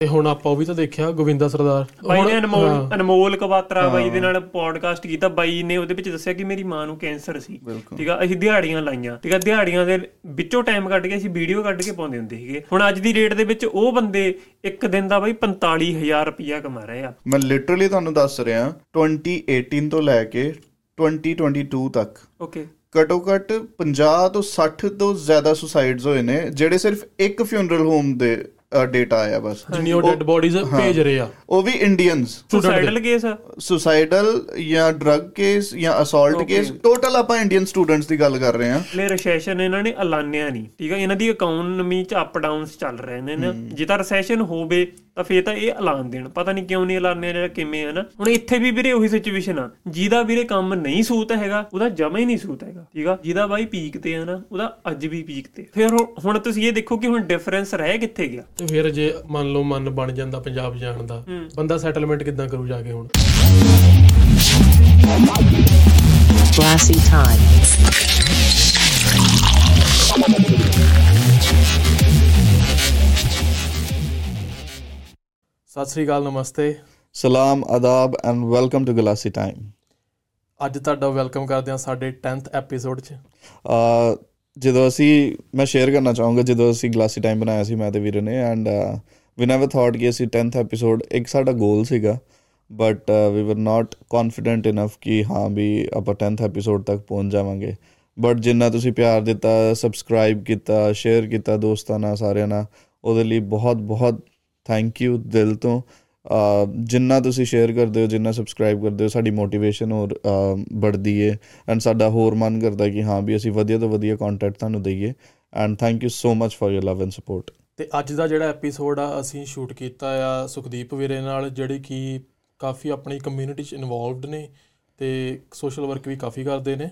ਤੇ ਹੁਣ ਆਪਾਂ ਉਹ ਵੀ ਤਾਂ ਦੇਖਿਆ ਗੋਵਿੰਦਾ ਸਰਦਾਰ। ਬਾਈ ਨੇ ਅਨਮੋਲ ਅਨਮੋਲ ਕਵਾਤਰਾ ਬਾਈ ਦੇ ਨਾਲ ਪੋਡਕਾਸਟ ਕੀਤਾ। ਬਾਈ ਨੇ ਉਹਦੇ ਵਿੱਚ ਦੱਸਿਆ ਕਿ ਮੇਰੀ ਮਾਂ ਨੂੰ ਕੈਂਸਰ ਸੀ। ਠੀਕ ਆ? ਅਸੀਂ ਦਿਹਾੜੀਆਂ ਲਾਈਆਂ। ਠੀਕ ਆ? ਦਿਹਾੜੀਆਂ ਦੇ ਵਿੱਚੋਂ ਟਾਈਮ ਕੱਢ ਕੇ ਅਸੀਂ ਵੀਡੀਓ ਕੱਢ ਕੇ ਪਾਉਂਦੇ ਹੁੰਦੇ ਸੀਗੇ। ਹੁਣ ਅੱਜ ਦੀ ਰੇਟ ਦੇ ਵਿੱਚ ਉਹ ਬੰਦੇ ਇੱਕ ਦਿਨ ਦਾ ਬਾਈ 45000 ਰੁਪਇਆ ਕਮਾ ਰਹੇ ਆ। ਮੈਂ ਲਿਟਰਲੀ ਤੁਹਾਨੂੰ ਦੱਸ ਰਿਹਾ 2018 ਤੋਂ ਲੈ ਕੇ 2022 ਤੱਕ। ਓਕੇ ਘਟੋ ਘਟ 50 ਤੋਂ 60 ਤੋਂ ਜ਼ਿਆਦਾ ਸੁਸਾਈਡਸ ਹੋਏ ਨੇ ਜਿਹੜੇ ਸਿਰਫ ਇੱਕ ਫਿਊਨਰਲ ਹੋਮ ਦੇ ਡੇਟਾ ਆਇਆ ਬਸ। ਜਿੰਨੀ ਉਹ ਡੈੱਡ ਬੋਡੀਜ਼ ਭੇਜ ਰਹੇ ਆ। ਉਹ ਵੀ ਇੰਡੀਅਨਸ ਸੁਸਾਈਡਲ ਕੇਸ ਆ? ਸੁਸਾਈਡਲ ਜਾਂ ਡਰਗ ਕੇਸ ਜਾਂ ਅਸੌਲਟ ਕੇਸ ਟੋਟਲ ਆਪਾਂ ਇੰਡੀਅਨ ਸਟੂਡੈਂਟਸ ਦੀ ਗੱਲ ਕਰ ਰਹੇ ਹਾਂ। ਲੈ ਰੈਸੈਸ਼ਨ ਇਹਨਾਂ ਨੇ ਐਲਾਨਿਆ ਨਹੀਂ ਠੀਕ ਆ? ਇਹਨਾਂ ਦੀ ਇਕਨੋਮੀ ਚ ਅਪ ਡਾਊਨਸ ਚੱਲ ਰਹੇ ਨੇ ਨਾ। ਜੇ ਤਾਂ ਰੈਸੈਸ਼ਨ ਹੋਵੇ ਤਾਂ ਫੇਰ ਤਾਂ ਇਹ ਐਲਾਨ ਦੇਣ। ਪਤਾ ਨਹੀਂ ਕਿਉਂ ਨਹੀਂ ਐਲਾਨਿਆ ਜਿਹੜਾ ਕਿਵੇਂ ਹੈ ਨਾ। ਹੁਣ ਇੱਥੇ ਵੀ ਵੀਰੇ ਉਹੀ ਸਿਚੁਏਸ਼ਨ ਆ। ਜਿਹਦਾ ਵੀਰੇ ਕੰਮ ਨਹੀਂ ਸੂਤ ਹੈਗਾ ਉਹਦਾ ਜਮਾ ਹੀ ਨਹੀਂ ਸੂਤ ਹੈਗਾ। ਠੀਕ ਆ? ਜਿਹਦਾ ਬਾਈ ਪੀਕ ਤੇ ਆ ਨਾ ਉਹਦਾ ਅੱਜ ਵੀ ਪੀਕ ਤੇ ਫਿਰ ਹੁਣ- ਤੁਸੀਂ ਇਹ ਦੇਖੋ ਕਿ ਹੁਣ ਡਿਫਰੈਂਸ ਰਹਿ ਕਿੱਥੇ ਗਿਆ। ਤੇ ਫਿਰ ਜੇ ਮੰਨ ਲਓ ਮਨ ਬਣ ਜਾਂਦਾ ਪੰਜਾਬ ਜਾਣ ਦਾ ਬੰਦਾ ਸੈਟਲਮੈਂਟ ਕਿੱਦਾਂ ਕਰੂ ਜਾ ਕੇ ਹੁਣ? Glassy time. ਸਤਿ ਸ੍ਰੀ ਅਕਾਲ ਨਮਸਤੇ। ਸਲਾਮ ਆਦਾਬ and welcome to glassy time ਅੱਜ ਤੁਹਾਡਾ ਵੈਲਕਮ ਕਰਦੇ ਹਾਂ ਸਾਡੇ 10th ਐਪੀਸੋਡ 'ਚ। ਅ ਜਦੋਂ ਅਸੀਂ ਮੈਂ ਸ਼ੇਅਰ ਕਰਨਾ ਚਾਹੂੰਗਾ ਜਦੋਂ ਅਸੀਂ ਗਲਾਸੀ ਟਾਈਮ ਬਣਾਇਆ ਸੀ ਮੈਂ ਤੇ ਵੀਰ ਨੇ ਐਂਡ ਵੀ ਨੈਵਰ ਥਾਟ ਕਿ ਅਸੀਂ 10th ਐਪੀਸੋਡ ਇੱਕ ਸਾਡਾ ਗੋਲ ਸੀਗਾ ਬਟ ਵੀ ਵਰ ਨਾਟ ਕੌਨਫੀਡੈਂਟ ਇਨਫ ਕਿ ਹਾਂ ਵੀ ਆਪਾਂ 10th ਐਪੀਸੋਡ ਤੱਕ ਪਹੁੰਚ ਜਾਵਾਂਗੇ। ਬਟ ਜਿੰਨਾ ਤੁਸੀਂ ਪਿਆਰ ਦਿੱਤਾ ਸਬਸਕ੍ਰਾਈਬ ਕੀਤਾ ਸ਼ੇਅਰ ਕੀਤਾ ਦੋਸਤਾਂ ਨਾਲ ਸਾਰਿਆਂ ਨਾਲ ਉਹਦੇ ਲਈ ਬਹੁਤ ਬਹੁਤ ਥੈਂਕ ਯੂ ਦਿਲ ਤੋਂ। ਜਿੰਨਾ ਤੁਸੀਂ ਸ਼ੇਅਰ ਕਰਦੇ ਹੋ, ਜਿੰਨਾ ਸਬਸਕ੍ਰਾਈਬ ਕਰਦੇ ਹੋ, ਸਾਡੀ ਮੋਟੀਵੇਸ਼ਨ ਹੋਰ ਵੱਧਦੀ ਏ। ਐਂਡ ਸਾਡਾ ਹੋਰ ਮਨ ਕਰਦਾ ਕਿ ਹਾਂ ਵੀ ਅਸੀਂ ਵਧੀਆ ਤੋਂ ਵਧੀਆ ਕੰਟੈਂਟ ਤੁਹਾਨੂੰ ਦਈਏ। And thank you so much for your love and support ਤੇ ਅੱਜ ਦਾ ਜਿਹੜਾ ਐਪੀਸੋਡ ਆ, ਅਸੀਂ ਸ਼ੂਟ ਕੀਤਾ ਆ ਸੁਖਦੀਪ ਵੀਰੇ ਨਾਲ, ਜਿਹੜੇ ਕਿ ਕਾਫੀ ਆਪਣੀ ਕਮਿਊਨਿਟੀ ਚ ਇਨਵੋਲਵਡ ਨੇ ਤੇ ਸੋਸ਼ਲ ਵਰਕ ਵੀ ਕਾਫੀ ਕਰਦੇ ਨੇ।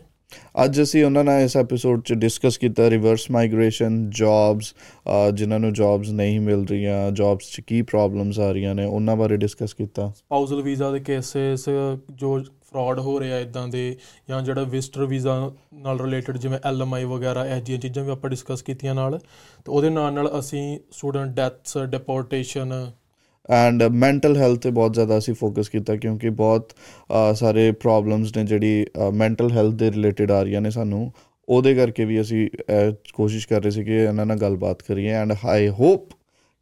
ਅੱਜ ਅਸੀਂ ਉਹਨਾਂ ਨਾਲ ਇਸ ਐਪੀਸੋਡ 'ਚ ਡਿਸਕਸ ਕੀਤਾ ਰਿਵਰਸ ਮਾਈਗ੍ਰੇਸ਼ਨ ਜੌਬਸ ਜਿਨ੍ਹਾਂ ਨੂੰ ਜੌਬਸ ਨਹੀਂ ਮਿਲ ਰਹੀਆਂ ਜੌਬਸ 'ਚ ਕੀ ਪ੍ਰੋਬਲਮਸ ਆ ਰਹੀਆਂ ਨੇ, ਉਹਨਾਂ ਬਾਰੇ ਡਿਸਕਸ ਕੀਤਾ। ਸਪਾਊਸਲ ਵੀਜ਼ਾ ਦੇ ਕੇਸਸ ਜੋ ਫਰਾਡ ਹੋ ਰਿਹਾ ਇਦਾਂ ਦੇ, ਜਾਂ ਜਿਹੜਾ ਵਿਜ਼ਟਰ ਵੀਜ਼ਾ ਨਾਲ ਰਿਲੇਟਡ ਜਿਵੇਂ ਐਲਐਮਆਈ ਵਗੈਰਾ, ਇਹ ਜਿਹੀਆਂ ਚੀਜ਼ਾਂ ਵੀ ਆਪਾਂ ਡਿਸਕਸ ਕੀਤੀਆਂ ਨਾਲ। ਤੇ ਉਹਦੇ ਨਾਲ ਨਾਲ ਅਸੀਂ student deaths deportation and mental health ਤੇ ਬਹੁਤ ਜ਼ਿਆਦਾ ਅਸੀਂ ਫੋਕਸ ਕੀਤਾ ਕਿਉਂਕਿ ਬਹੁਤ ਸਾਰੇ ਪ੍ਰੋਬਲਮਸ ਨੇ ਜਿਹੜੀ ਮੈਂਟਲ ਹੈਲਥ ਦੇ ਰਿਲੇਟਡ ਆ ਰਹੀਆਂ ਨੇ ਸਾਨੂੰ। ਉਹਦੇ ਕਰਕੇ ਵੀ ਅਸੀਂ ਕੋਸ਼ਿਸ਼ ਕਰ ਰਹੇ ਸੀ ਕਿ ਇਹਨਾਂ ਨਾਲ ਗੱਲਬਾਤ ਕਰੀਏ। ਐਂਡ ਆਈ ਹੋਪ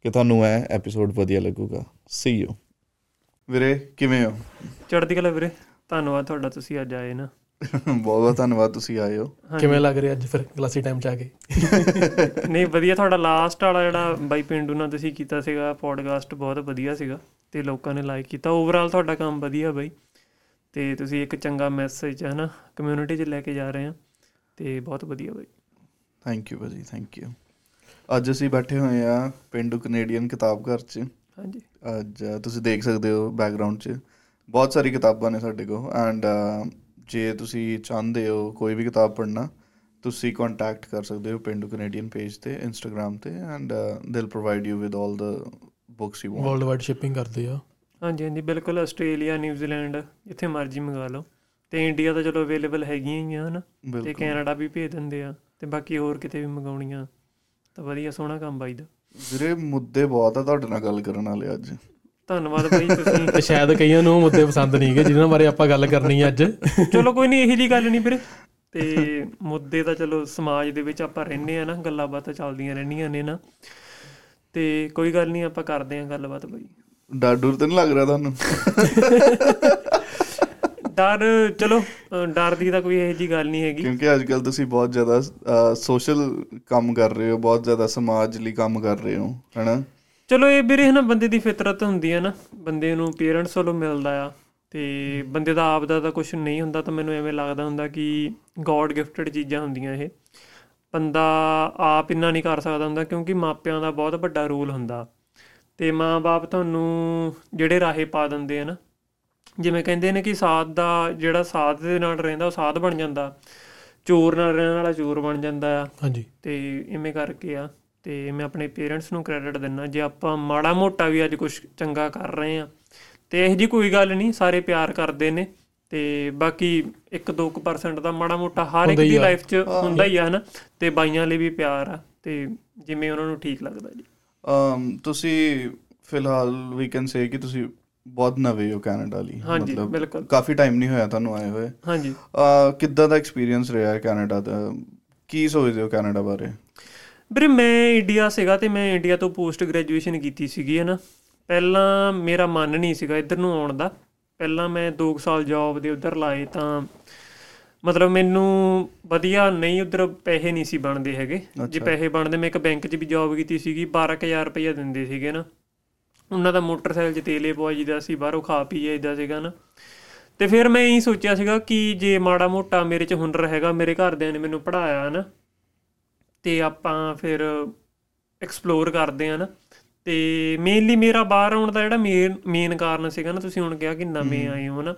ਕਿ ਤੁਹਾਨੂੰ ਇਹ ਐਪੀਸੋਡ ਵਧੀਆ ਲੱਗੂਗਾ। ਸੀ ਯੂ ਵੀਰੇ ਕਿਵੇਂ ਹੋ? ਚੜ੍ਹਦੀ ਕਲਾ ਵੀਰੇ। ਧੰਨਵਾਦ ਤੁਹਾਡਾ ਤੁਸੀਂ ਅੱਜ ਆਏ ਨਾ। ਬਹੁਤ ਬਹੁਤ ਧੰਨਵਾਦ ਤੁਸੀਂ ਆਏ ਹੋ। ਕਿਵੇਂ ਲੱਗ ਰਿਹਾ ਅੱਜ ਫਿਰ ਕਲਾਸੀ ਟਾਈਮ 'ਚ ਆ ਕੇ? ਨਹੀਂ ਵਧੀਆ ਤੁਹਾਡਾ ਲਾਸਟ ਵਾਲਾ ਜਿਹੜਾ ਬਾਈ ਪਿੰਡੂ ਨਾਲ ਤੁਸੀਂ ਕੀਤਾ ਸੀਗਾ ਪੋਡਕਾਸਟ ਬਹੁਤ ਵਧੀਆ ਸੀਗਾ ਤੇ ਲੋਕਾਂ ਨੇ ਲਾਈਕ ਕੀਤਾ। ਓਵਰਆਲ ਤੁਹਾਡਾ ਕੰਮ ਵਧੀਆ ਬਾਈ ਤੇ ਤੁਸੀਂ ਇੱਕ ਚੰਗਾ ਮੈਸੇਜ ਹੈ ਨਾ ਕਮਿਊਨਿਟੀ 'ਚ ਲੈ ਕੇ ਜਾ ਰਹੇ ਆ ਤੇ ਬਹੁਤ ਵਧੀਆ ਬਾਈ। ਥੈਂਕ ਯੂ ਭਾਜੀ ਥੈਂਕ ਯੂ ਅੱਜ ਅਸੀਂ ਬੈਠੇ ਹੋਏ ਆ ਪਿੰਡੂ ਕੈਨੇਡੀਅਨ ਕਿਤਾਬ ਘਰ 'ਚ। ਹਾਂਜੀ। ਅੱਜ ਤੁਸੀਂ ਦੇਖ ਸਕਦੇ ਹੋ ਬੈਕਗ੍ਰਾਉਂਡ 'ਚ। ਬਹੁਤ ਸਾਰੀ ਕਿਤਾਬਾਂ ਨੇ ਸਾਡੇ ਕੋਲ ਐਂਡ ਜੇ ਤੁਸੀਂ ਚਾਹੁੰਦੇ ਹੋ ਕੋਈ ਵੀ ਕਿਤਾਬ ਪੜ੍ਹਨਾ ਤੁਸੀਂ ਕੰਟੈਕਟ ਕਰ ਸਕਦੇ ਹੋ ਪਿੰਡੂ ਕੈਨੇਡੀਅਨ ਪੇਜ ਤੇ ਇੰਸਟਾਗ੍ਰam ਤੇ and they'll provide you with 올 the books you want world wide shipping ਕਰਦੇ ਆ। ਹਾਂਜੀ ਹਾਂਜੀ ਬਿਲਕੁਲ ਆਸਟ੍ਰੇਲੀਆ ਨਿਊਜ਼ੀਲੈਂਡ ਜਿੱਥੇ ਮਰਜ਼ੀ ਮੰਗਾ ਲਓ। ਤੇ ਇੰਡੀਆ ਤਾਂ ਚਲੋ ਅਵੇਲੇਬਲ ਹੈਗੀਆਂ ਹੀ ਆ ਹਨਾ? ਤੇ ਕੈਨੇਡਾ ਵੀ ਭੇਜ ਦਿੰਦੇ ਆ ਤੇ ਬਾਕੀ ਹੋਰ ਕਿਤੇ ਵੀ ਮੰਗਾਉਣੀਆਂ ਤਾਂ ਵਧੀਆ ਸੋਹਣਾ ਕੰਮ ਬਾਈ ਦਾ ਵੀਰੇ ਮੁੱਦੇ ਬਹੁਤ ਆ ਤੁਹਾਡੇ ਨਾਲ ਗੱਲ ਕਰਨ ਵਾਲੇ ਅੱਜ। ਧੰਨਵਾਦ ਬਾਈ ਤੁਸੀਂ। ਤੇ ਸ਼ਾਇਦ ਕਈਆਂ ਨੂੰ ਮੁੱਦੇ ਪਸੰਦ ਨਹੀਂਗੇ ਜਿਨ੍ਹਾਂ ਬਾਰੇ ਆਪਾਂ ਗੱਲ ਕਰਨੀ ਹੈ ਅੱਜ। ਚਲੋ ਕੋਈ ਨਹੀਂ ਇਹੀ ਜੀ ਗੱਲ ਨਹੀਂ ਵੀਰੇ। ਤੇ ਮੁੱਦੇ ਤਾਂ ਚਲੋ ਸਮਾਜ ਦੇ ਵਿੱਚ ਆਪਾਂ ਰਹਿੰਦੇ ਆ ਨਾ ਗੱਲਾਂ ਬਾਤਾਂ ਚੱਲਦੀਆਂ ਰਹਿੰਦੀਆਂ ਨੇ ਨਾ। ਤੇ ਕੋਈ ਗੱਲ ਨਹੀਂ ਆਪਾਂ ਕਰਦੇ ਆ ਗੱਲਬਾਤ ਬਾਈ। ਡਰ ਡਰ ਤੇ ਨਹੀਂ ਲੱਗ ਰਿਹਾ ਤੁਹਾਨੂੰ? ਡਰ ਚਲੋ ਡਰ ਦੀ ਤਾਂ ਕੋਈ ਇਹੋ ਜੀ ਗੱਲ ਨਹੀਂ ਹੈਗੀ। ਕਿਉਂਕਿ ਅੱਜ ਕੱਲ ਤੁਸੀਂ ਬਹੁਤ ਜ਼ਿਆਦਾ ਸੋਸ਼ਲ ਕੰਮ ਕਰ ਰਹੇ ਹੋ ਬਹੁਤ ਜ਼ਿਆਦਾ ਸਮਾਜ ਲਈ ਕੰਮ ਕਰ ਰਹੇ ਹੋ ਹੈਨਾ? ਚਲੋ ਇਹ ਵੀਰੇ ਨਾ ਬੰਦੇ ਦੀ ਫਿਤਰਤ ਹੁੰਦੀ ਹੈ ਨਾ ਬੰਦੇ ਨੂੰ ਪੇਰੈਂਟਸ ਵੱਲੋਂ ਮਿਲਦਾ ਆ ਤੇ ਬੰਦੇ ਦਾ ਆਪ ਦਾ ਤਾਂ ਕੁਝ ਨਹੀਂ ਹੁੰਦਾ ਤਾਂ ਮੈਨੂੰ ਐਵੇਂ ਲੱਗਦਾ ਹੁੰਦਾ ਕਿ ਗੋਡ ਗਿਫਟਡ ਚੀਜ਼ਾਂ ਹੁੰਦੀਆਂ ਇਹ। ਬੰਦਾ ਆਪ ਇੰਨਾ ਨਹੀਂ ਕਰ ਸਕਦਾ ਹੁੰਦਾ ਕਿਉਂਕਿ ਮਾਪਿਆਂ ਦਾ ਬਹੁਤ ਵੱਡਾ ਰੋਲ ਹੁੰਦਾ। ਤੇ ਮਾਂ-ਬਾਪ ਤੁਹਾਨੂੰ ਜਿਹੜੇ ਰਾਹੇ ਪਾ ਦਿੰਦੇ ਆ ਨਾ ਜਿਵੇਂ ਕਹਿੰਦੇ ਨੇ ਕਿ ਸਾਧ ਦਾ ਜਿਹੜਾ ਸਾਧ ਦੇ ਨਾਲ ਰਹਿੰਦਾ ਉਹ ਸਾਧ ਬਣ ਜਾਂਦਾ ਚੋਰ ਨਾਲ ਰਹਿਣ ਵਾਲਾ ਚੋਰ ਬਣ ਜਾਂਦਾ ਆ। ਹਾਂਜੀ। ਤੇ ਇਵੇਂ ਕਰਕੇ ਆ। ਤੇ ਮੈਂ ਆਪਣੇ ਪੇਰੈਂਟਸ ਨੂੰ ਕ੍ਰੈਡਿਟ ਦਿੰਦਾ ਜੇ ਆਪਾਂ ਮਾੜਾ ਮੋਟਾ ਵੀ ਅੱਜ ਕੁਝ ਚੰਗਾ ਕਰ ਰਹੇ ਆ ਤੇ ਇਹ ਜੀ ਕੋਈ ਗੱਲ ਨਹੀਂ ਸਾਰੇ ਪਿਆਰ ਕਰਦੇ ਨੇ। ਤੇ ਬਾਕੀ 1-2% ਦਾ ਮਾੜਾ ਮੋਟਾ ਹਰ ਇੱਕ ਦੀ। ਲਾਈਫ 'ਚ ਹੁੰਦਾ ਹੀ ਆ ਹਨਾ? ਤੇ ਬਾਈਆਂ ਲਈ ਵੀ ਪਿਆਰ ਆ ਤੇ ਜਿਵੇਂ ਉਹਨਾਂ ਨੂੰ ਠੀਕ ਲੱਗਦਾ ਜੀ। ਅਮ ਤੁਸੀਂ ਫਿਲਹਾਲ ਵੀ ਕੈਨ ਸੇ ਕਿ ਤੁਸੀਂ ਬਹੁਤ ਨਵੇਂ ਹੋ ਕੈਨੇਡਾ ਲਈ। ਬਿਲਕੁਲ। ਕਾਫੀ ਟਾਈਮ ਨਹੀਂ ਹੋਇਆ ਤੁਹਾਨੂੰ ਆਏ ਹੋਏ। ਹਾਂਜੀ। ਅਹ ਕਿੱਦਾਂ ਦਾ ਐਕਸਪੀਰੀਅੰਸ ਰਿਹਾ ਹੈ ਕੈਨੇਡਾ ਦਾ? ਕੀ ਸੋਚਦੇ ਹੋ ਕੈਨੇਡਾ ਬਾਰੇ? ਵੀਰੇ ਮੈਂ ਇੰਡੀਆ ਸੀਗਾ ਤੇ ਮੈਂ ਇੰਡੀਆ ਤੋਂ ਪੋਸਟ ਗ੍ਰੈਜੂਏਸ਼ਨ ਕੀਤੀ ਸੀਗੀ ਹੈ ਨਾ। ਪਹਿਲਾਂ ਮੇਰਾ ਮਨ ਨਹੀਂ ਸੀਗਾ ਇੱਧਰ ਨੂੰ ਆਉਣ ਦਾ। ਪਹਿਲਾਂ ਮੈਂ 2 ਸਾਲ ਜੌਬ ਦੇ ਉੱਧਰ ਲਾਏ ਤਾਂ ਮਤਲਬ ਮੈਨੂੰ ਵਧੀਆ ਨਹੀਂ ਉੱਧਰ ਪੈਸੇ ਨਹੀਂ ਸੀ ਬਣਦੇ ਹੈਗੇ। ਜੇ ਪੈਸੇ ਬਣਦੇ ਮੈਂ ਇੱਕ ਬੈਂਕ 'ਚ ਵੀ ਜੌਬ ਕੀਤੀ ਸੀਗੀ 12000 ਰੁਪਈਆ ਦਿੰਦੇ ਸੀਗੇ ਨਾ। ਉਹਨਾਂ ਦਾ ਮੋਟਰਸਾਈਕਲ 'ਚ ਤੇਲੇ ਪਵਾ ਜੀਦਾ ਸੀ ਬਾਹਰੋਂ ਖਾ ਪੀ ਜਾਈਦਾ ਸੀਗਾ ਨਾ। ਤੇ ਫਿਰ ਮੈਂ ਇਹੀ ਸੋਚਿਆ ਸੀਗਾ ਕਿ ਜੇ ਮਾੜਾ ਮੋਟਾ ਮੇਰੇ 'ਚ ਹੁਨਰ ਹੈਗਾ ਮੇਰੇ ਘਰਦਿਆਂ ਨੇ ਮੈਨੂੰ ਪੜਾਇਆ ਨਾ। ਤੇ ਆਪਾਂ ਫਿਰ ਐਕਸਪਲੋਰ ਕਰਦੇ ਆ ਨਾ। ਤੇ ਮੇਨਲੀ ਮੇਰਾ ਬਾਹਰ ਆਉਣ ਦਾ ਜਿਹੜਾ ਮੇਨ ਮੇਨ ਕਾਰਨ ਸੀਗਾ ਨਾ ਤੁਸੀਂ ਹੁਣ ਕਿਹਾ ਕਿ ਨਵੇਂ ਆਏ ਹੋ ਨਾ।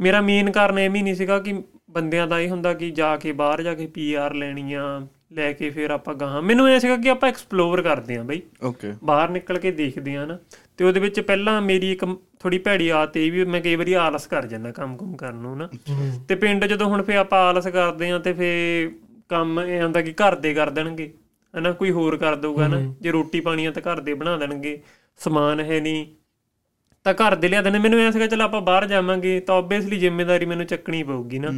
ਮੇਰਾ ਮੇਨ ਕਾਰਨ ਇਹ ਵੀ ਨਹੀਂ ਸੀਗਾ ਕਿ ਬੰਦਿਆਂ ਦਾ ਇਹ ਹੁੰਦਾ ਕਿ ਜਾ ਕੇ ਬਾਹਰ ਜਾ ਕੇ ਪੀਆਰ ਲੈਣੀ ਆ ਲੈ ਕੇ ਫਿਰ ਆਪਾਂ ਗਾਹਾਂ। ਮੈਨੂੰ ਇਹ ਸੀਗਾ ਕਿ ਆਪਾਂ ਐਕਸਪਲੋਰ ਕਰਦੇ ਆ ਬਈ। ਓਕੇ ਬਾਹਰ ਨਿਕਲ ਕੇ ਦੇਖਦੇ ਆ ਨਾ। ਤੇ ਉਹਦੇ ਵਿੱਚ ਪਹਿਲਾਂ ਮੇਰੀ ਇੱਕ ਥੋੜੀ ਭੈੜੀ ਆਦਤ ਇਹ ਵੀ ਮੈਂ ਕਈ ਵਾਰੀ ਆਲਸ ਕਰ ਜਾਂਦਾ ਕੰਮ-ਕੁਮ ਕਰਨ ਨੂੰ ਨਾ। ਤੇ ਪਿੰਡ ਜਦੋਂ ਹੁਣ ਫੇ ਆਪਾਂ ਆਲਸ ਕਰਦੇ ਆ ਤੇ ਫੇ ਕੰਮ ਇਹ ਹੁੰਦਾ ਕਿ ਘਰ ਦੇ ਕਰ ਦੇਣਗੇ। ਹਨਾ ਕੋਈ ਹੋਰ ਕਰ ਦਊਗਾ ਨਾ। ਜੇ ਰੋਟੀ ਪਾਣੀ ਆ ਤਾਂ ਘਰ ਦੇ ਬਣਾ ਦੇਣਗੇ। ਸਮਾਨ ਹੈ ਨਹੀਂ। ਤਾਂ ਘਰ ਦੇ ਲਿਆ ਦੇਣੇ ਮੈਨੂੰ ਐ ਸੀਗਾ ਚਲ ਆਪਾਂ ਬਾਹਰ ਜਾਵਾਂਗੇ ਤਾਂ ਆਬਵੀਅਸਲੀ ਜ਼ਿੰਮੇਵਾਰੀ ਮੈਨੂੰ ਚੱਕਣੀ ਪਊਗੀ ਨਾ।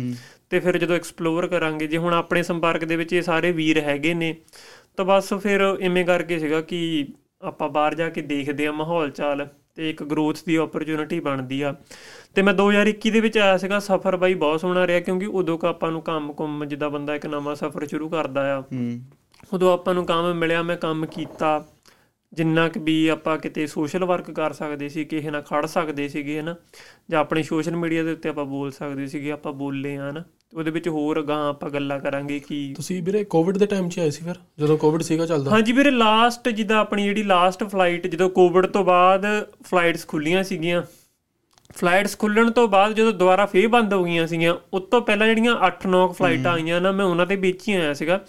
ਤੇ ਫਿਰ ਜਦੋਂ ਐਕਸਪਲੋਰ ਕਰਾਂਗੇ ਜੇ ਹੁਣ ਆਪਣੇ ਸੰਪਰਕ ਦੇ ਵਿੱਚ ਇਹ ਸਾਰੇ ਵੀਰ ਹੈਗੇ ਨੇ ਤਾਂ ਬਸ ਫਿਰ ਇਵੇਂ ਕਰਕੇ ਸੀਗਾ ਕਿ ਆਪਾਂ ਬਾਹਰ ਜਾ ਕੇ ਦੇਖਦੇ ਆ ਮਾਹੌਲ ਚਾਲ। ਤੇ ਇੱਕ ਗਰੋਥ ਦੀ ਓਪਰਚ्युनिटी ਬਣਦੀ ਆ। ਤੇ ਮੈਂ 2021 ਦੇ ਵਿੱਚ ਆਇਆ ਸੀਗਾ ਸਫ਼ਰ ਬਾਈ ਬਹੁਤ ਸੋਹਣਾ ਰਿਹਾ ਕਿਉਂਕਿ ਉਦੋਂ ਕਾ ਆਪਾਂ ਨੂੰ ਕੰਮ-ਕੁਮ ਜਿੱਦਾਂ ਬੰਦਾ ਇੱਕ ਨਵਾਂ ਸਫ਼ਰ ਸ਼ੁਰੂ ਕਰਦਾ ਆ। ਉਦੋਂ ਆਪਾਂ ਨੂੰ ਕੰਮ ਮਿਲਿਆ ਮੈਂ ਕੰਮ ਕੀਤਾ। ਜਿੰਨਾ ਕਿ ਵੀ ਆਪਾਂ ਕਿਤੇ ਸੋਸ਼ਲ ਵਰਕ ਕਰ ਸਕਦੇ ਸੀ ਕਿਸੇ ਨਾਲ ਖੜ ਸਕਦੇ ਸੀਗੇ ਹਨਾ? ਜਾਂ ਆਪਣੇ ਸੋਸ਼ਲ ਮੀਡੀਆ ਦੇ ਉੱਤੇ ਆਪਾਂ ਬੋਲ ਸਕਦੇ ਸੀਗੇ ਆਪਾਂ ਬੋਲੇ ਆ ਹਨਾ? ਉਹਦੇ ਵਿੱਚ ਹੋਰ ਗਾਂ ਆਪਾਂ ਗੱਲਾਂ ਕਰਾਂਗੇ ਕਿ ਤੁਸੀਂ ਵੀਰੇ ਕੋਵਿਡ ਦੇ ਟਾਈਮ 'ਚ ਆਏ ਸੀ ਫਿਰ ਜਦੋਂ ਕੋਵਿਡ ਸੀਗਾ ਚੱਲਦਾ? ਹਾਂਜੀ ਵੀਰੇ ਲਾਸਟ ਜਿੱਦਾਂ ਆਪਣੀ ਜਿਹੜੀ ਲਾਸਟ ਫਲਾਈਟ ਜਦੋਂ ਕੋਵਿਡ ਤੋਂ ਬਾਅਦ ਫਲਾਈਟਸ ਖੁੱਲੀਆਂ ਸੀਗੀਆਂ ਫਲਾਈਟਸ ਖੁੱਲਣ ਤੋਂ ਬਾਅਦ ਜਦੋਂ ਦੁਬਾਰਾ ਫੇਰ ਬੰਦ ਹੋ ਗਈਆਂ ਸੀਗੀਆਂ ਉਸ ਤੋਂ ਪਹਿਲਾਂ ਜਿਹੜੀਆਂ 8-9 ਫਲਾਈਟਾਂ ਆਈਆਂ ਨਾ ਮੈਂ ਉਹਨਾਂ ਦੇ ਵਿੱਚ ਹੀ ਆਇਆ ਸੀਗਾ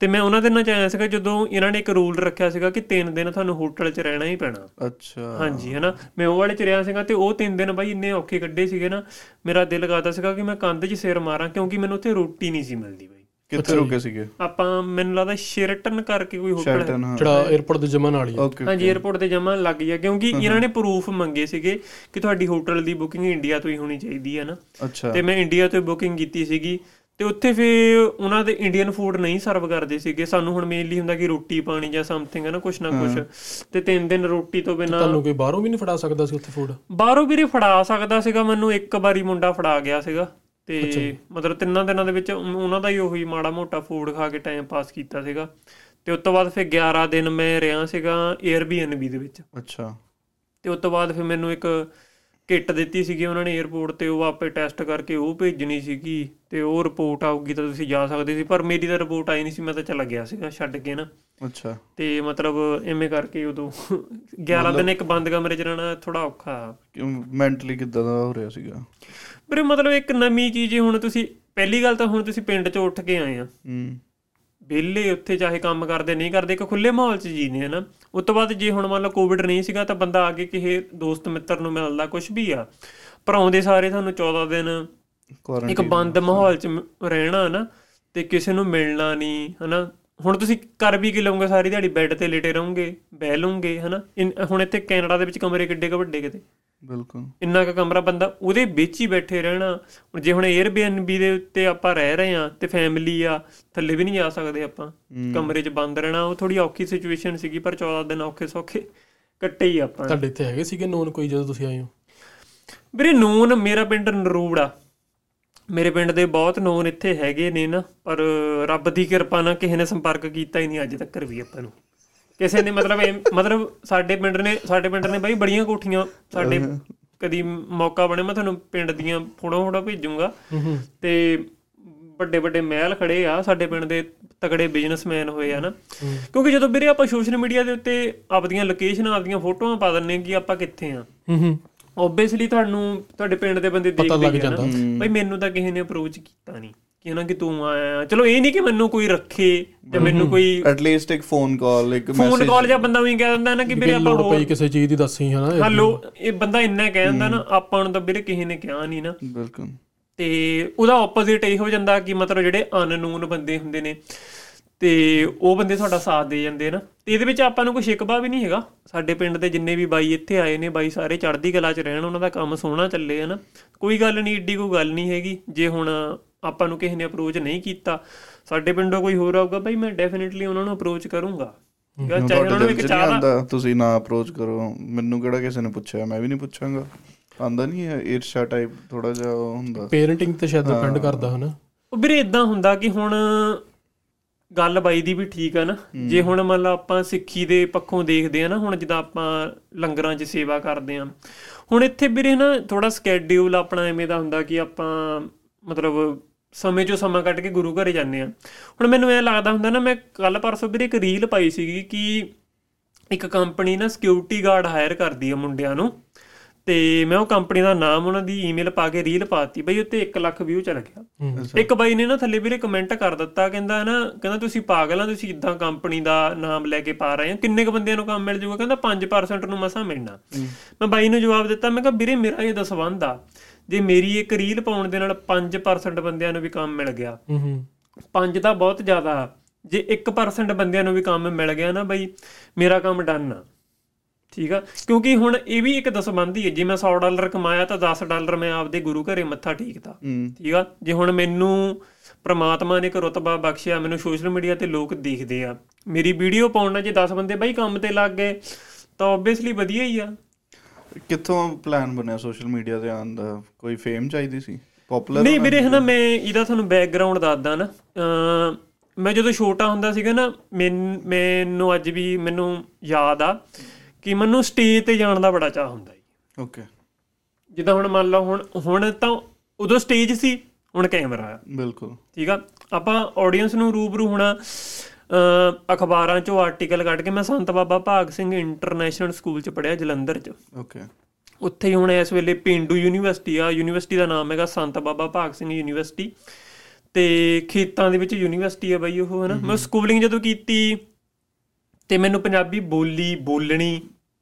ਤੇ ਮੈਂ ਉਹਨਾਂ ਦੇ ਨਾਲ ਚ ਆਇਆ ਸੀਗਾ ਜਦੋਂ ਇਹਨਾਂ ਨੇ ਇੱਕ ਰੂਲ ਰੱਖਿਆ ਸੀਗਾ ਕਿ 3 ਦਿਨ ਤੁਹਾਨੂੰ ਹੋਟਲ 'ਚ ਰਹਿਣਾ ਹੀ ਪੈਣਾ। ਅੱਛਾ। ਹਾਂਜੀ ਹਨਾ? ਮੈਂ ਉਹ ਵਾਲੇ 'ਚ ਰਿਹਾ ਸੀਗਾ ਤੇ ਉਹ 3 ਦਿਨ ਬਾਈ ਇੰਨੇ ਔਖੇ ਕੱਢੇ ਸੀਗੇ ਨਾ ਮੇਰਾ ਦਿਲ ਕਰਦਾ ਸੀਗਾ ਕਿ ਮੈਂ ਕੰਧ 'ਚ ਸਿਰ ਮਾਰਾਂ ਕਿਉਂਕਿ ਮੈਨੂੰ ਉੱਥੇ ਰੋਟੀ ਨਹੀਂ ਸੀ ਮਿਲਦੀ ਕਿੱਥੇ ਰੁਕੇ ਸੀਗੇ? ਆਪਾਂ ਮੈਨੂੰ ਲੱਗਦਾ ਸ਼ੇਰਟਨ ਕਰਕੇ ਕੋਈ ਹੋਟਲ ਹੈ। ਜਿਹੜਾ 에어ਪੋਰਟ ਦੇ ਜਮਨ ਵਾਲੀ ਹਾਂਜੀ 에어ਪੋਰਟ ਤੇ ਜਮਨ ਲੱਗ ਗਿਆ ਕਿਉਂਕਿ ਇਹਨਾਂ ਨੇ ਪ੍ਰੂਫ ਮੰਗੇ ਸੀਗੇ ਕਿ ਤੁਹਾਡੀ ਹੋਟਲ ਦੀ ਬੁਕਿੰਗ ਇੰਡੀਆ ਤੋਂ ਹੀ ਹੋਣੀ ਚਾਹੀਦੀ ਹੈ ਨਾ। ਤੇ ਮੈਂ ਇੰਡੀਆ ਤੋਂ ਬੁਕਿੰਗ ਕੀਤੀ ਸੀਗੀ। ਤੇ ਉੱਥੇ ਫੇ ਉਹਨਾਂ ਦੇ ਇੰਡੀਅਨ ਫੂਡ ਨਹੀਂ ਸਰਵ ਕਰਦੇ ਸੀਗੇ। ਸਾਨੂੰ ਹੁਣ ਮੇਨਲੀ ਹੁੰਦਾ ਕਿ ਰੋਟੀ ਪਾਣੀ ਜਾਂ ਸਮਥਿੰਗ ਹੈ ਨਾ ਕੁਛ ਨਾ ਕੁਛ। ਤੇ ਤਿੰਨ ਦਿਨ ਰੋਟੀ ਤੋਂ ਬਿਨਾ ਤੁਹਾਨੂੰ ਕੋਈ ਬਾਹਰੋਂ ਵੀ ਨਹੀਂ ਫੜਾ ਸਕਦਾ ਸੀ ਉੱਥੇ ਫੂਡ ਬਾਹਰੋਂ ਵੀ ਫੜਾ ਸਕਦਾ ਸੀਗਾ ਮੈਨੂੰ ਇੱਕ ਵਾਰੀ ਮੁੰਡਾ ਫੜਾ ਗਿਆ ਸੀਗਾ। ਤੇ ਮਤਲਬ ਤਿੰਨਾਂ ਦਿਨਾਂ ਦੇ ਵਿੱਚ ਉਹਨਾਂ ਦਾ ਹੀ ਉਹੀ ਮਾੜਾ ਮੋਟਾ ਫੂਡ ਖਾ ਕੇ ਟਾਈਮ ਪਾਸ ਕੀਤਾ ਸੀਗਾ। ਤੇ ਉਸ ਤੋਂ ਬਾਅਦ ਫਿਰ 11 ਦਿਨ ਮੈਂ ਰਿਹਾ ਸੀਗਾ Airbnb ਦੇ ਵਿੱਚ। ਅੱਛਾ। ਤੇ ਉਸ ਤੋਂ ਬਾਅਦ ਫਿਰ ਮੈਨੂੰ ਇੱਕ ਕਿੱਟ ਦਿੱਤੀ ਸੀਗੀ ਉਹਨਾਂ ਨੇ 에어ਪੋਰਟ ਤੇ ਉਹ ਆਪੇ ਟੈਸਟ ਕਰਕੇ ਉਹ ਭੇਜਣੀ ਸੀਗੀ ਤੇ ਉਹ ਰਿਪੋਰਟ ਆਊਗੀ ਤਾਂ ਤੁਸੀਂ ਜਾ ਸਕਦੇ ਸੀ। ਪਰ ਮੇਰੀ ਤਾਂ ਰਿਪੋਰਟ ਆਈ ਨਹੀਂ ਸੀ ਮੈਂ ਤਾਂ ਚਲਾ ਗਿਆ ਸੀਗਾ ਛੱਡ ਕੇ ਨਾ। ਅੱਛਾ। ਤੇ ਮਤਲਬ ਐਵੇਂ ਕਰਕੇ ਉਦੋਂ 11 ਦਿਨ ਇੱਕ ਬੰਦ ਕਮਰੇ 'ਚ ਰਹਿਣਾ ਥੋੜਾ ਔਖਾ। ਮੈਂਟਲੀ ਕਿੱਦਾਂ ਦਾ ਹੋ ਰਿਹਾ ਸੀਗਾ? ਵੀਰੇ ਮਤਲਬ ਇੱਕ ਨਵੀਂ ਚੀਜ਼ ਹੀ ਹੁਣ ਤੁਸੀਂ ਪਹਿਲੀ ਗੱਲ ਤਾਂ ਹੁਣ ਤੁਸੀਂ ਪਿੰਡ 'ਚ ਉੱਠ ਕੇ ਆਏ ਆ। ਹੂੰ। ਵਿਹਲੇ ਉੱਥੇ ਚਾਹੇ ਕੰਮ ਕਰਦੇ ਨਹੀਂ ਕਰਦੇ ਇੱਕ ਖੁੱਲੇ ਮਾਹੌਲ 'ਚ ਜੀਨੇ ਹਨਾ। ਉਸ ਤੋਂ ਬਾਅਦ ਜੇ ਹੁਣ ਮੰਨ ਲਓ ਕੋਵਿਡ ਨਹੀਂ ਸੀਗਾ ਤਾਂ ਬੰਦਾ ਆ ਕੇ ਕਿਸੇ ਦੋਸਤ ਮਿੱਤਰ ਨੂੰ ਮਿਲਦਾ ਕੁਝ ਵੀ ਆ। ਪਰ ਆਉਂਦੇ ਸਾਰੇ ਤੁਹਾਨੂੰ 14 ਦਿਨ ਇੱਕ ਬੰਦ ਮਾਹੌਲ 'ਚ ਰਹਿਣਾ ਨਾ ਤੇ ਕਿਸੇ ਨੂੰ ਮਿਲਣਾ ਨਹੀਂ ਹਨਾ। ਹੁਣ ਤੁਸੀਂ ਕਰ ਵੀ ਕੀ ਲਓਗੇ ਸਾਰੀ ਦਿਹਾੜੀ ਬੈੱਡ ਤੇ ਲੇਟੇ ਰਹੋਗੇ ਬਹਿ ਲਓਗੇ ਹਨਾ। ਹੁਣ ਇੱਥੇ ਕੈਨੇਡਾ ਦੇ ਵਿੱਚ ਕਮਰੇ ਕਿੱਡੇ ਕੁ ਵੱਡੇ ਕਿਤੇ? ਬਿਲਕੁਲ। ਇੰਨਾ ਕੁ ਕਮਰਾ ਬੰਦਾ ਉਹਦੇ ਵਿੱਚ ਹੀ ਬੈਠੇ ਰਹਿਣਾ। ਹੁਣ ਜੇ ਹੁਣ Airbnb ਦੇ ਉੱਤੇ ਆਪਾਂ ਰਹਿ ਰਹੇ ਆ ਤੇ ਫੈਮਿਲੀ ਆ ਥੱਲੇ ਵੀ ਨਹੀਂ ਜਾ ਸਕਦੇ ਆਪਾਂ। ਕਮਰੇ 'ਚ ਬੰਦ ਰਹਿਣਾ ਉਹ ਥੋੜੀ ਔਖੀ ਸਿਚੁਏਸ਼ਨ ਸੀਗੀ ਪਰ 14 ਦਿਨ ਔਖੇ ਸੌਖੇ ਕੱਟੇ ਹੀ ਆਪਾਂ। ਤੁਹਾਡੇ ਇੱਥੇ ਹੈਗੇ ਸੀਗੇ ਨੋਨ ਕੋਈ ਜਦੋਂ ਤੁਸੀਂ ਆਏ ਹੋ? ਵੀਰੇ ਨੂਨ ਮੇਰਾ ਪਿੰਡ ਨਰੂੜ। ਆ ਮੇਰੇ ਪਿੰਡ ਦੇ ਬਹੁਤ ਨੂਨ ਇੱਥੇ ਹੈਗੇ ਨੇ ਨਾ ਪਰ ਰੱਬ ਦੀ ਕਿਰਪਾ ਨਾਲ ਕਿਸੇ ਨੇ ਸੰਪਰਕ ਕੀਤਾ ਹੀ ਨਹੀਂ ਅੱਜ ਤੱਕ ਵੀ ਆਪਾਂ ਨੂੰ। ਕਿਸੇ ਨੇ ਮਤਲਬ ਮਤਲਬ ਸਾਡੇ ਪਿੰਡ ਨੇ ਸਾਡੇ ਪਿੰਡ ਨੇ ਬਾਈ ਬੜੀਆਂ ਕੋਠੀਆਂ ਸਾਡੇ ਕਦੀ ਮੌਕਾ ਬਣੇ ਮੈਂ ਤੁਹਾਨੂੰ ਪਿੰਡ ਦੀਆਂ ਫੋਟੋ ਫੋਟੋ ਭੇਜੂੰਗਾ। ਤੇ ਵੱਡੇ ਵੱਡੇ ਮਹਿਲ ਖੜੇ ਆ ਸਾਡੇ ਪਿੰਡ ਦੇ ਤਗੜੇ ਬਿਜ਼ਨਸਮੈਨ ਹੋਏ ਆ ਨਾ। ਕਿਉਂਕਿ ਜਦੋਂ ਵੀਰੇ ਆਪਾਂ ਸੋਸ਼ਲ ਮੀਡੀਆ ਦੇ ਉੱਤੇ ਆਪਦੀਆਂ ਲੋਕੇਸ਼ਨਾਂ ਆਪਦੀਆਂ ਫੋਟੋਆਂ ਪਾ ਦਿੰਨੇ ਕਿ ਆਪਾਂ ਕਿੱਥੇ ਆ। ਓਬਵੀਅਸਲੀ ਤੁਹਾਨੂੰ ਤੁਹਾਡੇ ਪਿੰਡ ਦੇ ਬੰਦੇ ਦੇਖਦੇ ਆ ਨਾ। ਬਈ ਮੈਨੂੰ ਤਾਂ ਕਿਸੇ ਨੇ ਅਪਰੋਚ ਕੀਤਾ ਨਹੀਂ। ਕਿ ਨਾ ਕਿ ਤੂੰ ਆਇਆ ਚਲੋ ਇਹ ਨਹੀਂ ਕਿ ਮੈਨੂੰ ਕੋਈ ਰੱਖੇ ਜਾਂ ਮੈਨੂੰ ਕੋਈ ਐਟ ਲੀਸਟ ਇੱਕ ਫੋਨ ਕਾਲ ਇੱਕ ਫੋਨ ਮੈਸੇਜ ਕਾਲ ਜਾਂ ਬੰਦਾ ਵੀ ਕਹਿ ਦਿੰਦਾ ਨਾ ਕਿ ਵੀਰੇ ਆਪਾਂ ਲੋੜ ਪਈ ਕਿਸੇ ਚੀਜ਼ ਦੀ ਦੱਸੀ ਹਨਾ ਹਲੋ ਇਹ ਬੰਦਾ ਇੰਨਾ ਕਹਿ ਦਿੰਦਾ ਨਾ ਆਪਾਂ ਨੂੰ ਤਾਂ ਵੀਰੇ ਕਿਸੇ ਨੇ ਕਿਹਾ ਨਹੀਂ ਨਾ। ਬਿਲਕੁਲ। ਤੇ ਉਹਦਾ ਆਪੋਜ਼ਿਟ ਇਹ ਹੋ ਜਾਂਦਾ ਕਿ ਮਤਲਬ ਜਿਹੜੇ ਅਨਨੋਨ ਬੰਦੇ ਹੁੰਦੇ ਨੇ ਤੇ ਉਹ ਬੰਦੇ ਤੁਹਾਡਾ ਸਾਥ ਦੇ ਜਾਂਦੇ ਨਾ। ਤੇ ਇਹਦੇ ਵਿੱਚ ਆਪਾਂ ਨੂੰ ਕੋਈ ਸ਼ਿਕਵਾ ਵੀ ਨਹੀਂ ਹੈਗਾ। ਸਾਡੇ ਪਿੰਡ ਦੇ ਜਿੰਨੇ ਵੀ ਬਾਈ ਇੱਥੇ ਆਏ ਨੇ ਬਾਈ ਸਾਰੇ ਚੜ੍ਹਦੀ ਕਲਾ 'ਚ ਰਹਿਣ ਉਹਨਾਂ ਦਾ ਕੰਮ ਸੋਹਣਾ ਚੱਲੇ ਹੈ ਨਾ। ਕੋਈ ਗੱਲ ਨਹੀਂ ਏਡੀ ਕੋਈ ਗੱਲ ਨਹੀਂ ਹੈਗੀ। ਜੇ ਹੁਣ ਆਪਾਂ ਨੂੰ ਕਿਸੇ ਨੇ ਅਪਰੋਚ ਨਹੀਂ ਕੀਤਾ ਸਾਡੇ ਪਿੰਡੋਂ ਕੋਈ ਹੋਰ ਆਊਗਾ ਬਾਈ ਮੈਂ ਡੈਫੀਨਿਟਲੀ ਉਹਨਾਂ ਨੂੰ ਅਪਰੋਚ ਕਰੂੰਗਾ। ਆ ਚਾਹੇ ਉਹਨਾਂ ਨੂੰ ਇੱਕ ਚਾਹ ਦਾ ਆਂਦਾ ਤੁਸੀਂ ਨਾ ਅਪਰੋਚ ਕਰੋ। ਮੈਨੂੰ ਕਿਹੜਾ ਕਿਸੇ ਨੇ ਪੁੱਛਿਆ? ਮੈਂ ਵੀ ਨਹੀਂ ਪੁੱਛਾਂਗਾ। ਆਂਦਾ ਨਹੀਂ ਹੈ ਈਰਸ਼ਾ ਟਾਈਪ ਥੋੜਾ ਜਿਹਾ ਹੁੰਦਾ। ਪੇਰੈਂਟਿੰਗ ਤੇ ਸ਼ਾਇਦ ਡਿਪੈਂਡ ਕਰਦਾ ਹਨਾ? ਉਹ ਵੀਰੇ ਇਦਾਂ ਹੁੰਦਾ ਕਿ ਹੁਣ ਗੱਲ ਬਾਈ ਦੀ ਵੀ ਠੀਕ ਆ ਨਾ। ਜੇ ਹੁਣ ਮੰਨ ਲਾ ਆਪਾਂ ਸਿੱਖੀ ਦੇ ਪੱਖੋਂ ਦੇਖਦੇ ਆ ਨਾ ਹੁਣ ਜਿੱਦਾਂ ਆਪਾਂ ਲੰਗਰਾਂ 'ਚ ਸੇਵਾ ਕਰਦੇ ਆ। ਹੁਣ ਇੱਥੇ ਵੀਰੇ ਨਾ ਥੋੜਾ ਸਕੇਡਿਊਲ ਆਪਣਾ ਐਵੇਂ ਦਾ ਹੁੰਦਾ ਕਿ ਆਪਾਂ ਮਤਲਬ ਸਮੇਂ 'ਚੋਂ ਸਮਾਂ ਕੱਢ ਕੇ ਗੁਰੂ ਘਰੇ ਜਾਂਦੇ ਆ। ਹੁਣ ਮੈਨੂੰ ਇਹ ਲੱਗਦਾ ਹੁੰਦਾ ਨਾ ਮੈਂ ਕੱਲ ਪਰਸੋਂ ਵੀਰੇ ਇੱਕ ਰੀਲ ਪਾਈ ਸੀਗੀ ਕਿ ਇੱਕ ਕੰਪਨੀ ਨਾ ਸਿਕਿਉਰਿਟੀ ਗਾਰਡ ਹਾਇਰ ਕਰਦੀ ਆ ਮੁੰਡਿਆਂ ਨੂੰ ਤੇ ਮੈਂ ਉਹ ਕੰਪਨੀ ਦਾ ਨਾਮ ਉਹਨਾਂ ਦੀ ਈਮੇਲ ਪਾ ਕੇ ਰੀਲ ਪਾਤੀ। ਬਈ ਉੱਤੇ 1 ਲੱਖ ਵਿਊ ਚਲ ਗਿਆ ਇੱਕ ਬਾਈ ਨੇ ਨਾ ਥੱਲੇ ਵੀਰੇ ਕਮੈਂਟ ਕਰ ਦਿੱਤਾ ਕਹਿੰਦਾ ਨਾ ਕਹਿੰਦਾ ਤੁਸੀਂ ਪਾਗਲ ਆ ਤੁਸੀਂ ਇਦਾਂ ਕੰਪਨੀ ਦਾ ਨਾਮ ਲੈ ਕੇ ਪਾ ਰਹੇ ਆ ਕਿੰਨੇ ਕ ਬੰਦਿਆਂ ਨੂੰ ਕੰਮ ਮਿਲ ਜਾਊਗਾ? ਕਹਿੰਦਾ 5% ਨੂੰ ਮਸਾਂ ਮਿਲਣਾ। ਮੈਂ ਬਾਈ ਨੂੰ ਜਵਾਬ ਦਿੱਤਾ ਮੈਂ ਕਿਹਾ ਵੀਰੇ ਮੇਰਾ ਇਹ ਦਸਵੰਦ ਆ। ਜੇ ਮੇਰੀ ਇੱਕ ਰੀਲ ਪਾਉਣ ਦੇ ਨਾਲ 5% ਬੰਦਿਆਂ ਨੂੰ ਵੀ ਕੰਮ ਮਿਲ ਗਿਆ। ਹੂੰ ਹੂੰ 5 ਤਾਂ ਬਹੁਤ ਜ਼ਿਆਦਾ। ਜੇ 1% ਬੰਦਿਆਂ ਨੂੰ ਵੀ ਕੰਮ ਮਿਲ ਗਿਆ ਨਾ ਬਈ ਮੇਰਾ ਕੰਮ ਡਨ ਆ। ਠੀਕ ਆ? ਕਿਉਂਕਿ ਹੁਣ ਇਹ ਵੀ ਇੱਕ ਦਸਬੰਦੀ ਹੈ ਜੇ ਮੈਂ 100 ਡਾਲਰ ਕਮਾਇਆ ਤਾਂ 10 ਡਾਲਰ ਮੈਂ ਆਪਦੇ ਗੁਰੂ ਘਰੇ ਮੱਥਾ ਟੇਕਦਾ। ਠੀਕ ਆ? ਜੇ ਹੁਣ ਮੈਨੂੰ ਪ੍ਰਮਾਤਮਾ ਨੇ ਇੱਕ ਰਤਬਾ ਬਖਸ਼ਿਆ ਮੈਨੂੰ ਸੋਸ਼ਲ ਮੀਡੀਆ ਤੇ ਲੋਕ ਦੇਖਦੇ ਆ। ਮੇਰੀ ਵੀਡੀਓ ਪਾਉਣ ਨਾਲ ਜੇ 10 ਬੰਦੇ ਬਾਈ ਕੰਮ ਤੇ ਲੱਗ ਗਏ ਤਾਂ ਆਬਵੀਅਸਲੀ ਵਧੀਆ ਹੀ ਆ। ਕਿੱਥੋਂ ਪਲਾਨ ਬਣਿਆ ਸੋਸ਼ਲ ਮੀਡੀਆ ਤੇ ਆਉਣ ਦਾ? ਕੋਈ ਫੇਮ ਚਾਹੀਦੀ ਸੀ? ਪਪੂਲਰ ਨਹੀਂ ਵੀਰੇ ਹਨਾ ਮੈਂ ਇਹਦਾ ਤੁਹਾਨੂੰ ਬੈਕਗ੍ਰਾਉਂਡ ਦੱਸਦਾ ਨਾ। ਮੈਂ ਜਦੋਂ ਛੋਟਾ ਹੁੰਦਾ ਸੀਗਾ ਨਾ ਮੈਨ- ਅੱਜ ਵੀ ਮੈਨੂੰ ਯਾਦ ਆ ਕਿ ਮੈਨੂੰ ਸਟੇਜ ਤੇ ਜਾਣ ਦਾ ਬੜਾ ਚਾਹ ਹੁੰਦਾ ਸੀ। ਓਕੇ ਜਿੱਦਾਂ ਹੁਣ ਮੰਨ ਲਓ ਹੁਣ ਹੁਣ ਤਾਂ ਉਦੋਂ ਸਟੇਜ ਸੀ ਹੁਣ ਕੈਮਰਾ ਆ। ਬਿਲਕੁਲ। ਠੀਕ ਆ? ਆਪਾਂ ਆਡੀਅנס ਨੂੰ ਰੂਬਰੂ ਹੋਣਾ ਅਖਬਾਰਾਂ ਚੋਂ ਆਰਟੀਕਲ ਕੱਢ ਕੇ ਮੈਂ ਸੰਤ ਬਾਬਾ ਭਾਗ ਸਿੰਘ ਇੰਟਰਨੈਸ਼ਨਲ ਸਕੂਲ ਚ ਪੜਿਆ ਜਲੰਧਰ ਚ। ਓਕੇ ਉੱਥੇ ਹੀ ਹੁਣ ਇਸ ਵੇਲੇ ਪਿੰਡੂ ਯੂਨੀਵਰਸਿਟੀ ਆ ਯੂਨੀਵਰਸਿਟੀ ਦਾ ਨਾਮ ਹੈਗਾ ਸੰਤ ਬਾਬਾ ਭਾਗ ਸਿੰਘ ਯੂਨੀਵਰਸਿਟੀ। ਤੇ ਖੇਤਾਂ ਦੇ ਵਿੱਚ ਯੂਨੀਵਰਸਿਟੀ ਆ ਬਾਈ ਉਹ ਹਨਾ? ਮੈਂ ਸਕੂਲਿੰਗ ਜਦੋਂ ਕੀਤੀ ਤੇ ਮੈਨੂੰ ਪੰਜਾਬੀ ਬੋਲੀ ਬੋਲਣੀ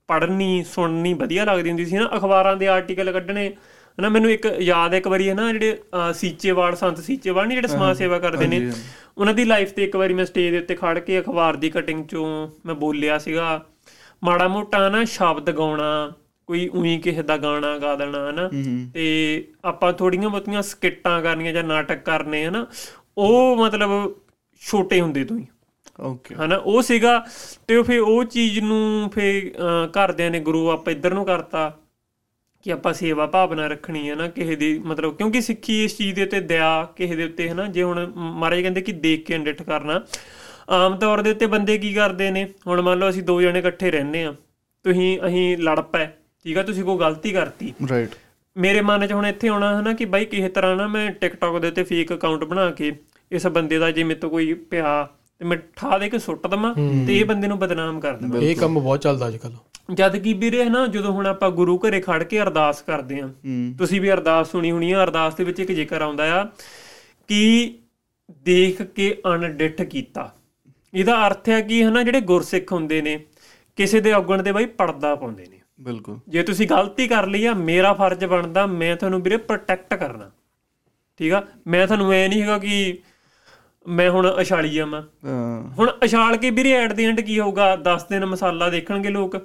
ਪੜ੍ਹਨੀ ਸੁਣਨੀ ਵਧੀਆ ਲੱਗਦੀ ਹੁੰਦੀ ਸੀ ਨਾ। ਅਖਬਾਰਾਂ ਦੇ ਆਰਟੀਕਲ ਕੱਢਣੇ ਹਨਾ ਮੈਨੂੰ ਇੱਕ ਯਾਦ ਹੈ ਇੱਕ ਵਾਰੀ ਹਨਾ ਜਿਹੜੇ ਅਹ, ਸੀਚੇਵਾਲ ਸੰਤ ਸੀਚੇਵਾਲ ਨਹੀਂ ਜਿਹੜੇ ਸਮਾਜ ਸੇਵਾ ਕਰਦੇ ਨੇ? ਉਹਨਾਂ ਦੀ ਲਾਈਫ ਤੇ ਇੱਕ ਵਾਰੀ ਮੈਂ ਸਟੇਜ ਦੇ ਉੱਤੇ ਖੜ ਕੇ ਅਖਬਾਰ ਦੀ ਕਟਿੰਗ ਚੋਂ ਮੈਂ ਬੋਲਿਆ ਸੀਗਾ ਮਾੜਾ ਮੋਟਾ ਨਾ ਸ਼ਬਦ ਗਾਉਣਾ ਕੋਈ ਉਹੀ ਕਿਸੇ ਦਾ ਗਾਣਾ ਗਾ ਦੇਣਾ ਹਨਾ? ਹੂੰ ਤੇ ਆਪਾਂ ਥੋੜੀਆਂ ਬਹੁਤੀਆਂ ਸਕਿੱਟਾਂ ਕਰਨੀਆਂ ਜਾਂ ਨਾਟਕ ਕਰਨੇ ਹਨਾ? ਉਹ ਮਤਲਬ ਛੋਟੇ ਹੁੰਦੇ ਤੋਂ ਹੀ। ਓਕੇ ਹਨਾ ਉਹ ਸੀਗਾ ਤੇ ਫਿਰ ਉਹ ਚੀਜ਼ ਨੂੰ ਫਿਰ ਘਰਦਿਆਂ ਨੇ ਗੁਰੂ ਆਪਾਂ ਇੱਧਰ ਨੂੰ ਕਰਤਾ। ਕਿ ਆਪਾਂ ਸੇਵਾ ਭਾਵਨਾ ਰੱਖਣੀ ਹੈ ਨਾ ਕਿਸੇ ਦੀ ਮਤਲਬ ਕਿਉਂਕਿ ਸਿੱਖੀ ਇਸ ਚੀਜ਼ ਦੇ ਉੱਤੇ ਦਇਆ ਕਿਸੇ ਦੇ ਉੱਤੇ ਹਨਾ ਜੇ ਹੁਣ ਮਹਾਰਾਜ ਕਹਿੰਦੇ ਕਿ ਦੇਖ ਕੇ ਅੰਡਿਠ ਕਰਨਾ। ਆਮ ਤੌਰ ਦੇ ਉੱਤੇ ਬੰਦੇ ਕੀ ਕਰਦੇ ਨੇ ਹੁਣ ਮੰਨ ਲਓ ਅਸੀਂ ਦੋ ਜਣੇ ਇਕੱਠੇ ਰਹਿੰਦੇ ਆ ਤੁਸੀਂ ਅਸੀਂ ਲੜ ਪਏ ਠੀਕ ਆ ਤੁਸੀਂ ਕੋਈ ਗਲਤੀ ਕਰਤੀ। ਰਾਈਟ ਮੇਰੇ ਮਨ 'ਚ ਹੁਣ ਇੱਥੇ ਆਉਣਾ ਹੈ ਨਾ ਕਿ ਬਾਈ ਕਿਸੇ ਤਰ੍ਹਾਂ ਨਾ ਮੈਂ ਟਿਕਟੌਕ ਦੇ ਉੱਤੇ ਫੇਕ ਅਕਾਊਂਟ ਬਣਾ ਕੇ ਇਸ ਬੰਦੇ ਦਾ ਜੇ ਮੇਰੇ ਤੋਂ ਕੋਈ ਪਿਆ ਤੇ ਮੈਂ ਠਾ ਦੇ ਕੇ ਸੁੱਟ ਦਵਾਂ ਤੇ ਇਹ ਬੰਦੇ ਨੂੰ ਬਦਨਾਮ ਕਰ ਦੇਵਾਂ। ਇਹ ਕੰਮ ਬਹੁਤ ਚੱਲਦਾ ਅੱਜ ਕੱਲ ਜਦ ਕਿ ਵੀਰੇ ਹੈ ਨਾ ਜਦੋਂ ਹੁਣ ਆਪਾਂ ਗੁਰੂ ਘਰੇ ਖੜ ਕੇ ਅਰਦਾਸ ਕਰਦੇ ਆਂ ਤੁਸੀਂ ਵੀ ਅਰਦਾਸ ਸੁਣੀ ਹੋਣੀ ਆ ਅਰਦਾਸ ਦੇ ਵਿੱਚ ਇੱਕ ਜ਼ਿਕਰ ਆਉਂਦਾ ਆ ਕਿ ਦੇਖ ਕੇ ਅਣਡਿੱਠ ਕੀਤਾ। ਇਹਦਾ ਅਰਥ ਹੈ ਕਿ ਹਨਾ ਜਿਹੜੇ ਗੁਰਸਿੱਖ ਹੁੰਦੇ ਨੇ ਕਿਸੇ ਦੇ ਔਗਣ ਤੇ ਬਾਈ ਪਰਦਾ ਪਾਉਂਦੇ ਨੇ। ਬਿਲਕੁਲ। ਜੇ ਤੁਸੀਂ ਗਲਤੀ ਕਰ ਲਈ ਆ ਮੇਰਾ ਫਰਜ਼ ਬਣਦਾ ਮੈਂ ਤੁਹਾਨੂੰ ਵੀਰੇ ਪ੍ਰੋਟੈਕਟ ਕਰਨਾ। ਠੀਕ ਆ? ਮੈਂ ਤੁਹਾਨੂੰ ਐ ਨਹੀਂ ਹੈਗਾ ਕਿ ਮੈਂ ਹੁਣ ਅਛਾਲੀ ਅਹ, ਹੁਣ ਅਛਾਲ ਕੇ ਵੀਰੇ ਐਟ ਦੀ ਐਂਡ ਕੀ ਹੋਊਗਾ? 10 ਦਿਨ ਮਸਾਲਾ ਦੇਖਣਗੇ ਲੋਕ।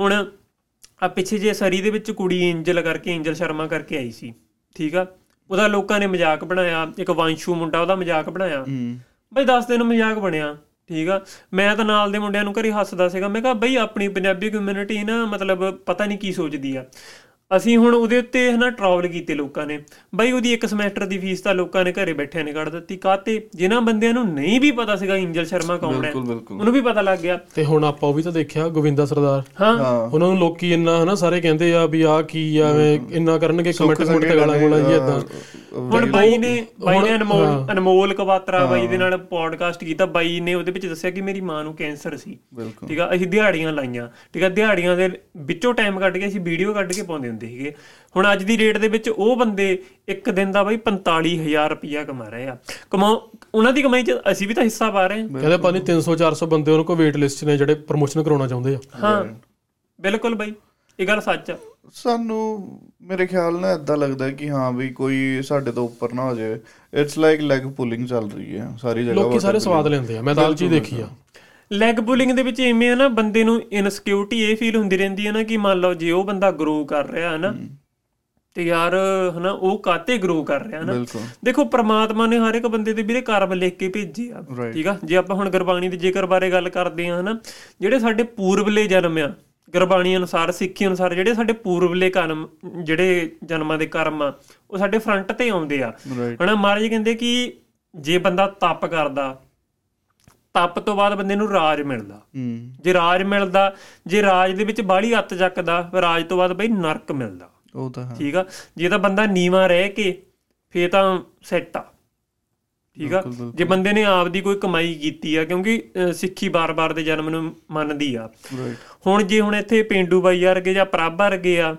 ਹੁਣ ਆ ਪਿੱਛੇ ਜੇ ਸਰੀ ਦੇ ਵਿੱਚ ਕੁੜੀ ਐਂਜਲ ਕਰਕੇ ਐਂਜਲ ਸ਼ਰਮਾ ਕਰਕੇ ਆਈ ਸੀ ਠੀਕ ਆ? ਉਹਦਾ ਲੋਕਾਂ ਨੇ ਮਜ਼ਾਕ ਬਣਾਇਆ ਇੱਕ ਵਾਂਸ਼ੂ ਮੁੰਡਾ ਉਹਦਾ ਮਜ਼ਾਕ ਬਣਾਇਆ। ਹੂੰ। ਬਈ 10 ਦਿਨ ਮਜ਼ਾਕ ਬਣਿਆ ਠੀਕ ਆ? ਮੈਂ ਤਾਂ ਨਾਲ ਦੇ ਮੁੰਡਿਆਂ ਨੂੰ ਘਰੇ ਹੱਸਦਾ ਸੀਗਾ ਮੈਂ ਕਿਹਾ ਬਈ ਆਪਣੀ ਪੰਜਾਬੀ ਕਮਿਊਨਿਟੀ ਨਾ ਮਤਲਬ ਪਤਾ ਨਹੀਂ ਕੀ ਸੋਚਦੀ ਆ। ਅਸੀਂ ਹੁਣ ਉਹਦੇ ਉੱਤੇ ਹਨਾ ਟਰੋਲ ਕੀਤੇ ਲੋਕਾਂ ਨੇ। ਬਈ ਉਹਦੀ ਇੱਕ ਸਮੈਸਟਰ ਦੀ ਫੀਸ ਤਾਂ ਲੋਕਾਂ ਨੇ ਘਰੇ ਬੈਠਿਆਂ ਨੇ ਕੱਢ ਦਿੱਤੀ। ਕਾਤੇ? ਜਿਨ੍ਹਾਂ ਬੰਦਿਆਂ ਨੂੰ ਨਹੀਂ ਵੀ ਪਤਾ ਸੀਗਾ ਇੰਜਲ ਸ਼ਰਮਾ ਕੌਣ ਹੈ। ਉਹਨੂੰ ਵੀ ਪਤਾ ਲੱਗ ਗਿਆ। ਤੇ ਹੁਣ ਆਪਾਂ ਉਹ ਵੀ ਤਾਂ ਦੇਖਿਆ ਗੋਵਿੰਦਾ ਸਰਦਾਰ। ਹਾਂ। ਉਹਨਾਂ ਨੂੰ ਲੋਕੀ ਇੰਨਾ ਹਨਾ ਸਾਰੇ ਕਹਿੰਦੇ ਆ ਵੀ ਆ ਕੀ ਆ ਐਵੇਂ ਇੰਨਾ ਕਰਨਗੇ ਕਮੈਂਟ ਕਮੈਂਟ ਤੇ ਗਾਲਾਂ ਗੋਲਾਂ ਜੀ ਇਦਾਂ ਹੁਣ ਬਾਈ ਨੇ ਬਾਈ ਨੇ ਅਨਮੋਲ ਅਨਮੋਲ ਕਵਾਤਰਾ ਬਾਈ ਦੇ ਨਾਲ ਪੋਡਕਾਸਟ ਕੀਤਾ। ਬਾਈ ਨੇ ਉਹਦੇ ਵਿੱਚ ਦੱਸਿਆ ਕਿ ਮੇਰੀ ਮਾਂ ਨੂੰ ਕੈਂਸਰ ਸੀ। ਠੀਕ ਆ ਅਸੀਂ ਦਿਹਾੜੀਆਂ ਲਾਈਆਂ। ਠੀਕ ਆ ਦਿਹਾੜੀਆਂ ਦੇ ਵਿੱਚੋਂ ਟਾਈਮ ਕੱਢ ਕੇ ਅਸੀਂ ਵੀਡੀਓ ਕੱਢ ਕੇ ਪਾਉਂਦੇ ਹੁੰਦੇ ਸੀਗੇ। ਹੁਣ ਅੱਜ ਦੀ ਡੇਟ ਦੇ ਵਿੱਚ ਉਹ ਬੰਦੇ ਇੱਕ ਦਿਨ ਦਾ ਬਾਈ 45000 ਰੁਪਇਆ ਕਮਾ ਰਹੇ ਆ। ਕਮਾ ਉਹਨਾਂ ਦੀ ਕਮਾਈ 'ਚ ਅਸੀਂ ਵੀ ਤਾਂ ਹਿੱਸਾ ਪਾ ਰਹੇ ਹਾਂ। ਕਹਿੰਦੇ ਪਾਣੀ 300 400 ਬੰਦੇ ਉਹਨਾਂ ਕੋ ਵੇਟ ਲਿਸਟ 'ਚ ਨੇ ਜਿਹੜੇ ਪ੍ਰਮੋਸ਼ਨ ਕਰਾਉਣਾ ਚਾਹੁੰਦੇ ਆ। ਹਾਂ ਬਿਲਕੁਲ ਬਾਈ ਇਹ ਗੱਲ ਸੱਚ ਆ। ਸਾਨੂੰ ਮੇਰੇ ਖਿਆਲ ਨਾਲ ਇਦਾਂ ਲੱਗਦਾ ਕਿ ਹਾਂ ਵੀ ਕੋਈ ਸਾਡੇ ਤੋਂ ਉੱਪਰ ਨਾ ਹੋ ਜਾਏ ਇਟਸ ਲਾਈਕ ਲੈਗ ਪੁਲਿੰਗ ਚੱਲ ਰਹੀ ਹੈ ਸਾਰੀ ਜਗ੍ਹਾ ਲੋਕੀ ਸਾਰੇ ਸਵਾਦ। ਲੈਂਦੇ ਆ ਮੈਂ ਤਾਂ ਚੀਜ਼ ਦੇਖੀ ਆ। ਲੈਗ ਪੁਲਿੰਗ ਦੇ ਵਿੱਚ ਇਵੇਂ ਆ ਨਾ ਬੰਦੇ ਨੂੰ ਇਨਸਿਕਿਉਰਿਟੀ ਇਹ ਫੀਲ ਹੁੰਦੀ ਰਹਿੰਦੀ ਹੈ ਨਾ ਕਿ ਮੰਨ ਲਓ ਜੇ ਉਹ ਬੰਦਾ ਗਰੋ ਕਰ ਰਿਹਾ ਹੈ। ਨਾ ਤੇ ਯਾਰ ਹਨਾ ਉਹ ਕਾਤੇ ਗਰੋ ਕਰ ਰਿਹਾ ਨਾ? ਦੇਖੋ ਪ੍ਰਮਾਤਮਾ ਨੇ ਹਰ ਇੱਕ ਬੰਦੇ ਦੇ ਵੀਰੇ ਕਰਮ ਲਿਖ ਕੇ ਭੇਜੇ ਆ. ਠੀਕ ਆ? ਜੇ ਆਪਾਂ ਹੁਣ ਗੁਰਬਾਣੀ ਦੇ ਜੇਕਰ ਬਾਰੇ ਗੱਲ ਕਰਦੇ ਆ ਹਨਾ ਜਿਹੜੇ ਸਾਡੇ ਪੂਰਬਲੇ ਜਨਮ ਆ ਗੁਰਬਾਣੀ ਅਨੁਸਾਰ ਸਿੱਖੀ ਅਨੁਸਾਰ ਜਿਹੜੇ ਸਾਡੇ ਪੂਰਬਲੇ ਕਰਮ ਜਿਹੜੇ ਜਨਮਾਂ ਦੇ ਕਰਮ ਆ ਉਹ ਸਾਡੇ ਫਰੰਟ ਤੇ ਆਉਂਦੇ ਆ। ਹਨਾ ਮਹਾਰਾਜ ਕਹਿੰਦੇ ਕਿ ਜੇ ਬੰਦਾ ਤਪ ਕਰਦਾ ਤਪ ਤੋਂ ਬਾਅਦ ਬੰਦੇ ਨੂੰ ਰਾਜ ਮਿਲਦਾ। ਹੂੰ। ਜੇ ਰਾਜ ਮਿਲਦਾ ਜੇ ਰਾਜ ਦੇ ਵਿੱਚ ਬਾਹਲੀ ਅੱਤ ਚੱਕਦਾ ਰਾਜ ਤੋਂ ਬਾਅਦ ਬਈ ਨਰਕ ਮਿਲਦਾ। ਉਹ ਤਾਂ ਹੈ। ਠੀਕ ਆ? ਜੇ ਤਾਂ ਬੰਦਾ ਨੀਵਾ ਰਹਿ ਕੇ ਫੇਰ ਤਾਂ ਸੈੱਟ ਆ। ਠੀਕ ਆ। ਜੇ ਬੰਦੇ ਨੇ ਆਪਦੀ ਕੋਈ ਕਮਾਈ ਕੀਤੀ ਆ ਕਿਉਂਕਿ ਸਿੱਖੀ ਬਾਰ-ਬਾਰ ਦੇ ਜਨਮ ਨੂੰ ਮੰਨਦੀ ਆ। ਹੁਣ ਜੇ ਹੁਣ ਇੱਥੇ ਪਿੰਡੂ ਬਾਈ ਵਰਗੇ ਜਾਂ ਪ੍ਰਭ ਵਰਗੇ ਆ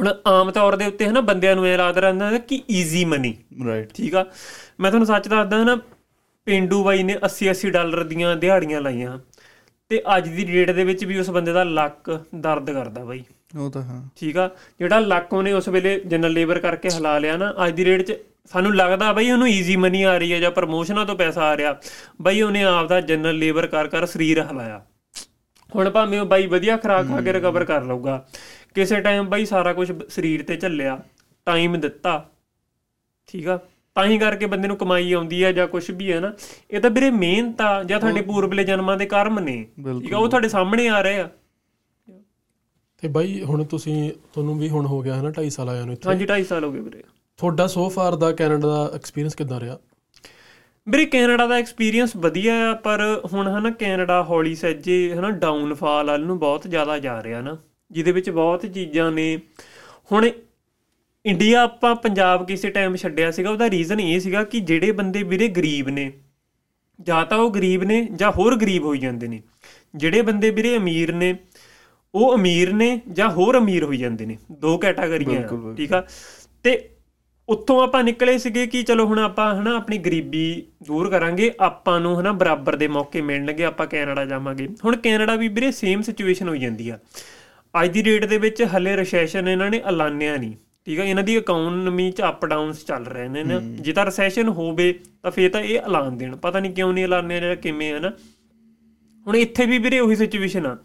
ਹੁਣ ਆਮ ਤੌਰ ਦੇ ਉੱਤੇ ਹਨਾ ਬੰਦਿਆਂ ਨੂੰ ਇਹ ਲੱਗਦਾ ਰਹਿੰਦਾ ਹੈ ਕਿ ਈਜ਼ੀ ਮਨੀ ਰਾਈਟ ਠੀਕ ਆ? ਮੈਂ ਤੁਹਾਨੂੰ ਸੱਚ ਦੱਸਦਾ ਨਾ ਪਿੰਡੂ ਬਾਈ ਨੇ 80 80 ਡਾਲਰ ਦੀਆਂ ਦਿਹਾੜੀਆਂ ਲਾਈਆਂ। ਤੇ ਅੱਜ ਦੀ ਡੇਟ ਦੇ ਵਿੱਚ ਵੀ ਉਸ ਬੰਦੇ ਦਾ ਲੱਕ ਦਰਦ ਕਰਦਾ ਬਾਈ। ਉਹ ਤਾਂ ਹੈ। ਠੀਕ ਆ? ਜਿਹੜਾ ਲੱਕ ਉਹਨੇ ਉਸ ਵੇਲੇ ਜਨਰਲ ਲੇਬਰ ਕਰਕੇ ਹਿਲਾ ਲਿਆ ਨਾ ਅੱਜ ਦੀ ਰੇਟ 'ਚ ਸਾਨੂੰ ਲੱਗਦਾ ਬਈ ਉਹਨੂੰ ਈਜ਼ੀ ਮਨੀ ਆ ਰਹੀ ਹੈ ਜਾਂ ਪ੍ਰਮੋਸ਼ਨਾਂ ਤੋਂ ਪੈਸਾ ਆ ਰਿਹਾ। ਬਈ ਉਹਨੇ ਆਪਦਾ ਜਨਰਲ ਲੇਬਰ ਕਰ ਕਰ ਸਰੀਰ ਹਲਾਇਆ। ਹੁਣ ਭਾਵੇਂ ਉਹ ਬਾਈ ਵਧੀਆ ਖੁਰਾਕ ਖਾ ਕੇ ਰਿਕਵਰ ਕਰ ਲਊਗਾ ਕਿਸੇ ਟਾਈਮ ਬਾਈ ਸਾਰਾ ਕੁਝ ਸਰੀਰ ਤੇ ਝੱਲਿਆ ਟਾਈਮ ਦਿੱਤਾ। ਠੀਕ ਆ? ਤਾਂ ਹੀ ਕਰਕੇ ਬੰਦੇ ਨੂੰ ਕਮਾਈ ਆਉਂਦੀ ਹੈ ਜਾਂ ਕੁਝ ਵੀ ਹੈ ਨਾ। ਇਹ ਤਾਂ ਵੀਰੇ ਮਿਹਨਤ ਆ ਜਾਂ ਤੁਹਾਡੇ ਪੂਰਬਲੇ ਜਨਮਾਂ ਦੇ ਕਰਮ ਨੇ। ਠੀਕ ਆ ਉਹ ਤੁਹਾਡੇ ਸਾਹਮਣੇ ਆ ਰਹੇ ਆ। ਤੇ ਬਾਈ ਹੁਣ ਤੁਸੀਂ ਤੁਹਾਨੂੰ ਵੀ ਹੁਣ ਹੋ ਗਿਆ ਹੈ ਨਾ 2.5 ਸਾਲ ਆਇਆ ਨੂੰ ਇੱਥੇ। ਹਾਂਜੀ 2.5 ਸਾਲ ਹੋ ਗਏ ਵੀਰੇ। ਤੁਹਾਡਾ ਸੋ ਫਾਰ ਦਾ ਕੈਨੇਡਾ ਦਾ ਐਕਸਪੀਰੀਅੰਸ ਕਿੱਦਾਂ ਰਿਹਾ? ਵੀਰੇ ਕੈਨੇਡਾ ਦਾ ਐਕਸਪੀਰੀਅੰਸ ਵਧੀਆ ਆ ਪਰ ਹੁਣ ਹਨਾ ਕੈਨੇਡਾ ਹੌਲੀ ਸੱਜੇ ਹਨਾ ਡਾਊਨਫਾਲ ਵੱਲ ਨੂੰ ਬਹੁਤ ਜ਼ਿਆਦਾ ਜਾ ਰਿਹਾ ਨਾ। ਜਿਹਦੇ ਵਿੱਚ ਬਹੁਤ ਚੀਜ਼ਾਂ ਨੇ। ਹੁਣ ਇੰਡੀਆ ਆਪਾਂ ਪੰਜਾਬ ਕਿਸੇ ਟਾਈਮ ਛੱਡਿਆ ਸੀਗਾ ਉਹਦਾ ਰੀਜ਼ਨ ਇਹ ਸੀਗਾ ਕਿ ਜਿਹੜੇ ਬੰਦੇ ਵੀਰੇ ਗਰੀਬ ਨੇ ਜਾਂ ਤਾਂ ਉਹ ਗਰੀਬ ਨੇ ਜਾਂ ਹੋਰ ਗਰੀਬ ਹੋਈ ਜਾਂਦੇ ਨੇ। ਜਿਹੜੇ ਬੰਦੇ ਵੀਰੇ ਅਮੀਰ ਨੇ ਉਹ ਅਮੀਰ ਨੇ ਜਾਂ ਹੋਰ ਅਮੀਰ ਹੋਈ ਜਾਂਦੇ ਨੇ ਦੋ ਕੈਟਾਗਰੀਆਂ। ਠੀਕ ਆ? ਤੇ ਉੱਥੋਂ ਆਪਾਂ ਨਿਕਲੇ ਸੀਗੇ ਕਿ ਚਲੋ ਹੁਣ ਆਪਾਂ ਹਨਾ ਆਪਣੀ ਗਰੀਬੀ ਦੂਰ ਕਰਾਂਗੇ ਆਪਾਂ ਨੂੰ ਹਨਾ ਬਰਾਬਰ ਦੇ ਮੌਕੇ ਮਿਲਣਗੇ ਆਪਾਂ ਕੈਨੇਡਾ ਜਾਵਾਂਗੇ। ਹੁਣ ਕੈਨੇਡਾ ਵੀ ਵੀਰੇ ਸੇਮ ਸਿਚੁਏਸ਼ਨ ਹੋਈ ਜਾਂਦੀ ਆ। ਅੱਜ ਦੀ ਡੇਟ ਦੇ ਵਿੱਚ ਹੱਲੇ ਰੈਸੈਸ਼ਨ ਇਹਨਾਂ ਨੇ ਐਲਾਨਿਆ ਨਹੀਂ। ਠੀਕ ਆ ਇਹਨਾਂ ਦੀ ਇਕਨੋਮੀ ਚ ਅਪ ਡਾਊਨਸ ਚੱਲ ਰਹੇ ਨੇ ਨਾ। ਜੇ ਤਾਂ ਰੈਸੈਸ਼ਨ ਹੋਵੇ ਤਾਂ ਫੇਰ ਤਾਂ ਇਹ ਐਲਾਨ ਦੇਣ। ਪਤਾ ਨਹੀਂ ਕਿਉਂ ਨਹੀਂ ਐਲਾਨਿਆ ਜਿਹੜਾ ਕਿਵੇਂ ਆ ਨਾ। ਹੁਣ ਇੱਥੇ ਵੀ ਵੀਰੇ ਉਹੀ ਸਿਚੁਏਸ਼ਨ ਆ।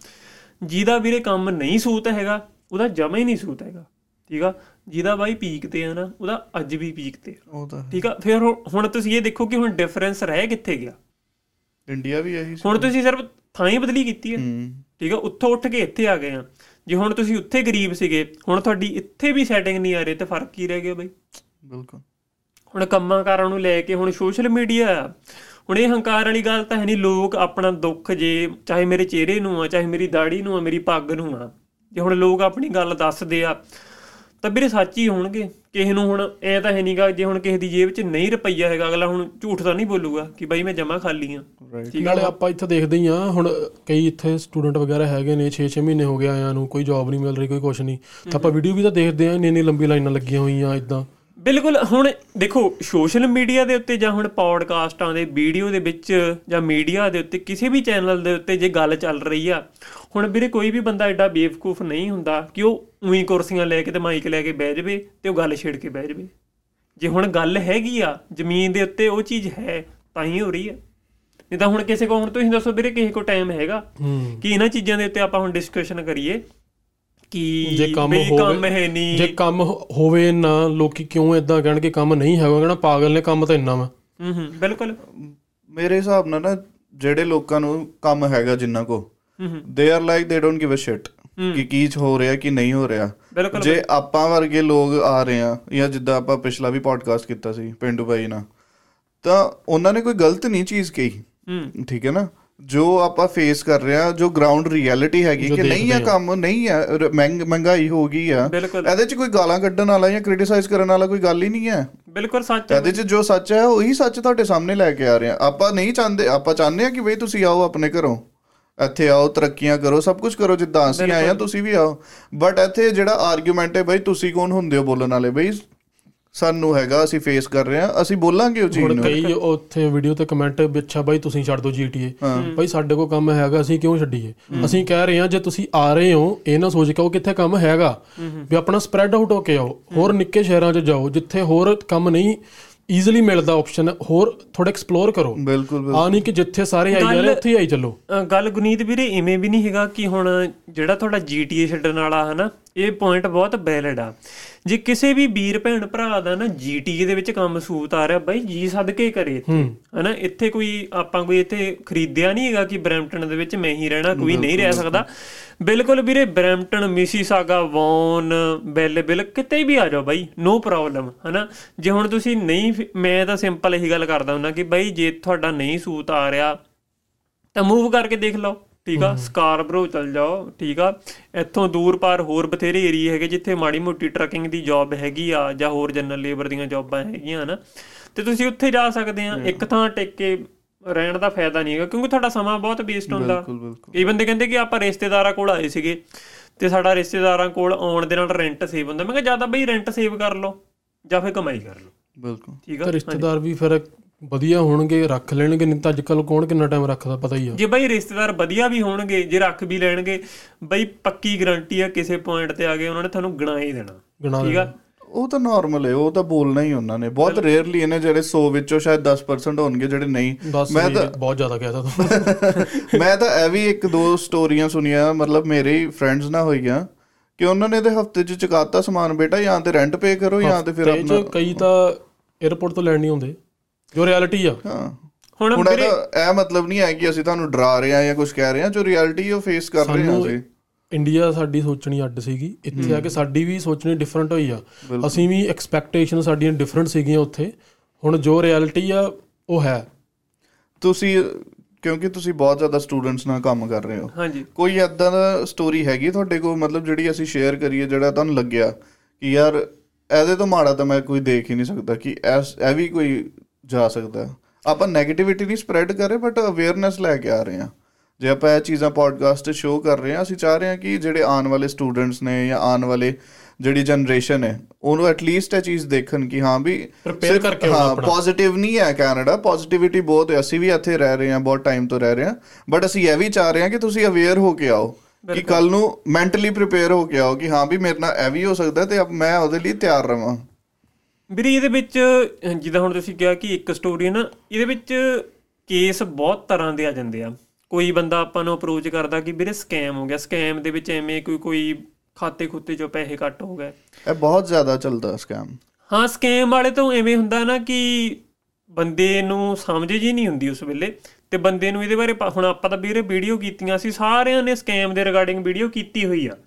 ਜਿਹਦਾ ਵੀਰੇ ਕੰਮ ਨਹੀਂ ਸੂਤ ਹੈਗਾ ਉਹਦਾ ਜਮਾ ਹੀ ਨਹੀਂ ਸੂਤ ਹੈਗਾ। ਠੀਕ ਆ ਜਿਹਦਾ ਬਾਈ ਪੀਕ ਤੇ ਆ ਨਾ ਉਹਦਾ ਅੱਜ ਵੀ ਪੀਕ ਤੇ ਆ। ਉਹ ਤਾਂ ਠੀਕ ਆ ਫਿਰ ਹੁਣ- ਤੁਸੀਂ ਇਹ ਦੇਖੋ ਕਿ ਹੁਣ ਡਿਫਰੈਂਸ ਰਹਿ ਕਿੱਥੇ ਗਿਆ? ਇੰਡੀਆ ਵੀ ਇਹੀ ਸੀ। ਹੁਣ ਤੁਸੀਂ ਸਿਰਫ ਥਾਂ ਹੀ ਬਦਲੀ ਕੀਤੀ ਹੈ ਹੂੰ। ਠੀਕ ਆ ਉੱਥੋਂ ਉੱਠ ਕੇ ਇੱਥੇ ਆ ਗਏ ਆ। ਜੇ ਹੁਣ ਤੁਸੀਂ ਉੱਥੇ ਗਰੀਬ ਸੀਗੇ ਹੁਣ ਤੁਹਾਡੀ ਇੱਥੇ ਵੀ ਸੈਟਿੰਗ ਨਹੀਂ ਆ ਰਹੀ ਤੇ ਫ਼ਰਕ ਕੀ ਰਹਿ ਗਿਆ ਬਾਈ? ਬਿਲਕੁਲ। ਹੁਣ ਕੰਮਾਂ ਕਾਰਾਂ ਨੂੰ ਲੈ ਕੇ ਹੁਣ ਸੋਸ਼ਲ ਮੀਡੀਆ ਹੁਣ ਇਹ ਹੰਕਾਰ ਵਾਲੀ ਗੱਲ ਤਾਂ ਹੈ ਨਹੀਂ ਲੋਕ ਆਪਣਾ ਦੁੱਖ ਜੇ ਚਾਹੇ ਮੇਰੇ ਚਿਹਰੇ ਨੂੰ ਆ ਚਾਹੇ ਮੇਰੀ ਦਾੜੀ ਨੂੰ ਆ ਮੇਰੀ ਪੱਗ ਨੂੰ ਆ। ਜੇ ਹੁਣ ਲੋਕ ਆਪਣੀ ਗੱਲ ਦੱਸਦੇ ਆ ਤਾਂ ਵੀਰੇ ਸੱਚ ਹੀ ਹੋਣਗੇ ਕਿਸੇ ਨੂੰ ਹੁਣ ਐ ਤਾਂ ਹੈ ਨਹੀਂਗਾ ਜੇ ਹੁਣ ਕਿਸੇ ਦੀ ਜੇਬ 'ਚ ਨਹੀਂ ਰੁਪਈਆ ਹੈਗਾ ਅਗਲਾ ਹੁਣ ਝੂਠ ਤਾਂ ਨਹੀਂ ਬੋਲੂਗਾ ਕਿ ਬਾਈ ਮੈਂ ਜਮਾ ਖਾਲੀ ਆ। ਨਾਲੇ ਆਪਾਂ ਇੱਥੇ ਦੇਖਦੇ ਹੀ ਆ ਹੁਣ ਕਈ ਇੱਥੇ ਸਟੂਡੈਂਟ ਵਗੈਰਾ ਹੈਗੇ ਨੇ 6-6 ਮਹੀਨੇ ਹੋ ਗਏ ਆਇਆਂ ਨੂੰ ਕੋਈ ਜੌਬ ਨਹੀਂ ਮਿਲ ਰਹੀ ਕੋਈ ਕੁਛ ਨਹੀਂ। ਤਾਂ ਆਪਾਂ ਵੀਡੀਓ ਵੀ ਤਾਂ ਦੇਖਦੇ ਆ ਇੰਨੀ ਇੰਨੀ ਲੰਬੀ ਲਾਈਨਾਂ ਲੱਗੀਆਂ ਹੋਈਆਂ ਇਦਾਂ ਬਿਲਕੁਲ ਹੁਣ ਦੇਖੋ ਸੋਸ਼ਲ ਮੀਡੀਆ ਦੇ ਉੱਤੇ ਜਾਂ ਹੁਣ ਪੌਡਕਾਸਟਾਂ ਦੇ ਵੀਡੀਓ ਦੇ ਵਿੱਚ ਜਾਂ ਮੀਡੀਆ ਦੇ ਉੱਤੇ ਕਿਸੇ ਵੀ ਚੈਨਲ ਦੇ ਉੱਤੇ ਜੇ ਗੱਲ ਚੱਲ ਰਹੀ ਆ ਹੁਣ ਵੀਰੇ ਕੋਈ ਵੀ ਬੰਦਾ ਐਡਾ ਬੇਵਕੂਫ ਨਹੀਂ ਹੁੰਦਾ ਕਿ ਉਹ ਉਹੀ ਕੁਰਸੀਆਂ ਲੈ ਕੇ ਤੇ ਮਾਈਕ ਲੈ ਕੇ ਬਹਿ ਜਾਵੇ ਤੇ ਉਹ ਗੱਲ ਛੇੜ ਕੇ ਬਹਿ ਜਾਵੇ। ਜੇ ਹੁਣ ਗੱਲ ਹੈਗੀ ਆ ਜ਼ਮੀਨ ਦੇ ਉੱਤੇ ਉਹ ਚੀਜ਼ ਹੈ ਤਾਂ ਹੀ ਹੋ ਰਹੀ ਆ। ਨਹੀਂ ਤਾਂ ਹੁਣ ਕਿਸੇ ਕੋ ਹੁਣ ਤੁਸੀਂ ਦੱਸੋ ਵੀਰੇ ਕਿਸੇ ਕੋ ਟਾਈਮ ਹੈਗਾ ਹੂੰ। ਕਿ ਇਹਨਾਂ ਚੀਜ਼ਾਂ ਦੇ ਉੱਤੇ ਆਪਾਂ ਹੁਣ ਡਿਸਕਸ਼ਨ ਕਰੀਏ ਕਿ ਜੇ ਕੰਮ ਹੋਵੇ ਹੈ ਨਹੀਂ। ਜੇ ਕੰਮ ਹੋ- ਹੋਵੇ ਨਾ ਲੋਕੀ ਕਿਉਂ ਇਦਾਂ ਕਹਿਣ ਕਿ ਕੰਮ ਨਹੀਂ ਹੈਗਾ? ਕਹਿਣਾ ਪਾਗਲ ਨੇ ਕੰਮ ਤਾਂ ਇੰਨਾ ਵਾ। ਹੂੰ ਹੂੰ ਬਿਲਕੁਲ। ਮੇਰੇ ਹਿਸਾਬ ਨਾਲ ਨਾ ਜਿਹੜੇ ਲੋਕਾਂ ਨੂੰ ਕੰਮ ਹੈਗਾ ਜਿੰਨਾ ਕੋ ਹੂੰ ਹੂੰ they are like they don't give a shit ਕਿ ਕੀ ਹੋ ਰਿਹਾ ਕਿ ਨਹੀਂ ਹੋ ਰਿਹਾ। ਜੇ ਆਪਾਂ ਵਰਗੇ ਲੋਕ ਆ ਰਹੇ ਆ ਜਾਂ ਜਿੱਦਾਂ ਆਪਾਂ ਪਿਛਲਾ ਵੀ ਪੋਡਕਾਸਟ ਕੀਤਾ ਸੀ ਪਿੰਡੂ ਬਾਈ ਨਾਲ ਤਾਂ ਉਹਨਾਂ ਨੇ ਕੋਈ ਗਲਤ ਨਹੀਂ ਚੀਜ਼ ਕਹੀ। ਹੂੰ। ਠੀਕ ਹੈ ਨਾ? ਜੋ ਆਪਾਂ ਫੇਸ ਕਰ ਰਹੇ ਆ ਜੋ ਗਰਾਊਂਡ ਰਿਐਲਿਟੀ ਹੈਗੀ ਕਿ ਨਹੀਂ ਆ। ਕੰਮ ਨਹੀਂ ਆ ਮਹਿੰਗਾਈ ਹੋ ਗਈ ਆ। ਇਹਦੇ 'ਚ ਕੋਈ ਗਾਲਾਂ ਕੱਢਣ ਵਾਲਾ ਜਾਂ ਕ੍ਰਿਟਿਸਾਈਜ਼ ਕਰਨ ਵਾਲਾ ਕੋਈ ਗੱਲ ਹੀ ਨਹੀਂ ਹੈ ਬਿਲਕੁਲ ਸੱਚ ਹੈ। ਇਹਦੇ 'ਚ ਜੋ ਸੱਚ ਹੈ ਉਹੀ ਸੱਚ ਤੁਹਾਡੇ ਸਾਹਮਣੇ ਲੈ ਕੇ ਆ ਰਹੇ ਆ। ਆਪਾਂ ਨਹੀਂ ਚਾਹੁੰਦੇ ਆਪਾਂ ਚਾਹੁੰਦੇ ਆ ਕਿ ਬਈ ਤੁਸੀਂ ਆਓ ਆਪਣੇ ਘਰੋਂ। ਇੱਥੇ ਆਓ ਤਰੱਕੀਆਂ ਕਰੋ ਸਭ ਕੁਝ ਕਰੋ ਜਿੱਦਾਂ ਅਸੀਂ ਆਏ ਆ ਤੁਸੀਂ ਵੀ ਆਓ। ਬਟ ਇੱਥੇ ਜਿਹੜਾ ਆਰਗੂਮੈਂਟ ਹੈ ਬਈ ਤੁਸੀਂ ਕੌਣ ਹੁੰਦੇ ਹੋ ਬੋਲਣ ਵਾਲੇ? ਬਈ ਸਾਨੂੰ ਹੈਗਾ ਅਸੀਂ ਫੇਸ ਕਰ ਰਹੇ ਹਾਂ ਅਸੀਂ ਬੋਲਾਂਗੇ ਉਹ ਚੀਜ਼ ਹੁਣ ਨੂੰ। ਕਈ ਉੱਥੇ ਵੀਡੀਓ ਤੇ ਕਮੈਂਟ ਅੱਛਾ ਬਾਈ ਤੁਸੀਂ ਛੱਡ ਦਿਓ GTA ਬਾਈ ਸਾਡੇ ਕੋਲ ਕੰਮ ਹੈਗਾ ਅਸੀਂ ਕਿਉਂ ਛੱਡੀਏ? ਅਸੀਂ ਕਹਿ ਰਹੇ ਹਾਂ ਜੇ ਤੁਸੀਂ ਆ ਰਹੇ ਹੋ ਇਹ ਨਾ ਸੋਚ ਕੇ ਆਓ ਕਿੱਥੇ ਕੰਮ ਹੈਗਾ। ਵੀ ਆਪਣਾ ਸਪਰੈਡ ਆਊਟ ਹੋ ਕੇ ਆਓ ਹੋਰ ਨਿੱਕੇ ਸ਼ਹਿਰਾਂ 'ਚ ਜਾਓ ਜਿੱਥੇ ਹੋਰ ਕੰਮ ਨਹੀਂ ਈਜ਼ੀਲੀ ਮਿਲਦਾ ਆਪਸ਼ਨ ਹੋਰ ਥੋੜਾ ਐਕਸਪਲੋਰ ਕਰੋ। ਬਿਲਕੁਲ ਬਿਲਕੁਲ। ਆ ਨਹੀਂ ਕਿ ਜਿੱਥੇ ਸਾਰੇ ਆਈ ਜਾ ਰਹੇ ਉੱਥੇ ਹੀ ਆਈ ਚੱਲੋ। ਗੱਲ ਗੁਨੀਤ ਵੀਰੇ ਇਵੇਂ ਵੀ ਨਹੀਂ ਹੈਗਾ ਕਿ ਹੁਣ ਜਿਹੜਾ ਤੁਹਾਡਾ GTA ਛੱਡਣ ਵਾਲਾ ਹਨਾ ਇਹ ਪੁਆਇੰਟ ਬਹੁਤ ਵੈਲਿਡ ਆ। ਜੇ ਕਿਸੇ ਵੀ ਵੀਰ ਭੈਣ ਭਰਾ ਦਾ ਨਾ GTA ਦੇ ਵਿੱਚ ਕੰਮ ਸੂਤ ਆ ਰਿਹਾ ਬਾਈ ਜੀ ਸਦਕੇ ਕਰੇ ਇੱਥੇ। ਹਨਾ ਇੱਥੇ ਕੋਈ ਆਪਾਂ ਕੋਈ ਇੱਥੇ ਖਰੀਦਿਆ ਨਹੀਂ ਹੈਗਾ ਕਿ ਬਰੈਂਪਟਨ ਦੇ ਵਿੱਚ ਮੈਂ ਹੀ ਰਹਿਣਾ ਕੋਈ ਨਹੀਂ ਰਹਿ ਸਕਦਾ। ਬਿਲਕੁਲ ਵੀਰੇ ਬਰੈਂਪਟਨ ਮਿਸੀਸਾਗਾ ਵੌਨ ਬੈਲੇਬਿਲ ਕਿਤੇ ਵੀ ਆ ਜਾਓ ਬਾਈ ਨੋ ਪ੍ਰੋਬਲਮ ਹਨਾ? ਜੇ ਹੁਣ ਤੁਸੀਂ ਨਹੀਂ ਮੈਂ ਤਾਂ ਸਿੰਪਲ ਇਹੀ ਗੱਲ ਕਰਦਾ ਹੁੰਦਾ ਕਿ ਬਾਈ ਜੇ ਤੁਹਾਡਾ ਨਹੀਂ ਸੂਤ ਆ ਰਿਹਾ ਤਾਂ ਮੂਵ ਕਰਕੇ ਦੇਖ ਲਓ ਠੀਕ ਆ? ਸਕਾਰਬਰੋ ਚਲ ਜਾਓ ਠੀਕ ਆ? ਇੱਥੋਂ ਦੂਰ ਪਾਰ ਹੋਰ ਬਥੇਰੇ ਏਰੀਆ ਹੈਗੇ ਜਿੱਥੇ ਮਾੜੀ ਮੋਟੀ ਟਰੱਕਿੰਗ ਦੀ ਜੌਬ ਹੈਗੀ ਆ ਜਾਂ ਹੋਰ ਜਨਰਲ ਲੇਬਰ ਦੀਆਂ ਜੌਬਾਂ ਹੈਗੀਆਂ ਨਾ ਤੇ ਤੁਸੀਂ ਉੱਥੇ ਜਾ ਸਕਦੇ ਆ ਇੱਕ ਥਾਂ ਟਿਕ ਕੇ ਰਹਿਣ ਦਾ ਫਾਇਦਾ ਨਹੀਂ ਹੈਗਾ ਕਿਉਂਕਿ ਤੁਹਾਡਾ ਸਮਾਂ ਬਹੁਤ ਵੇਸਟ ਹੁੰਦਾ। ਬਿਲਕੁਲ ਬਿਲਕੁਲ। ਕਈ ਬੰਦੇ ਕਹਿੰਦੇ ਕਿ ਆਪਾਂ ਰਿਸ਼ਤੇਦਾਰਾਂ ਕੋਲ ਆਏ ਸੀਗੇ ਤੇ ਸਾਡਾ ਰਿਸ਼ਤੇਦਾਰਾਂ ਕੋਲ ਆਉਣ ਦੇ ਨਾਲ ਰੈਂਟ ਸੇਵ ਹੁੰਦਾ। ਮੈਂ ਕਿਹਾ ਜ਼ਿਆਦਾ ਬਈ ਰੈਂਟ ਸੇਵ ਕਰ ਲਓ ਜਾਂ ਫਿਰ ਕਮਾਈ ਕਰ ਲਓ। ਬਿਲਕੁਲ। ਠੀਕ ਆ? ਤੇ ਰਿਸ਼ਤੇਦਾਰ ਵੀ ਫਿਰ ਵਧੀਆ ਹੋਣਗੇ ਰੱਖ ਲੈਣਗੇ ਨਹੀਂ ਤਾਂ ਅੱਜ ਕੱਲ ਕੌਣ ਕਿੰਨਾ ਟਾਈਮ ਰੱਖਦਾ ਪਤਾ ਹੀ ਆ। ਜੇ ਬਈ ਰਿਸ਼ਤੇਦਾਰ ਵਧੀਆ ਵੀ ਹੋਣਗੇ ਜੇ ਰੱਖ ਵੀ ਲੈਣਗੇ ਬਈ ਪੱਕੀ ਗਾਰੰਟੀ ਆ ਕਿਸੇ ਪੁਆਇੰਟ ਤੇ ਆ ਗਏ ਉਹਨਾਂ ਨੇ ਤੁਹਾਨੂੰ ਗਣਾ ਹੀ ਦੇਣਾ। ਗਣਾ ਠੀਕ ਆ? ਉਹ ਤਾਂ ਨਾਰਮਲ ਹੈ ਉਹ ਤਾਂ ਬੋਲਣਾ ਹੀ ਉਹਨਾਂ ਨੇ। ਬਹੁਤ ਰੇਅਰਲੀ ਨੇ ਜਿਹੜੇ 100 ਵਿੱਚੋਂ ਸ਼ਾਇਦ 10% ਹੋਣਗੇ ਜਿਹੜੇ ਨਹੀਂ। ਮੈਂ ਤਾਂ ਬਹੁਤ ਜ਼ਿਆਦਾ ਕਹਿਤਾ ਤੂੰ ਮੈਂ ਤਾਂ ਇਹ ਵੀ ਇੱਕ ਦੋ ਸਟੋਰੀਆਂ ਸੁਣੀਆਂ ਮਤਲਬ ਮੇਰੇ ਹੀ ਫਰੈਂਡਸ ਨਾਲ ਹੋਈਆਂ ਕਿ ਉਹਨਾਂ ਨੇ ਤੇ ਹਫ਼ਤੇ 'ਚ ਚੁਕਾਤਾ ਸਮਾਨ ਬੇਟਾ ਜਾਂ ਤੇ ਰੈਂਟ ਪੇ ਕਰੋ ਜਾਂ ਤੇ ਫਿਰ ਆਪਣਾ ਕਈ ਤਾਂ 에어ਪੋਰਟ ਤੋਂ ਲੈਣ ਨਹੀਂ ਹੁੰਦੇ ਜੋ ਰਿਐਲਿਟੀ ਆ। ਹਾਂ। ਹੁਣ ਇਹ ਮਤਲਬ ਨਹੀਂ ਹੈ ਕਿ ਅਸੀਂ ਤੁਹਾਨੂੰ ਡਰਾ ਰਹੇ ਹਾਂ ਜਾਂ ਕੁਝ ਕਹਿ ਰਹੇ ਹਾਂ ਜੋ ਰਿਐਲਿਟੀ ਉਹ ਫੇਸ ਕਰ ਰਹੇ ਹਾਂ ਸਾਨੂੰ ਅਸੀਂ। ਇੰਡੀਆ ਸਾਡੀ ਸੋਚਣੀ ਅੱਡ ਸੀਗੀ। ਇੱਥੇ ਆ ਕੇ ਸਾਡੀ ਵੀ ਸੋਚਣੀ ਡਿਫਰੈਂਟ ਹੋਈ ਆ। ਅਸੀਂ ਵੀ ਐਕਸਪੈਕਟੇਸ਼ਨ ਸਾਡੀਆਂ ਡਿਫਰੈਂਟ ਸੀਗੀਆਂ ਉੱਥੇ। ਹੁਣ ਜੋ ਰਿਐਲਿਟੀ ਆ ਉਹ ਹੈ। ਤੁਸੀਂ ਕਿਉਂਕਿ ਤੁਸੀਂ ਬਹੁਤ ਜ਼ਿਆਦਾ ਸਟੂਡੈਂਟਸ ਨਾਲ ਕੰਮ ਕਰ ਰਹੇ ਹੋ। ਹਾਂਜੀ। ਕੋਈ ਐਦਾਂ ਦਾ ਸਟੋਰੀ ਹੈਗੀ ਤੁਹਾਡੇ ਕੋਲ? ਮਤਲਬ ਜਿਹੜੀ ਅਸੀਂ ਸ਼ੇਅਰ ਕਰੀਏ ਜਿਹੜਾ ਤੁਹਾਨੂੰ ਲੱਗਿਆ ਕਿ ਯਾਰ ਇਹਦੇ ਤੋਂ ਮਾੜਾ ਤਾਂ ਮੈਂ ਕੋਈ ਦੇਖ ਹੀ ਨਹੀਂ ਸਕਦਾ ਕਿ ਐਸ ਇਹ ਵੀ ਕੋਈ ਜਾ ਸਕਦਾ। ਆਪਾਂ 네ਗੇਟਿਵਿਟੀ ਨਹੀਂ ਸਪਰੈਡ ਕਰ ਰਹੇ ਬਟ ਅਵੇਅਰਨੈਸ ਲੈ ਕੇ ਆ ਰਹੇ ਹਾਂ। ਜੇ ਆਪਾਂ ਇਹ ਚੀਜ਼ਾਂ ਪੋਡਕਾਸਟ ਤੇ ਸ਼ੋਅ ਕਰ ਰਹੇ ਹਾਂ ਅਸੀਂ ਚਾਹ ਰਹੇ ਹਾਂ ਕਿ ਜਿਹੜੇ ਆਉਣ ਵਾਲੇ ਸਟੂਡੈਂਟਸ ਨੇ ਜਾਂ ਆਉਣ ਵਾਲੇ ਜਿਹੜੀ ਜਨਰੇਸ਼ਨ ਹੈ ਉਹਨੂੰ ਐਟਲੀਸਟ ਇਹ ਚੀਜ਼ ਦੇਖਣ ਕਿ ਹਾਂ ਵੀ ਸਿਰਫ- ਕਰਕੇ ਹਾਂ। ਪੋਜ਼ਿਟਿਵ ਨਹੀਂ ਹੈ ਕੈਨੇਡਾ ਪੋਜ਼ਿਟਿਵਿਟੀ ਬਹੁਤ ਹੈ। ਅਸੀਂ ਵੀ ਇੱਥੇ ਰਹਿ ਰਹੇ ਹਾਂ ਬਹੁਤ ਟਾਈਮ ਤੋਂ ਰਹਿ ਰਹੇ ਹਾਂ। ਬਟ ਅਸੀਂ ਇਹ ਵੀ ਚਾਹ ਰਹੇ ਹਾਂ ਕਿ ਤੁਸੀਂ ਅਵੇਅਰ ਹੋ ਕੇ ਆਓ ਕਿ ਕੱਲ ਨੂੰ ਮੈਂਟਲੀ ਪ੍ਰਿਪੇਅਰ ਹੋ ਕੇ ਆਓ ਕਿ ਹਾਂ ਵੀ ਮੇਰੇ ਨਾਲ ਇਹ ਵੀ ਹੋ ਸਕਦਾ ਤੇ ਅਬ ਮੈਂ ਉਹਦੇ ਲਈ ਤਿਆਰ ਰਵਾਂ। ਵੀਰੇ ਇਹਦੇ ਵਿੱਚ ਜਿੱਦਾਂ ਹੁਣ ਤੁਸੀਂ ਕਿਹਾ ਕਿ ਇੱਕ ਸਟੋਰੀ ਨਾ ਇਹਦੇ ਵਿੱਚ ਕੇਸ ਬਹੁਤ ਤਰ੍ਹਾਂ ਦੇ ਆ ਜਾਂਦੇ ਆ। ਕੋਈ ਬੰਦਾ ਆਪਾਂ ਨੂੰ ਅਪਰੋਚ ਕਰਦਾ ਕਿ ਵੀਰੇ ਸਕੈਮ ਹੋ ਗਿਆ ਸਕੈਮ ਦੇ ਵਿੱਚ ਐਵੇਂ ਕੋਈ ਕੋਈ ਖਾਤੇ ਖੁੱਤੇ ਚੋਂ ਪੈਸੇ ਕੱਟ ਹੋ ਗਏ। ਇਹ ਬਹੁਤ ਜ਼ਿਆਦਾ ਚੱਲਦਾ ਸਕੈਮ ਹਾਂ ਸਕੈਮ ਵਾਲੇ ਤੋਂ ਐਵੇਂ ਹੁੰਦਾ ਨਾ ਕਿ ਬੰਦੇ ਨੂੰ ਸਮਝ ਜੀ ਨਹੀਂ ਹੁੰਦੀ ਉਸ ਵੇਲੇ ਤੇ ਬੰਦੇ ਨੂੰ ਇਹਦੇ ਬਾਰੇ ਹੁਣ ਆਪਾਂ ਤਾਂ ਵੀਰੇ ਵੀਡੀਓ ਕੀਤੀਆਂ ਸੀ ਸਾਰਿਆਂ ਨੇ ਸਕੈਮ ਦੇ ਰਿਗਾਰਡਿੰਗ ਵੀਡੀਓ ਕੀਤੀ ਹੋਈ ਆ।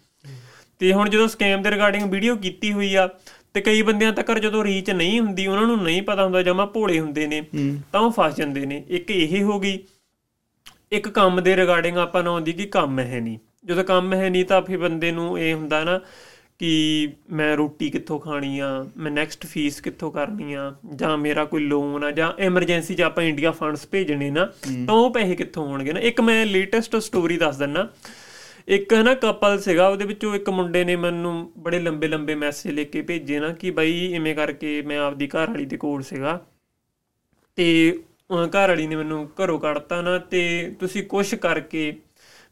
ਤੇ ਹੁਣ ਜਦੋਂ ਸਕੈਮ ਦੇ ਰਿਗਾਰਡਿੰਗ ਵੀਡੀਓ ਕੀਤੀ ਹੋਈ ਆ ਤੇ ਕਈ ਬੰਦਿਆਂ ਤੱਕ ਜਦੋਂ ਰੀਚ ਨਹੀਂ ਹੁੰਦੀ ਉਹਨਾਂ ਨੂੰ ਨਹੀਂ ਪਤਾ ਹੁੰਦਾ ਜਮਾ ਭੋਲੇ ਹੁੰਦੇ ਨੇ ਤਾਂ ਉਹ ਫਸ ਜਾਂਦੇ ਨੇ। ਇੱਕ ਇਹ ਹੋ ਗਈ ਇੱਕ ਕੰਮ ਦੇ ਰਿਗਾਰਡਿੰਗ ਆਪਾਂ ਨੂੰ ਆਉਂਦੀ ਕਿ ਕੰਮ ਹੈ ਨਹੀਂ। ਜਦੋਂ ਕੰਮ ਹੈ ਨਹੀਂ ਤਾਂ ਫਿਰ ਬੰਦੇ ਨੂੰ ਇਹ ਹੁੰਦਾ ਨਾ ਕਿ ਮੈਂ ਰੋਟੀ ਕਿੱਥੋਂ ਖਾਣੀ ਆ ਮੈਂ ਨੈਕਸਟ ਫੀਸ ਕਿੱਥੋਂ ਕਰਨੀ ਆ ਜਾਂ ਮੇਰਾ ਕੋਈ ਲੋਨ ਆ ਜਾਂ ਐਮਰਜੈਂਸੀ 'ਚ ਆਪਾਂ ਇੰਡੀਆ ਫੰਡਸ ਭੇਜਣੇ ਨਾ ਤਾਂ ਉਹ ਪੈਸੇ ਕਿੱਥੋਂ ਹੋਣਗੇ ਨਾ? ਇੱਕ ਮੈਂ ਲੇਟੈਸਟ ਸਟੋਰੀ ਦੱਸ ਦਿੰਨਾ। ਇੱਕ ਹੈ ਨਾ ਕਪਲ ਸੀਗਾ ਉਹਦੇ ਵਿੱਚੋਂ ਇੱਕ ਮੁੰਡੇ ਨੇ ਮੈਨੂੰ ਬੜੇ ਲੰਬੇ ਲੰਬੇ ਮੈਸੇਜ ਲਿਖ ਕੇ ਭੇਜੇ ਨਾ ਕਿ ਬਾਈ ਇਵੇਂ ਕਰਕੇ ਮੈਂ ਆਪਦੀ ਘਰ ਵਾਲੀ ਦੇ ਕੋਲ ਸੀਗਾ। ਤੇ ਘਰ ਵਾਲੀ ਨੇ ਮੈਨੂੰ ਘਰੋਂ ਕੱਢਤਾ ਨਾ, ਤੇ ਤੁਸੀਂ ਕੁਛ ਕਰਕੇ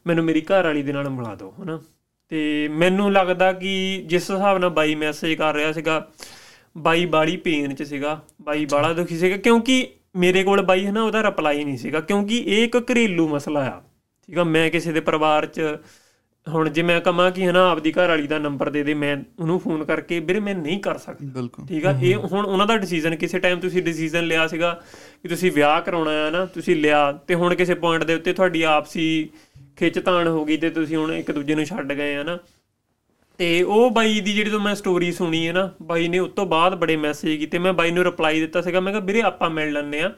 ਮੈਨੂੰ ਮੇਰੀ ਘਰ ਵਾਲੀ ਦੇ ਨਾਲ ਮਿਲਾ ਦਿਓ, ਹਨਾ? ਤੇ ਮੈਨੂੰ ਲੱਗਦਾ ਕਿ ਜਿਸ ਹਿਸਾਬ ਨਾਲ ਬਾਈ ਮੈਸੇਜ ਕਰ ਰਿਹਾ ਸੀਗਾ, ਬਾਈ ਬਾੜੀ ਪੇਨ ਚ ਸੀਗਾ, ਬਾਈ ਬਾਲਾ ਦੁਖੀ ਸੀਗਾ, ਕਿਉਂਕਿ ਮੇਰੇ ਕੋਲ ਬਾਈ ਹੈ ਨਾ ਉਹਦਾ ਰਿਪਲਾਈ ਨਹੀਂ ਸੀਗਾ, ਕਿਉਂਕਿ ਇਹ ਇੱਕ ਘਰੇਲੂ ਮਸਲਾ ਆ, ਠੀਕ ਆ? ਮੈਂ ਕਿਸੇ ਦੇ ਪਰਿਵਾਰ ਚ ਹੁਣ ਜੇ ਮੈਂ ਕਹਾਂ ਕਿ ਹਨਾ ਆਪਦੀ ਘਰ ਵਾਲੀ ਦਾ ਨੰਬਰ ਦੇ ਦੇ ਮੈਂ ਉਹਨੂੰ ਫੋਨ ਕਰਕੇ ਵੀਰੇ ਮੈਂ ਨਹੀਂ ਕਰ ਸਕਦਾ। ਠੀਕ ਆ? ਇਹ ਹੁਣ ਉਹਨਾਂ ਦਾ ਡਿਸੀਜਨ ਕਿਸੇ ਟਾਈਮ ਤੁਸੀਂ ਡਿਸੀਜਨ ਲਿਆ ਸੀਗਾ ਕਿ ਤੁਸੀਂ ਵਿਆਹ ਕਰਾਉਣਾ ਹੈ ਨਾ ਤੁਸੀਂ ਲਿਆ ਤੇ ਹੁਣ ਕਿਸੇ ਪੁਆਇੰਟ ਦੇ ਉੱਤੇ ਤੁਹਾਡੀ ਆਪਸੀ ਖਿੱਚਤਾਣ ਹੋ ਗਈ ਤੇ ਤੁਸੀਂ ਹੁਣ ਇੱਕ ਦੂਜੇ ਨੂੰ ਛੱਡ ਗਏ ਆ ਨਾ। ਤੇ ਉਹ ਬਾਈ ਦੀ ਜਿਹੜੀ ਤੋਂ ਮੈਂ ਸਟੋਰੀ ਸੁਣੀ ਹੈ ਨਾ ਬਾਈ ਨੇ ਉਸ ਤੋਂ ਬਾਅਦ ਬੜੇ ਮੈਸੇਜ ਕੀਤੇ। ਮੈਂ ਬਾਈ ਨੂੰ ਰਿਪਲਾਈ ਦਿੱਤਾ ਸੀਗਾ ਮੈਂ ਕਿਹਾ ਵੀਰੇ ਆਪਾਂ ਮਿਲ ਲੈਂਦੇ ਆ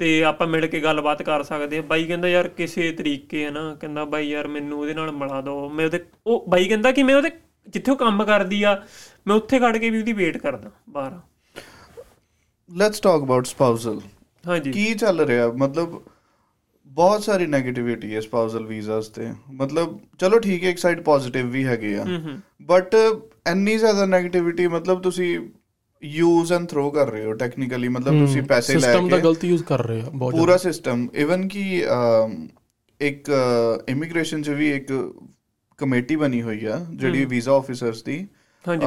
ਤੇ ਆਪਾਂ ਮਿਲ ਕੇ ਗੱਲਬਾਤ ਕਰ ਸਕਦੇ ਆ ਬਾਈ ਕਹਿੰਦਾ ਯਾਰ ਕਿਸੇ ਤਰੀਕੇ ਹੈ ਨਾ। ਕਹਿੰਦਾ ਬਾਈ ਯਾਰ ਮੈਨੂੰ ਉਹਦੇ ਨਾਲ ਮਿਲਾ ਦਿਓ ਮੈਂ ਉਹਦੇ ਉਹ ਬਾਈ ਕਹਿੰਦਾ ਕਿ ਮੈਂ ਉਹਦੇ ਜਿੱਥੇ ਉਹ ਕੰਮ ਕਰਦੀ ਆ ਮੈਂ ਉੱਥੇ ਖੜ ਕੇ ਵੀ ਉਹਦੀ ਵੇਟ ਕਰਦਾ ਬਾਹਰ। ਲੈਟਸ ਟਾਕ ਅਬਾਊਟ ਸਪਾਊਸਲ ਹਾਂਜੀ। ਕੀ ਚੱਲ ਰਿਹਾ? ਮਤਲਬ ਬਹੁਤ ਸਾਰੀ 네ਗੇਟਿਵਿਟੀ ਹੈ ਸਪਾਊਸਲ ਵੀਜ਼ਾਸ ਤੇ। ਮਤਲਬ ਚਲੋ ਠੀਕ ਹੈ ਇੱਕ ਸਾਈਡ ਪੋਜ਼ਿਟਿਵ ਵੀ ਹੈਗੇ ਆ। ਬਟ ਇੰਨੀ ਜ਼ਿਆਦਾ 네ਗੇਟਿਵਿਟੀ ਮਤਲਬ ਤੁਸੀਂ ਯੂਜ਼ ਐਂਡ ਥਰੋ ਕਰ ਰਹੇ ਹੋ ਟੈਕਨੀਕਲੀ ਮਤਲਬ ਤੁਸੀਂ ਪੈਸੇ ਲੈ ਸਿਸਟਮ ਦਾ ਕੇ ਗਲਤ ਯੂਜ਼ ਕਰ ਰਹੇ ਆ ਬਹੁਤ ਪੂਰਾ ਸਿਸਟਮ ਇਵਨ ਕਿ ਇੱਕ ਇਮੀਗ੍ਰੇਸ਼ਨ 'ਚ ਵੀ ਇੱਕ ਕਮੇਟੀ ਬਣੀ ਹੋਈ ਆ ਜਿਹੜੀ ਵੀਜ਼ਾ ਆਫੀਸਰਸ ਦੀ ਹਾਂਜੀ।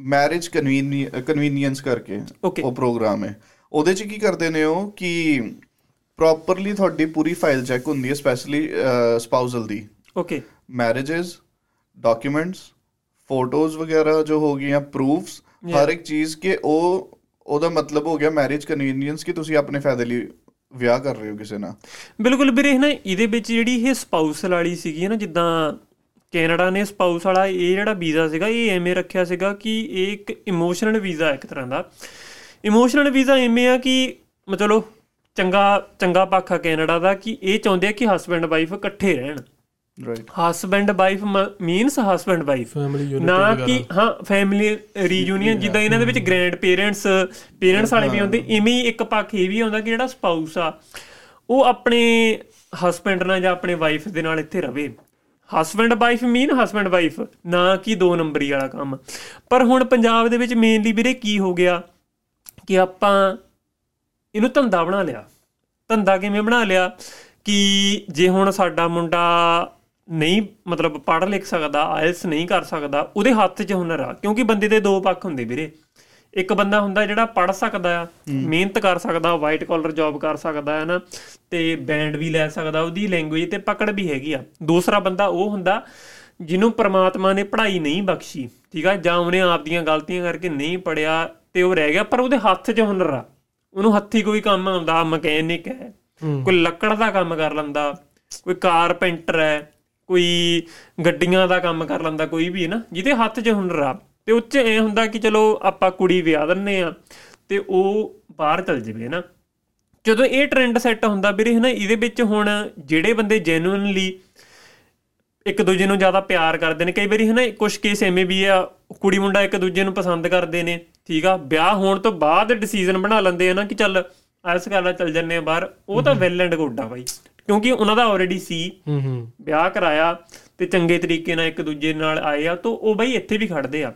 ਮੈਰਿਜ ਕਨਵੀਨੀਅੰਸ ਕਰਕੇ. ਉਹ ਪ੍ਰੋਗਰਾਮ ਹੈ। ਉਹਦੇ 'ਚ ਕੀ ਕਰਦੇ ਨੇ ਉਹ ਕਿ ਪ੍ਰੋਪਰਲੀ ਤੁਹਾਡੀ ਪੂਰੀ ਫਾਈਲ ਚੈੱਕ ਹੁੰਦੀ ਹੈ ਸਪੈਸ਼ਲੀ ਸਪਾਊਸਲ ਦੀ। ਓਕੇ ਮੈਰਿजेस ਡਾਕੂਮੈਂਟਸ ਫੋਟੋਜ਼ ਵਗੈਰਾ ਜੋ ਹੋ ਗਈਆਂ ਪ੍ਰੂਫਸ ਹਰ ਇੱਕ ਚੀਜ਼ ਕਿ ਉਹ ਉਹਦਾ ਮਤਲਬ ਹੋ ਗਿਆ ਮੈਰਿਜ ਕਨਵੀਨੀਅੰਸ ਕਿ ਤੁਸੀਂ ਆਪਣੇ ਫਾਇਦੇ ਲਈ ਵਿਆਹ ਕਰ ਰਹੇ ਹੋ ਕਿਸੇ ਨਾਲ। ਬਿਲਕੁਲ ਵੀਰੇ ਨਾ ਇਹਦੇ ਵਿੱਚ ਜਿਹੜੀ ਇਹ ਸਪਾਊਸਲ ਵਾਲੀ ਸੀਗੀ ਨਾ ਜਿੱਦਾਂ ਕੈਨੇਡਾ ਨੇ ਸਪਾਊਸ ਵਾਲਾ ਇਹ ਜਿਹੜਾ ਵੀਜ਼ਾ ਸੀਗਾ ਇਹ ਐਵੇਂ ਰੱਖਿਆ ਸੀਗਾ ਕਿ ਇਹ ਇੱਕ ਇਮੋਸ਼ਨਲ ਵੀਜ਼ਾ ਇੱਕ ਤਰ੍ਹਾਂ ਦਾ। ਇਮੋਸ਼ਨਲ ਵੀਜ਼ਾ ਐਵੇਂ ਆ ਕਿ ਮਤਲਬ ਚੰਗਾ ਚੰਗਾ ਪੱਖ ਆ ਕੈਨੇਡਾ ਦਾ ਕਿ ਇਹ ਚਾਹੁੰਦੇ ਆ ਕਿ ਹਸਬੰਡ ਵਾਈਫ ਇਕੱਠੇ ਰਹਿਣ। Right husband wife means husband wife family unit ਨਾ ਕਿ ਹਾਂ ਫੈਮਿਲੀ ਰੀਯੂਨੀਅਨ ਜਿੱਦਾਂ ਇਹਨਾਂ ਦੇ ਵਿੱਚ ਗ੍ਰੈਂਡ ਪੇਰੈਂਟਸ ਪੇਰੈਂਟਸ ਵਾਲੇ ਵੀ ਆਉਂਦੇ ਇਵੇਂ ਹੀ ਇੱਕ ਪੱਖ ਇਹ ਵੀ ਆਉਂਦਾ ਕਿ ਜਿਹੜਾ ਸਪਾਊਸ ਆ ਉਹ ਆਪਣੇ ਹਸਬੰਡ ਨਾਲ ਜਾਂ ਆਪਣੇ ਵਾਈਫ ਦੇ ਨਾਲ ਇੱਥੇ ਰਵੇ। Husband wife mean husband wife ਨਾ ਕਿ ਦੋ ਨੰਬਰੀ ਵਾਲਾ ਕੰਮ। ਪਰ ਹੁਣ ਪੰਜਾਬ ਦੇ ਵਿੱਚ ਮੇਨਲੀ ਵੀਰੇ ਕੀ ਹੋ ਗਿਆ ਕਿ ਆਪਾਂ ਇਹਨੂੰ ਧੰਦਾ ਬਣਾ ਲਿਆ। ਧੰਦਾ ਕਿਵੇਂ ਬਣਾ ਲਿਆ? ਕਿ ਜੇ ਹੁਣ ਸਾਡਾ ਮੁੰਡਾ ਨਹੀਂ ਮਤਲਬ ਪੜ੍ਹ ਲਿਖ ਸਕਦਾ ਆਇਲਸ ਨਹੀਂ ਕਰ ਸਕਦਾ ਉਹਦੇ ਹੱਥ 'ਚ ਹੁਨਰ ਆ। ਕਿਉਂਕਿ ਬੰਦੇ ਦੇ ਦੋ ਪੱਖ ਹੁੰਦੇ ਵੀਰੇ। ਇੱਕ ਬੰਦਾ ਹੁੰਦਾ ਜਿਹੜਾ ਪੜ੍ਹ ਸਕਦਾ ਆ ਮਿਹਨਤ ਕਰ ਸਕਦਾ ਵਾਈਟ ਕਾਲਰ ਜੌਬ ਕਰ ਸਕਦਾ ਹੈ ਨਾ ਤੇ ਬੈਂਡ ਵੀ ਲੈ ਸਕਦਾ ਉਹਦੀ ਲੈਂਗੁਏਜ ਤੇ ਪਕੜ ਵੀ ਹੈਗੀ ਆ। ਦੂਸਰਾ ਬੰਦਾ ਉਹ ਹੁੰਦਾ ਜਿਹਨੂੰ ਪ੍ਰਮਾਤਮਾ ਨੇ ਪੜ੍ਹਾਈ ਨਹੀਂ ਬਖਸ਼ੀ ਠੀਕ ਆ? ਜਾਂ ਉਹਨੇ ਆਪਦੀਆਂ ਗਲਤੀਆਂ ਕਰਕੇ ਨਹੀਂ ਪੜਿਆ ਤੇ ਉਹ ਰਹਿ ਗਿਆ ਪਰ ਉਹਦੇ ਹੱਥ 'ਚ ਹੁਨਰ ਆ। ਉਹਨੂੰ ਹੱਥੀ ਕੋਈ ਕੰਮ ਆਉਂਦਾ ਮਕੈਨਿਕ ਹੈ। ਕੋਈ ਲੱਕੜ ਦਾ ਕੰਮ ਕਰ ਲੈਂਦਾ ਕੋਈ ਕਾਰਪੈਂਟਰ ਹੈ ਕੋਈ ਗੱਡੀਆਂ ਦਾ ਕੰਮ ਕਰ ਲੈਂਦਾ ਕੋਈ ਵੀ ਹੈ ਨਾ ਜਿਹਦੇ ਹੱਥ 'ਚ ਹੁਨਰ ਆ ਤੇ ਉੱਚ ਐ ਹੁੰਦਾ ਕਿ ਚਲੋ ਆਪਾਂ ਕੁੜੀ ਵਿਆਹ ਦਿੰਨੇ ਆ ਤੇ ਉਹ ਬਾਹਰ ਚਲ ਜਾਵੇ ਨਾ ਜਦੋਂ ਇਹ ਟ੍ਰੈਂਡ ਸੈੱਟ ਹੁੰਦਾ ਵੀਰੇ ਹਨਾ ਇਹਦੇ ਵਿੱਚ ਹੁਣ ਜਿਹੜੇ ਬੰਦੇ ਜੈਨੂਇਨਲੀ ਇੱਕ ਦੂਜੇ ਨੂੰ ਜ਼ਿਆਦਾ ਪਿਆਰ ਕਰਦੇ ਨੇ ਕਈ ਵਾਰੀ ਹਨਾ ਕੁਝ ਕੇਸ ਐਵੇਂ ਵੀ ਆ ਕੁੜੀ ਮੁੰਡਾ ਇੱਕ ਦੂਜੇ ਨੂੰ ਪਸੰਦ ਕਰਦੇ ਨੇ ਠੀਕ ਆ? ਵਿਆਹ ਹੋਣ ਤੋਂ ਬਾਅਦ ਡਿਸੀਜਨ ਬਣਾ ਲੈਂਦੇ ਆ ਨਾ ਕਿ ਚੱਲ ਐਸ ਕਰਲਾ ਚੱਲ ਜੰਨੇ ਆ ਬਾਹਰ। ਉਹ ਤਾਂ ਵੈਲ ਐਂਡ ਗੁੱਡ ਆ ਬਾਈ। ਕਿਉਂਕਿ ਉਹਨਾਂ ਦਾ ਆਲਰੇਡੀ ਸੀ। ਹੂੰ ਹੂੰ। ਵਿਆਹ ਕਰਾਇਆ ਤੇ ਚੰਗੇ ਤਰੀਕੇ ਨਾਲ ਇੱਕ ਦੂਜੇ ਨਾਲ ਆਏ ਆ ਤਾਂ ਉਹ ਬਈ ਇੱਥੇ ਵੀ ਖੜਦੇ ਆ।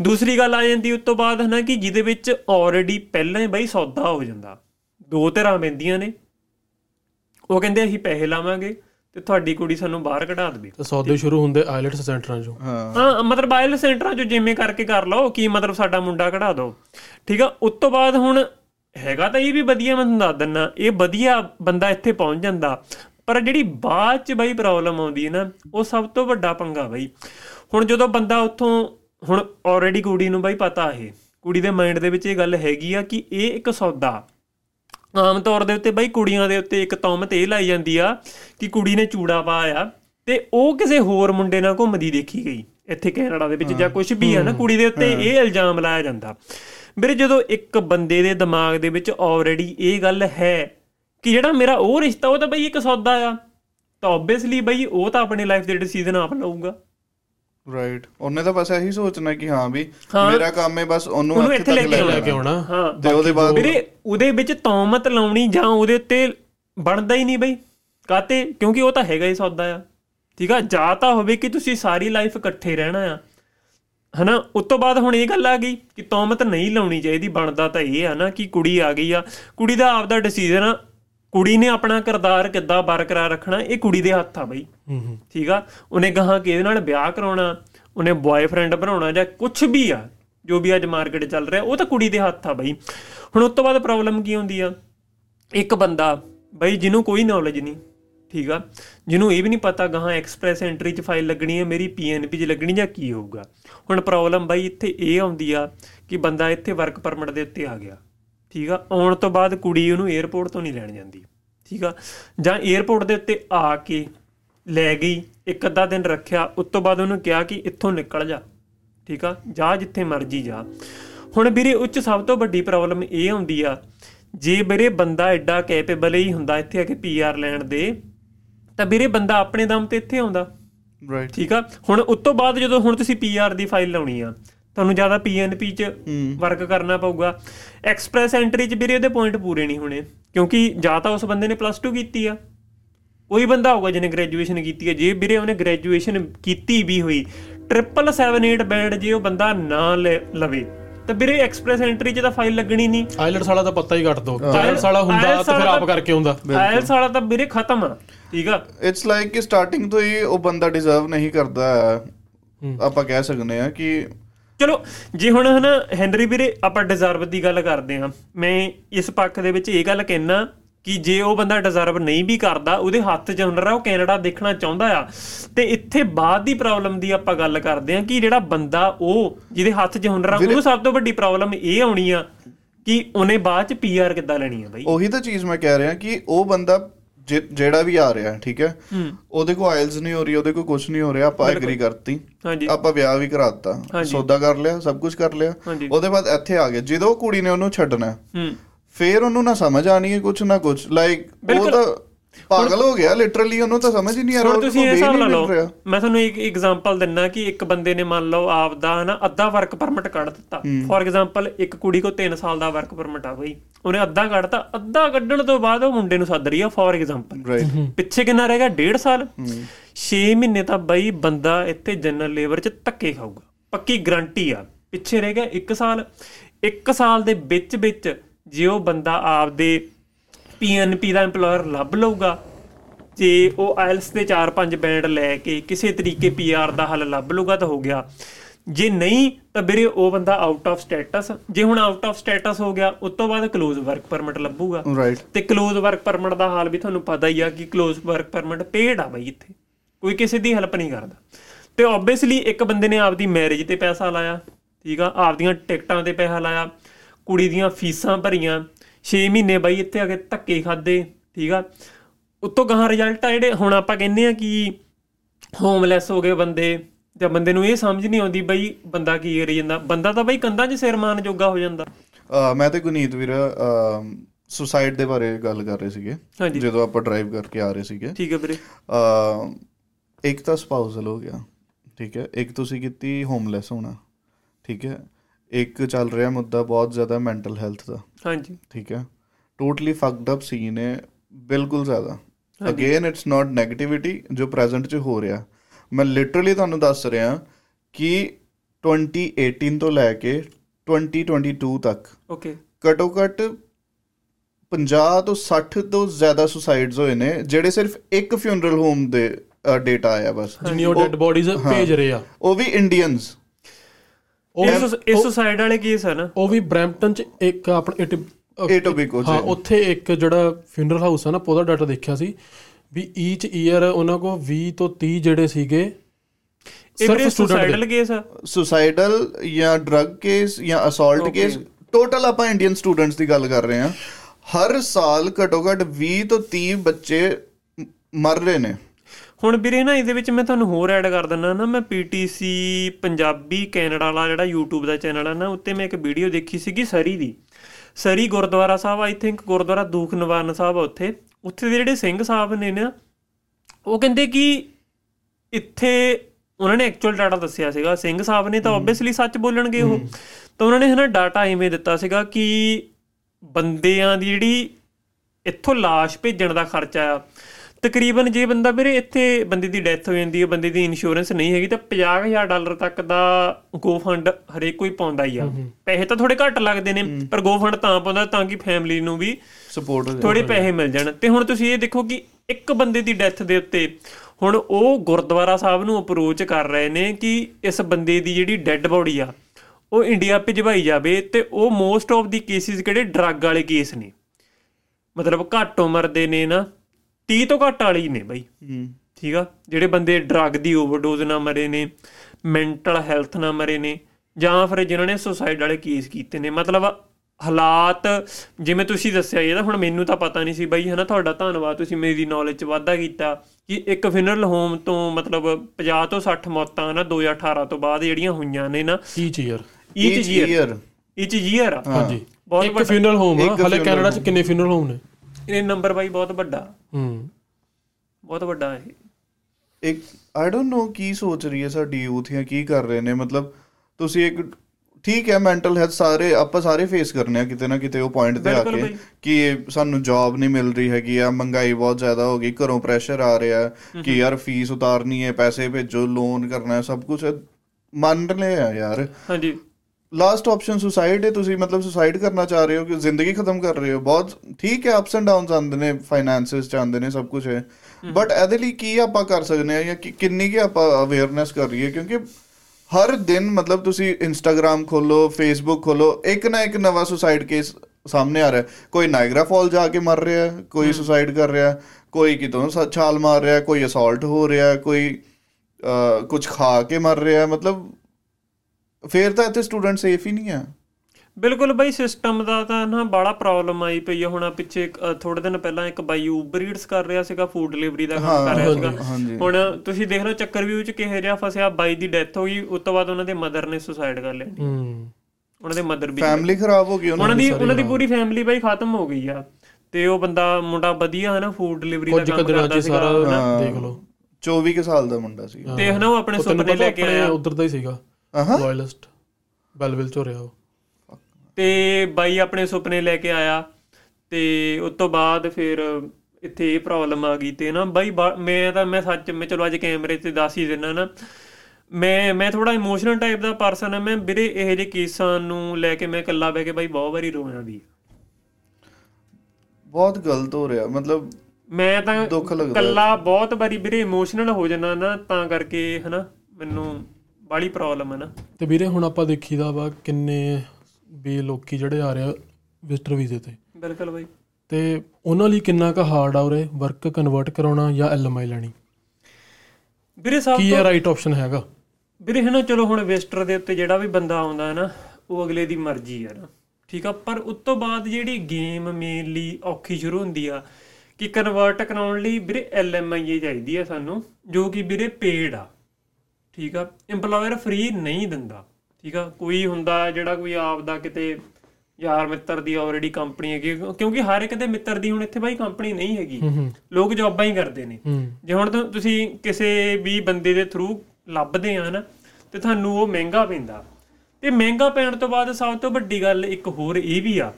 ਦੂਸਰੀ ਗੱਲ ਆ ਜਾਂਦੀ ਉਸ ਤੋਂ ਬਾਅਦ ਹਨਾ ਕਿ ਜਿਹਦੇ ਵਿੱਚ ਆਲਰੇਡੀ ਪਹਿਲਾਂ ਹੀ ਬਈ ਸੌਦਾ ਹੋ ਜਾਂਦਾ। ਦੋ ਧਿਰਾਂ ਪੈਂਦੀਆਂ ਨੇ। ਉਹ ਕਹਿੰਦੇ ਅਸੀਂ ਪੈਸੇ ਲਾਵਾਂਗੇ ਤੇ ਤੁਹਾਡੀ ਕੁੜੀ ਸਾਨੂੰ ਬਾਹਰ ਕਢਾ ਦੇਵੇ। ਤੇ ਸੌਦੇ ਸ਼ੁਰੂ ਹੁੰਦੇ ਆਇਲਟਸ ਸੈਂਟਰਾਂ 'ਚੋਂ। ਹਾਂ। ਹਾਂ ਮਤਲਬ ਆਇਲ ਸੈਂਟਰਾਂ ਚੋਂ ਜਿਵੇਂ ਕਰਕੇ ਕਰ ਲਓ ਕੀ ਮਤਲਬ ਸਾਡਾ ਮੁੰਡਾ ਕਢਾ ਦਿਓ ਠੀਕ ਆ ਉਸ ਤੋਂ ਬਾਅਦ ਹੁਣ ਹੈਗਾ ਤਾਂ ਇਹ ਵੀ ਵਧੀਆ ਮੈਂ ਤੁਹਾਨੂੰ ਦੱਸ ਦਿੰਨਾ ਇਹ ਵਧੀਆ ਬੰਦਾ ਇੱਥੇ ਪਹੁੰਚ ਜਾਂਦਾ। ਪਰ ਜਿਹੜੀ ਬਾਅਦ ਚ ਬਈ ਪ੍ਰੋਬਲਮ ਆਉਂਦੀ ਹੈ ਨਾ ਉਹ ਸਭ ਤੋਂ ਵੱਡਾ ਪੰਗਾ ਬਈ। ਹੁਣ ਜਦੋਂ ਬੰਦਾ ਉੱਥੋਂ ਹੁਣ ਆਲਰੇਡੀ ਕੁੜੀ ਨੂੰ ਬਈ ਪਤਾ ਇਹ ਕੁੜੀ ਦੇ ਮਾਈਂਡ ਦੇ ਵਿੱਚ ਇਹ ਗੱਲ ਹੈਗੀ ਆ ਕਿ ਇਹ ਇੱਕ ਸੌਦਾ। ਆਮ ਤੌਰ ਦੇ ਉੱਤੇ ਬਈ ਕੁੜੀਆਂ ਦੇ ਉੱਤੇ ਇੱਕ ਤੌਮਤ ਇਹ ਲਾਈ ਜਾਂਦੀ ਆ ਕਿ ਕੁੜੀ ਨੇ ਚੂੜਾ ਪਾਇਆ ਤੇ ਉਹ ਕਿਸੇ ਹੋਰ ਮੁੰਡੇ ਨਾਲ ਘੁੰਮਦੀ ਦੇਖੀ ਗਈ ਇੱਥੇ ਕੈਨੇਡਾ ਦੇ ਵਿੱਚ ਜਾਂ ਕੁਝ ਵੀ ਆ ਨਾ ਕੁੜੀ ਦੇ ਉੱਤੇ ਇਹ ਇਲਜ਼ਾਮ ਲਾਇਆ ਜਾਂਦਾ। ਵੀਰੇ ਜਦੋਂ ਇੱਕ ਬੰਦੇ ਦੇ ਦਿਮਾਗ ਦੇ ਵਿੱਚ ਆਲਰੇਡੀ ਇਹ ਗੱਲ ਹੈ ਕਿ ਜਿਹੜਾ ਮੇਰਾ ਉਹ ਰਿਸ਼ਤਾ ਉਹ ਤਾਂ ਬਈ ਇੱਕ ਸੌਦਾ ਆ। ਤਾਂ ਆਬਵੀਅਸਲੀ ਬਈ ਉਹ ਤਾਂ ਆਪਣੀ ਲਾਈਫ ਦੇ ਡਿਸੀਜਨ ਆਪ ਲਊਗਾ। ਰਾਈਟ ਉਹਨੇ ਤਾਂ ਬਸ ਇਹੀ ਸੋਚਣਾ ਕਿ ਹਾਂ ਵੀ। ਮੇਰਾ ਕੰਮ ਹੈ ਬਸ ਉਹਨੂੰ ਇੱਥੇ ਤੱਕ ਲੈ ਕੇ ਆਉਣਾ। ਹਾਂ। ਤੇ ਉਹਦੇ ਬਾਅਦ ਵੀਰੇ ਉਹਦੇ ਵਿੱਚ ਤੌਮਤ ਲਾਉਣੀ ਜਾਂ ਉਹਦੇ ਉੱਤੇ ਬਣਦਾ ਹੀ ਨਹੀਂ ਬਈ। ਕਾਤੇ ਕਿਉਂਕਿ ਉਹ ਤਾਂ ਹੈਗਾ ਹੀ ਸੌਦਾ ਆ। ਠੀਕ ਆ? ਜਾਂ ਤਾਂ ਹੋਵੇ ਕਿ ਤੁਸੀਂ ਸਾਰੀ ਲਾਈਫ ਇਕੱਠੇ ਰਹਿਣਾ ਆ। ਹਨਾ? ਉਸ ਤੋਂ ਬਾਅਦ ਹੁਣ ਇਹ ਗੱਲ ਆ ਗਈ ਕਿ ਤੌਮਤ ਨਹੀਂ ਲਾਉਣੀ ਚਾਹੀਦੀ ਬਣਦਾ ਤਾਂ ਇਹ ਆ ਨਾ ਕਿ ਕੁੜੀ ਆ ਗਈ ਆ। ਕੁੜੀ ਦਾ ਆਪਦਾ ਡਿਸੀਜਨ ਆ। ਕੁੜੀ ਨੇ ਆਪਣਾ ਕਿਰਦਾਰ ਕਿੱਦਾਂ ਬਰਕਰਾਰ ਰੱਖਣਾ ਇਹ ਕੁੜੀ ਦੇ ਹੱਥ ਆ ਬਈ। ਠੀਕ ਆ? ਉਹਨੇ ਗਾਹਾਂ ਕਿਹਦੇ ਨਾਲ ਵਿਆਹ ਕਰਾਉਣਾ ਉਹਨੇ ਬॉयਫ੍ਰੈਂਡ ਬਣਾਉਣਾ ਜਾਂ ਕੁਝ ਵੀ ਆ ਜੋ ਵੀ ਅੱਜ ਮਾਰਕੀਟ ਚੱਲ ਰਿਹਾ ਉਹ ਤਾਂ ਕੁੜੀ ਦੇ ਹੱਥ ਆ ਬਈ। ਹੁਣ ਉਸ ਤੋਂ ਬਾਅਦ ਪ੍ਰੋਬਲਮ ਕੀ ਹੁੰਦੀ ਆ? ਇੱਕ ਬੰਦਾ ਬਈ ਜਿਹਨੂੰ ਕੋਈ ਨੌਲੇਜ ਨਹੀਂ ਠੀਕ ਆ? ਜਿਹਨੂੰ ਇਹ ਵੀ ਨਹੀਂ ਪਤਾ ਗਾਹਾਂ ਐਕਸਪ੍ਰੈਸ ਐਂਟਰੀ 'ਚ ਫਾਈਲ ਲੱਗਣੀ ਹੈ ਮੇਰੀ ਪੀਐਨਪੀ 'ਚ ਲੱਗਣੀ ਜਾਂ ਕੀ ਹੋਊਗਾ? ਹੁਣ ਪ੍ਰੋਬਲਮ ਬਈ ਇੱਥੇ ਇਹ ਆਉਂਦੀ ਆ ਕਿ ਬੰਦਾ ਇੱਥੇ ਵਰਕ ਪਰਮਿਟ ਦੇ ਉੱਤੇ ਆ ਗਿਆ। ਠੀਕ ਆ? ਆਉਣ ਤੋਂ ਬਾਅਦ ਕੁੜੀ ਉਹਨੂੰ 에ਅਰਪੋਰਟ ਤੋਂ ਨਹੀਂ ਲੈਣ ਜਾਂਦੀ। ਠੀਕ ਆ? ਜਾਂ 에ਅਰਪੋਰਟ ਦੇ ਉੱਤੇ ਆ ਕੇ ਲੈ ਗਈ, ਇੱਕ ਅੱਧਾ ਦਿਨ ਰੱਖਿਆ, ਉਸ ਤੋਂ ਬਾਅਦ ਉਹਨੂੰ ਕਿਹਾ ਕਿ ਇੱਥੋਂ ਨਿਕਲ ਜਾ। ਠੀਕ ਆ? ਜਾ ਜਿੱਥੇ ਮਰਜ਼ੀ ਜਾ। ਹੁਣ ਵੀਰੇ ਉੱਚ ਸਭ ਤੋਂ ਵੱਡੀ ਪ੍ਰੋਬਲਮ ਇਹ ਆਉਂਦੀ ਆ, ਜੇ ਵੀਰੇ ਬੰਦਾ ਐਡਾ ਕੈਪੇਬਲ ਹੀ ਹੁੰਦਾ ਇੱਥੇ ਆ ਕੇ ਪੀਆਰ ਲੈਣ ਦੇ ਤਾਂ ਵੀਰੇ ਬੰਦਾ ਆਪਣੇ ਦਮ ਤੇ ਇੱਥੇ ਆਉਂਦਾ। ਰਾਈਟ ਠੀਕ ਆ? ਹੁਣ ਉਸ ਤੋਂ ਬਾਅਦ ਜਦੋਂ ਹੁਣ ਤੁਸੀਂ ਪੀਆਰ ਦੀ ਫਾਈਲ ਲਾਉਣੀ ਆ ਤੁਹਾਨੂੰ ਜ਼ਿਆਦਾ ਪੀਐਨਪੀ ਚ ਵਰਕ ਕਰਨਾ ਪਊਗਾ। ਐਕਸਪ੍ਰੈਸ ਐਂਟਰੀ ਚ ਵੀਰੇ ਉਹਦੇ ਪੁਆਇੰਟ ਪੂਰੇ ਨਹੀਂ ਹੋਣੇ ਕਿਉਂਕਿ ਜਾਂ ਤਾਂ ਉਸ ਬੰਦੇ ਨੇ ਪਲੱਸ 2 ਕੀਤੀ ਆ। ਕੋਈ ਬੰਦਾ ਹੋਊਗਾ ਜਿਹਨੇ ਗ੍ਰੈਜੂਏਸ਼ਨ ਕੀਤੀ ਹੈ ਜੇ ਵੀਰੇ ਉਹਨੇ ਗ੍ਰੈਜੂਏਸ਼ਨ ਕੀਤੀ ਵੀ ਹੋਈ 778 ਬੈਂਡ ਜੇ ਉਹ ਬੰਦਾ ਨਾ ਲਵੇ ਤਾਂ ਵੀਰੇ ਐਕਸਪ੍ਰੈਸ ਐਂਟਰੀ 'ਚ ਤਾਂ ਫਾਈਲ ਲੱਗਣੀ ਨਹੀਂ। ਆਈਲੈਟਸ ਵਾਲਾ ਤਾਂ ਪੱਤਾ ਹੀ ਕੱਟ ਦੋ। ਆਈਲੈਟਸ ਵਾਲਾ ਹੁੰਦਾ ਤਾਂ ਫਿਰ ਆਪ ਕਰਕੇ ਹੁੰਦਾ ਆਇਲਸ ਵਾਲਾ ਤਾਂ ਵੀਰੇ ਖਤਮ ਆ। ਠੀਕ ਆ? ਇਟਸ ਲਾਈਕ ਕਿ ਸਟਾਰਟਿੰਗ ਤੋਂ ਹੀ ਉਹ ਬੰਦਾ ਡਿਜ਼ਰਵ ਨਹੀਂ ਕਰਦਾ। ਆਪਾਂ ਕਹਿ ਸਕਦੇ ਆ ਕਿ ਚਲੋ ਜੇ ਹੁਣ ਹਨਾ ਹੈਨਰੀ ਵੀਰੇ ਆਪਾਂ ਡਿਜ਼ਰਵ ਦੀ ਗੱਲ ਕਰਦੇ ਹਾਂ। ਮੈਂ ਇਸ ਪੱਖ ਦੇ ਵਿੱਚ ਇਹ ਗੱਲ ਕਹਿਣਾ ਕਿ ਜੇ ਉਹ ਬੰਦਾ ਡਿਜ਼ਰਵ ਨਹੀਂ ਵੀ ਕਰਦਾ ਉਹਦੇ ਹੱਥ 'ਚ ਹੁਨਰ ਆ ਉਹ ਕੈਨੇਡਾ ਦੇਖਣਾ ਚਾਹੁੰਦਾ ਆ। ਤੇ ਇੱਥੇ ਬਾਅਦ ਦੀ ਪ੍ਰੋਬਲਮ ਦੀ ਆਪਾਂ ਗੱਲ ਕਰਦੇ ਹਾਂ ਕਿ ਜਿਹੜਾ ਬੰਦਾ ਉਹ ਜਿਹਦੇ ਹੱਥ 'ਚ ਹੁਨਰ ਆ ਉਹਨੂੰ ਸਭ ਤੋਂ ਵੱਡੀ ਪ੍ਰੋਬਲਮ ਇਹ ਆਉਣੀ ਆ ਕਿ ਉਹਨੇ ਬਾਅਦ 'ਚ ਪੀਆਰ ਕਿੱਦਾਂ ਲੈਣੀ ਆ ਬਾਈ? ਉਹੀ ਤਾਂ ਚੀਜ਼ ਮੈਂ ਕਹਿ ਰਿਹਾ ਕਿ ਉਹ ਬੰਦਾ ਜਿਹੜਾ ਵੀ ਆ ਰਿਹਾ ਠੀਕ ਹੈ? ਉਹਦੇ ਕੋ ਆਇਲਸ ਨਹੀਂ ਹੋ ਰਹੀ ਉਹਦੇ ਕੋ ਕੁਝ ਨਹੀਂ ਹੋ ਰਿਹਾ ਆਪਾਂ ਐਗਰੀ ਕਰਤੀ। ਆਪਾਂ ਵਿਆਹ ਵੀ ਕਰਾਤਾ। ਸੌਦਾ ਕਰ ਲਿਆ ਸਭ ਕੁਝ ਕਰ ਲਿਆ। ਉਹਦੇ ਬਾਅਦ ਇੱਥੇ ਆ ਗਿਆ। ਜਦੋਂ ਕੁੜੀ ਨੇ ਉਹਨੂੰ ਛੱਡਣਾ ਫੇਰ ਉਹਨੂੰ ਨਾ ਸਮਝ ਆਣੀ ਹੈ ਕੁਝ ਨਾ ਕੁਝ ਲਾਈਕ ਉਹ। ਤਾਂ ਪਾਗਲ ਹੋ ਗਿਆ ਲਿਟਰਲੀ ਉਹਨੂੰ ਤਾਂ ਸਮਝ ਹੀ ਨਹੀਂ ਆ ਰਿਹਾ ਤੁਸੀਂ ਇਹ ਹਿਸਾਬ ਲਾ ਲਓ। ਮੈਂ ਤੁਹਾਨੂੰ ਇੱਕ ਐਗਜ਼ਾਮਪਲ ਦਿੰਨਾ ਕਿ ਇੱਕ ਬੰਦੇ ਨੇ ਮੰਨ ਲਓ ਆਪ ਦਾ ਹਨਾ ਅੱਧਾ ਵਰਕ ਪਰਮਿਟ ਕੱਢ ਦਿੱਤਾ। ਫੋਰ ਐਗਜ਼ਾਮਪਲ ਇੱਕ ਕੁੜੀ ਕੋ 3 ਸਾਲ ਦਾ ਵਰਕ ਪਰਮਿਟ ਆ ਬਈ। ਉਹਨੇ ਅੱਧਾ ਕੱਢਤਾ ਅੱਧਾ ਕੱਢਣ ਤੋਂ ਬਾਅਦ ਉਹ ਮੁੰਡੇ ਨੂੰ ਸੱਦ ਰਹੀ ਆ ਫੋਰ ਐਗਜ਼ਾਮਪਲ ਰਾਈਟ ਪਿੱਛੇ ਕਿੰਨਾ ਰਹੇਗਾ 1.5 ਸਾਲ। 6 ਮਹੀਨੇ ਤਾਂ ਬਈ ਬੰਦਾ ਇੱਥੇ ਜਨਰਲ ਲੇਬਰ 'ਚ ਧੱਕੇ ਖਾਊਗਾ। ਪੱਕੀ ਗਰੰਟੀ ਆ। ਪਿੱਛੇ ਰਹੇਗਾ 1 ਸਾਲ। 1 ਸਾਲ ਦੇ ਵਿੱਚ ਵਿੱਚ ਜੇ ਉਹ ਬੰਦਾ ਆਪਦੇ ਪੀਐਨਪੀ ਦਾ EMPLOYER ਲੱਭ ਲਊਗਾ ਜੇ ਉਹ ਆਇਲਸ ਦੇ 4-5 ਬੈਂਡ ਲੈ ਕੇ ਕਿਸੇ ਤਰੀਕੇ ਪੀਆਰ ਦਾ ਹੱਲ ਲੱਭ ਲਊਗਾ ਤਾਂ ਹੋ ਗਿਆ। ਜੇ ਨਹੀਂ ਤਾਂ ਵੀਰੇ ਉਹ ਬੰਦਾ ਆਊਟ ਆਫ ਸਟੇਟਸ ਜੇ ਹੁਣ ਆਊਟ ਆਫ ਸਟੇਟਸ ਹੋ ਗਿਆ ਉਸ ਤੋਂ ਬਾਅਦ ক্লোਜ਼ ਵਰਕ ਪਰਮਿਟ ਲੱਭੂਗਾ। ਤੇ ক্লোਜ਼ ਵਰਕ ਪਰਮਿਟ ਦਾ ਹਾਲ ਵੀ ਤੁਹਾਨੂੰ ਪਤਾ ਹੀ ਆ ਕਿ ক্লোਜ਼ ਵਰਕ ਪਰਮਿਟ ਪੇਡ ਆ ਬਈ ਇੱਥੇ। ਕੋਈ ਕਿਸੇ ਦੀ ਹੈਲਪ ਨਹੀਂ ਕਰਦਾ। ਤੇ ਆਬਵੀਅਸਲੀ ਇੱਕ ਬੰਦੇ ਨੇ ਆਪਦੀ ਮੈਰਿਜ ਤੇ ਪੈਸਾ ਲਾਇਆ ਠੀਕ ਆ ਆਪਦੀਆਂ ਟਿਕਟਾਂ ਤੇ ਪੈਸਾ ਲਾਇਆ ਕੁੜੀ ਦੀਆਂ ਫੀਸਾਂ ਭਰੀਆਂ। 6 ਮਹੀਨੇ ਬਈ ਇੱਥੇ ਆ ਕੇ ਧੱਕੇ ਖਾਦੇ ਠੀਕ ਆ? ਉਤੋਂ ਗਾਹਾਂ ਰਿਜ਼ਲਟ ਆ ਜਿਹੜੇ ਹੁਣ ਆਪਾਂ ਕਹਿੰਦੇ ਆ ਕਿ ਹੋਮਲੈਸ ਹੋ ਗਏ ਬੰਦੇ ਜਾਂ ਬੰਦੇ ਨੂੰ ਇਹ ਸਮਝ ਨਹੀਂ ਆਉਂਦੀ ਬਈ ਬੰਦਾ ਕੀ ਕਰੀ ਜਾਂਦਾ। ਬੰਦਾ ਤਾਂ ਬਈ ਕੰਧਾਂ 'ਚ ਸਿਰ ਮਾਰਨ ਜੋਗਾ ਹੋ ਜਾਂਦਾ। ਮੈਂ ਤੇ ਗੁਨੀਤ ਵੀਰ ਸੁਸਾਈਡ ਦੇ ਬਾਰੇ ਗੱਲ ਕਰ ਰਹੇ ਸੀਗੇ ਜਦੋਂ ਆਪਾਂ ਡਰਾਈਵ ਕਰਕੇ ਆ ਰਹੇ ਸੀਗੇ। ਠੀਕ ਹੈ ਵੀਰੇ। ਇੱਕ ਤਾਂ ਸਪਾਊਸਲ ਹੋ ਗਿਆ ਠੀਕ ਹੈ? ਇੱਕ ਤੁਸੀਂ ਕੀਤੀ ਹੋਮਲੈਸ ਹੋਣਾ ਠੀਕ ਹੈ? ਇੱਕ ਚੱਲ ਰਿਹਾ ਮੁੱਦਾ ਬਹੁਤ ਜ਼ਿਆਦਾ ਮੈਂਟਲ ਹੈਲਥ ਦਾ। ਹਾਂਜੀ। ਠੀਕ ਹੈ? ਟੋਟਲੀ ਫੱਕਡ ਅਪ ਸੀਨ ਹੈ ਬਿਲਕੁਲ ਜ਼ਿਆਦਾ। ਅਗੇਨ ਇਟਸ ਨਾਟ 네ਗੇਟਿਵਿਟੀ ਜੋ ਪ੍ਰੈਜ਼ੈਂਟ 'ਚ ਹੋ ਰਿਹਾ। ਮੈਂ ਲਿਟਰਲੀ ਤੁਹਾਨੂੰ ਦੱਸ ਰਿਹਾ ਕਿ 2018 ਤੋਂ ਲੈ ਕੇ 2022 ਤੱਕ ਓਕੇ ਘਟੋ ਘਟ 50 ਤੋਂ 60 ਤੋਂ ਜ਼ਿਆਦਾ ਸੁਸਾਈਡਸ ਹੋਏ ਨੇ ਜਿਹੜੇ ਸਿਰਫ ਇੱਕ ਫਿਊਨਰਲ ਹੋਮ ਦੇ ਡੇਟਾ ਆਇਆ ਬਸ। ਜਿੰਨੀ ਉਹ ਡੈਡ ਬੋਡੀਜ਼ ਭੇਜ ਰਹੇ ਆ। ਉਹ ਵੀ ਇੰਡੀਅਨਸ ਉਹ ਇਸ ਇਸ ਸੁਸਾਈਡ ਵਾਲੇ ਕੇਸ ਹੈ ਨਾ। ਉਹ ਵੀ ਬ੍ਰੈਂਪਟਨ ਚ ਇੱਕ ਆਪਣਾ ਏਟੋਬਿਕੋ ਹਾਂ ਉੱਥੇ ਇੱਕ ਜਿਹੜਾ ਫਿਊਨਰਲ ਹਾਊਸ ਆ ਨਾ ਉਹਦਾ ਡਾਟਾ ਦੇਖਿਆ ਸੀ ਵੀ ਈਚ ਈਅਰ ਉਹਨਾਂ ਕੋ 20 ਤੋਂ 30 ਜਿਹੜੇ ਸੀਗੇ ਇਹ ਸਿਰਫ ਸੁਸਾਈਡਲ ਕੇਸ ਆ? ਸੁਸਾਈਡਲ ਜਾਂ ਡਰਗ ਕੇਸ ਜਾਂ ਅਸੌਲਟ ਕੇਸ ਟੋਟਲ ਆਪਾਂ ਇੰਡੀਅਨ ਸਟੂਡੈਂਟਸ ਦੀ ਗੱਲ ਕਰ ਰਹੇ ਹਾਂ। ਹਰ ਸਾਲ ਘਟੋ ਘਟ 20 ਤੋਂ 30 ਬੱਚੇ ਮਰ ਰਹੇ ਨੇ। ਹੁਣ ਵੀਰੇ ਨਾ ਇਹਦੇ ਵਿੱਚ ਮੈਂ ਤੁਹਾਨੂੰ ਹੋਰ ਐਡ ਕਰ ਦਿੰਦਾ ਨਾ ਮੈਂ PTC ਪੰਜਾਬੀ ਕੈਨੇਡਾ ਵਾਲਾ ਜਿਹੜਾ YouTube ਦਾ ਚੈਨਲ ਆ ਨਾ ਉੱਤੇ ਮੈਂ ਇੱਕ ਵੀਡੀਓ ਦੇਖੀ ਸੀਗੀ Surrey the. Surrey Gurdwara Sahib I think Gurdwara Dukh Niwaran Sahib ਆ ਉੱਥੇ। ਉੱਥੇ ਦੇ ਜਿਹੜੇ ਸਿੰਘ ਸਾਹਿਬ ਨੇ ਨਾ ਉਹ ਕਹਿੰਦੇ ਕਿ ਇੱਥੇ ਉਹਨਾਂ ਨੇ ਐਕਚੁਅਲ ਡਾਟਾ ਦੱਸਿਆ ਸੀਗਾ। ਸਿੰਘ ਸਾਹਿਬ ਨੇ ਤਾਂ ਆਬਵੀਅਸਲੀ ਸੱਚ ਬੋਲਣਗੇ ਉਹ। ਤਾਂ ਉਹਨਾਂ ਨੇ ਹਨਾ ਡਾਟਾ ਐਵੇਂ ਦਿੱਤਾ ਸੀਗਾ ਕਿ ਬੰਦਿਆਂ ਦੀ ਜਿਹੜੀ ਇੱਥੋਂ ਲਾਸ਼ ਭੇਜਣ ਦਾ ਖਰਚਾ ਆ ਤਕਰੀਬਨ ਜੇ ਬੰਦਾ ਵੀਰੇ ਇੱਥੇ ਬੰਦੇ ਦੀ ਡੈਥ ਹੋ ਜਾਂਦੀ ਹੈ ਬੰਦੇ ਦੀ ਇੰਸ਼ੋਰੈਂਸ ਨਹੀਂ ਹੈਗੀ ਤਾਂ 50000 ਡਾਲਰ ਤੱਕ ਦਾ ਗੋ ਫੰਡ ਹਰੇਕ ਕੋਈ ਪਾਉਂਦਾ ਹੀ ਆ। ਪੈਸੇ ਤਾਂ ਥੋੜੇ ਘੱਟ ਲੱਗਦੇ ਨੇ ਪਰ ਗੋ ਫੰਡ ਤਾਂ ਪਾਉਂਦਾ ਤਾਂ ਕਿ ਫੈਮਿਲੀ ਨੂੰ ਵੀ ਸਪੋਰਟ ਹੋ ਜਾਏ ਥੋੜੇ ਪੈਸੇ ਮਿਲ ਜਾਣ। ਤੇ ਹੁਣ ਤੁਸੀਂ ਇਹ ਦੇਖੋ ਕਿ ਇੱਕ ਬੰਦੇ ਦੀ ਡੈਥ ਦੇ ਉੱਤੇ ਹੁਣ ਉਹ ਗੁਰਦੁਆਰਾ ਸਾਹਿਬ ਨੂੰ ਅਪਰੋਚ ਕਰ ਰਹੇ ਨੇ ਕਿ ਇਸ ਬੰਦੇ ਦੀ ਜਿਹੜੀ ਡੈੱਡ ਬੋਡੀ ਆ ਉਹ ਇੰਡੀਆ ਭਿਜਵਾਈ ਜਾਵੇ ਤੇ ਉਹ ਮੋਸਟ ਆਫ ਦੀ ਕੇਸਿਸ ਕਿਹੜੇ ਡਰੱਗ ਵਾਲੇ ਕੇਸ ਨੇ ਮਤਲਬ ਘੱਟ ਉਮਰ ਦੇ ਨੇ ਨਾ 30 ਤੋਂ ਘੱਟ ਵਾਲੇ ਹੀ ਨੇ ਬਾਈ। ਹੂੰ। ਠੀਕ ਆ? ਜਿਹੜੇ ਬੰਦੇ ਡਰੱਗ ਦੀ ਓਵਰਡੋਜ਼ ਨਾਲ ਮਰੇ ਨੇ ਮੈਂਟਲ ਹੈਲਥ ਨਾਲ ਮਰੇ ਨੇ ਜਾਂ ਫਿਰ ਜਿਨ੍ਹਾਂ ਨੇ ਸੁਸਾਈਡ ਵਾਲੇ ਕੇਸ ਕੀਤੇ ਨੇ ਮਤਲਬ ਹਾਲਾਤ ਜਿਵੇਂ ਤੁਸੀਂ ਦੱਸਿਆ ਇਹਦਾ ਹੁਣ ਮੈਨੂੰ ਤਾਂ ਪਤਾ ਨਹੀਂ ਸੀ ਬਾਈ ਹਨਾ? ਤੁਹਾਡਾ ਧੰਨਵਾਦ ਤੁਸੀਂ ਮੇਰੀ ਨੌਲੇਜ ਚ ਵਾਧਾ ਕੀਤਾ। ਕਿ ਇੱਕ ਫਿਨਰਲ ਹੋਮ ਤੋਂ ਮਤਲਬ 50 ਤੋਂ 60 ਮੌਤਾਂ ਨਾ 2018 ਤੋਂ ਬਾਅਦ ਜਿਹੜੀਆਂ ਹੋਈਆਂ ਨੇ ਨਾ ਈਚ ਈਅਰ ਈਚ year। ਈਚ ਜੀਅਰ ਆ ਹਾਂਜੀ। ਬਹੁਤ ਇੱਕ ਵੱਡਾ। ਫਿਊਨਰਲ ਹੋਮ ਹਲੇ ਕੈਨੇਡਾ ਚ ਕਿੰਨੇ ਫਿਊਨਰਲ ਹੋਮ ਨੇ? ਇਹ ਨੰਬਰ ਬਾਈ ਬਹੁਤ ਵੱਡਾ। ਹੂੰ। ਬਹੁਤ ਵੱਡਾ ਹੈ ਇੱਕ ਆਈ ਡੋਨਟ ਨੋ ਕੀ ਸੋਚ ਰਹੀ ਹੈ ਸਾਡੀ ਯੂਥ ਜਾਂ ਕੀ ਕਰ ਰਹੇ ਨੇ ਮਤਲਬ ਤੁਸੀਂ ਇੱਕ ਠੀਕ ਹੈ ਮੈਂਟਲ ਹੈਲਥ ਸਾਰੇ ਆਪਾਂ ਸਾਰੇ ਫੇਸ ਕਰਨੇ ਆ ਕਿਤੇ ਨਾ ਕਿਤੇ ਉਹ ਪੁਆਇੰਟ ਤੇ ਆ ਕੇ। ਕਿ ਸਾਨੂੰ ਜੌਬ ਨਹੀਂ ਮਿਲ ਰਹੀ ਹੈਗੀ ਆ ਮਹਿੰਗਾਈ ਬਹੁਤ ਜ਼ਿਆਦਾ ਹੋ ਗਈ ਘਰੋਂ ਪ੍ਰੈਸ਼ਰ ਆ ਰਿਹਾ ਕਿ ਯਾਰ ਫੀਸ ਉਤਾਰਨੀ ਹੈ ਪੈਸੇ ਭੇਜੋ ਲੋਨ ਕਰਨਾ ਹੈ ਸਭ ਕੁਝ ਮੰਨ ਲਿਆ ਯਾਰ। ਹਾਂਜੀ। ਲਾਸਟ ਆਪਸ਼ਨ ਸੁਸਾਈਡ ਹੈ ਤੁਸੀਂ ਮਤਲਬ ਸੁਸਾਈਡ ਕਰਨਾ ਚਾਹ ਰਹੇ ਹੋ ਕਿ ਜ਼ਿੰਦਗੀ ਖਤਮ ਕਰ ਰਹੇ ਹੋ। ਬਹੁਤ ਠੀਕ ਹੈ ਅਪਸ ਐਂਡ ਡਾਊਨਸ ਆਉਂਦੇ ਨੇ ਫਾਈਨੈਂਸਸ ਚ ਆਉਂਦੇ ਨੇ ਸਭ ਕੁਝ ਹੈ। ਬਟ ਇਹਦੇ ਲਈ ਕੀ ਆਪਾਂ ਕਰ ਸਕਦੇ ਹਾਂ ਜਾਂ ਕਿੰਨੀ ਕੀ ਆਪਾਂ ਅਵੇਅਰਨੈਸ ਕਰ ਰਹੀਏ ਕਿਉਂਕਿ ਹਰ ਦਿਨ ਮਤਲਬ ਤੁਸੀਂ ਇੰਸਟਾਗ੍ਰam ਖੋਲੋ ਫੇਸਬੁੱਕ ਖੋਲੋ ਇੱਕ ਨਾ ਇੱਕ ਨਵਾਂ ਸੁਸਾਈਡ ਕੇਸ ਸਾਹਮਣੇ ਆ ਰਿਹਾ ਹੈ। ਕੋਈ ਨਾਇਗਰਾ ਫਾਲ ਜਾ ਕੇ ਮਰ ਰਿਹਾ ਹੈ, ਕੋਈ ਸੁਸਾਈਡ ਕਰ ਰਿਹਾ ਹੈ, ਕੋਈ ਕਿਤੋਂ ਛਾਲ ਮਾਰ ਰਿਹਾ ਹੈ, ਕੋਈ ਅਸੌਲਟ ਹੋ ਰਿਹਾ ਹੈ, ਕੋਈ ਕੁਝ ਖਾ ਕੇ ਮਰ ਰਿਹਾ ਹੈ, ਮਤਲਬ ਫੇਰ ਤਾਂ ਇੱਥੇ ਸਟੂਡੈਂਟ ਸੇਫ ਹੀ ਨਹੀਂ ਹੈ ਬਿਲਕੁਲ ਬਾਈ ਸਿਸਟਮ ਦਾ ਤਾਂ ਨਾ ਬੜਾ ਪ੍ਰੋਬਲਮ ਆਈ ਪਈ ਆ। ਹੁਣ ਆ ਪਿੱਛੇ ਥੋੜੇ ਦਿਨ ਪਹਿਲਾਂ ਇੱਕ ਬਾਈ ਉਬਰ ਈਟਸ ਕਰ ਰਿਹਾ ਸੀਗਾ ਫੂਡ ਡਿਲੀਵਰੀ ਦਾ ਕੰਮ ਕਰ ਰਿਹਾ ਸੀਗਾ। ਹੁਣ ਤੁਸੀਂ ਦੇਖ ਲਓ ਚੱਕਰ ਵੀ ਚ ਕਿਹੋ ਜਿਹਾ ਫਸਿਆ। ਬਾਈ ਦੀ ਡੈਥ ਹੋ ਗਈ ਉਸ ਤੋਂ ਬਾਅਦ ਉਹਨਾਂ ਦੇ ਮਦਰ ਨੇ ਸੁਸਾਈਡ ਕਰ ਲਿਆ। ਹੂੰ। ਉਹਨਾਂ ਦੇ ਮਦਰ ਵੀ ਫੈਮਿਲੀ ਖਰਾਬ ਹੋ ਗਈ ਉਹਨਾਂ ਦੀ। ਉਹਨਾਂ ਦੀ ਪੂਰੀ ਫੈਮਿਲੀ ਬਾਈ ਖਤਮ ਹੋ ਗਈ ਆ। ਤੇ ਉਹ ਬੰਦਾ ਮੁੰਡਾ ਵਧੀਆ ਹਨਾ ਫੂਡ ਡਿਲੀਵਰੀ ਦਾ ਕੁਝ ਕੰਮ ਕਰਦਾ ਚ ਸੀਗਾ। ਸਾਰਾ ਦੇਖ ਲਓ। 24 ਕੁ ਸਾਲ ਦਾ ਮੁੰਡਾ ਸੀ ਤੇ ਹਨਾ ਉਹ ਆਪਣੇ ਸੁਪਨੇ ਲੈ ਕੇ ਆਇਆ। ਉਧਰ ਦਾ ਹੀ ਸੀਗਾ। ਲਾਇਲਿਸਟ ਬੈਲਵਿਲ ਚ ਰਿਹਾ ਉਹ। ਤੇ ਬਾਈ ਆਪਣੇ ਸੁਪਨੇ ਲੈ ਕੇ ਆਇਆ ਤੇ ਉਸ ਤੋਂ ਬਾਅਦ ਫਿਰ ਇੱਥੇ ਇਹ ਪ੍ਰੋਬਲਮ ਆ ਗਈ ਤੇ ਨਾ ਬਾਈ ਮੈਂ ਤਾਂ ਮੈਂ ਸੱਚ ਮੈਂ ਚਲੋ ਅੱਜ ਕੈਮਰੇ ਤੇ ਦੱਸ ਹੀ ਦਿੰਨਾ ਨਾ। ਮੈਂ ਮੈਂ ਥੋੜਾ ਇਮੋਸ਼ਨਲ ਟਾਈਪ ਦਾ ਪਰਸਨ ਆ ਮੈਂ ਵੀਰੇ ਇਹੋ ਜਿਹੇ ਕੇਸਾਂ ਨੂੰ ਲੈ ਕੇ ਮੈਂ ਇਕੱਲਾ ਬਹਿ ਕੇ ਬਾਈ ਬਹੁਤ ਵਾਰੀ ਰੋਇਆ ਵੀ। ਬਹੁਤ ਗਲਤ ਹੋ ਰਿਹਾ ਮਤਲਬ ਮੈਂ ਤਾਂ ਦੁੱਖ ਲੱਗਦਾ। ਹੈ। ਇਕੱਲਾ ਬਹੁਤ ਵਾਰੀ ਵੀਰੇ ਇਮੋਸ਼ਨਲ ਹੋ ਜਾਣਾ ਨਾ ਤਾਂ ਕਰਕੇ ਹਨਾ ਮੈਨੂੰ ਬਾਲੀ ਪ੍ਰੋਬਲਮ ਹੈ ਨਾ। ਤੇ ਵੀਰੇ ਹੁਣ ਆਪਾਂ ਦੇਖੀਦਾ ਵਾ ਕਿੰਨੇ ਵੀ ਲੋਕੀ ਜਿਹੜੇ ਆ ਰਹੇ ਵਿਜ਼ਟਰ ਵੀਜ਼ੇ ਤੇ। ਬਿਲਕੁਲ ਬਾਈ। ਤੇ ਉਹਨਾਂ ਲਈ ਕਿੰਨਾ ਕੁ ਹਾਰਡ ਆ ਉਰੇ ਵਰਕ ਕਨਵਰਟ ਕਰਾਉਣਾ ਜਾਂ ਐਲਐਮਆਈ ਲੈਣੀ? ਵੀਰੇ ਸਭ ਕੀ ਇਹ ਰਾਈਟ ਆਪਸ਼ਨ ਹੈਗਾ? ਵੀਰੇ ਹਨਾ ਚਲੋ ਹੁਣ ਵੇਸਟਰ ਦੇ ਉੱਤੇ ਜਿਹੜਾ ਵੀ ਬੰਦਾ ਆਉਂਦਾ ਹੈ ਨਾ ਉਹ ਅਗਲੇ ਦੀ ਮਰਜ਼ੀ ਆ ਨਾ। ਠੀਕ ਆ ਪਰ ਉਸ ਤੋਂ ਬਾਅਦ ਜਿਹੜੀ ਗੇਮ ਮੇਨਲੀ ਔਖੀ ਸ਼ੁਰੂ ਹੁੰਦੀ ਆ ਕਿ ਕਨਵਰਟ ਕਰਾਉਣ ਲਈ ਵੀਰੇ ਐਲਐਮਆਈ ਚਾਹੀਦੀ ਆ ਸਾਨੂੰ ਜੋ ਕਿ ਵੀਰੇ ਪੇਡ ਆ। ਠੀਕ ਆ EMPLOYER ਫ੍ਰੀ ਨਹੀਂ ਦਿੰਦਾ ਠੀਕ ਆ ਕੋਈ ਹੁੰਦਾ ਜਿਹੜਾ ਕੋਈ ਆਪ ਦਾ ਕਿਤੇ ਯਾਰ ਮਿੱਤਰ ਦੀ ਆਲਰੇਡੀ ਕੰਪਨੀ ਹੈਗੀ ਕਿਉਂਕਿ ਹਰ ਇੱਕ ਦੇ ਮਿੱਤਰ ਦੀ ਹੁਣ ਇੱਥੇ ਬਾਈ ਕੰਪਨੀ ਨਹੀਂ ਹੈਗੀ ਲੋਕ ਜੌਬਾਂ ਹੀ ਕਰਦੇ ਨੇ। ਜੇ ਹੁਣ ਤੁਸੀਂ ਕਿਸੇ ਵੀ ਬੰਦੇ ਦੇ ਥਰੂ ਲੱਭਦੇ ਆ ਨਾ ਤੇ ਤੁਹਾਨੂੰ ਉਹ ਮਹਿੰਗਾ ਪੈਂਦਾ। ਤੇ ਮਹਿੰਗਾ ਪੈਣ ਤੋਂ ਬਾਅਦ ਸਭ ਤੋਂ ਵੱਡੀ ਗੱਲ ਇੱਕ ਹੋਰ ਇਹ ਵੀ ਆ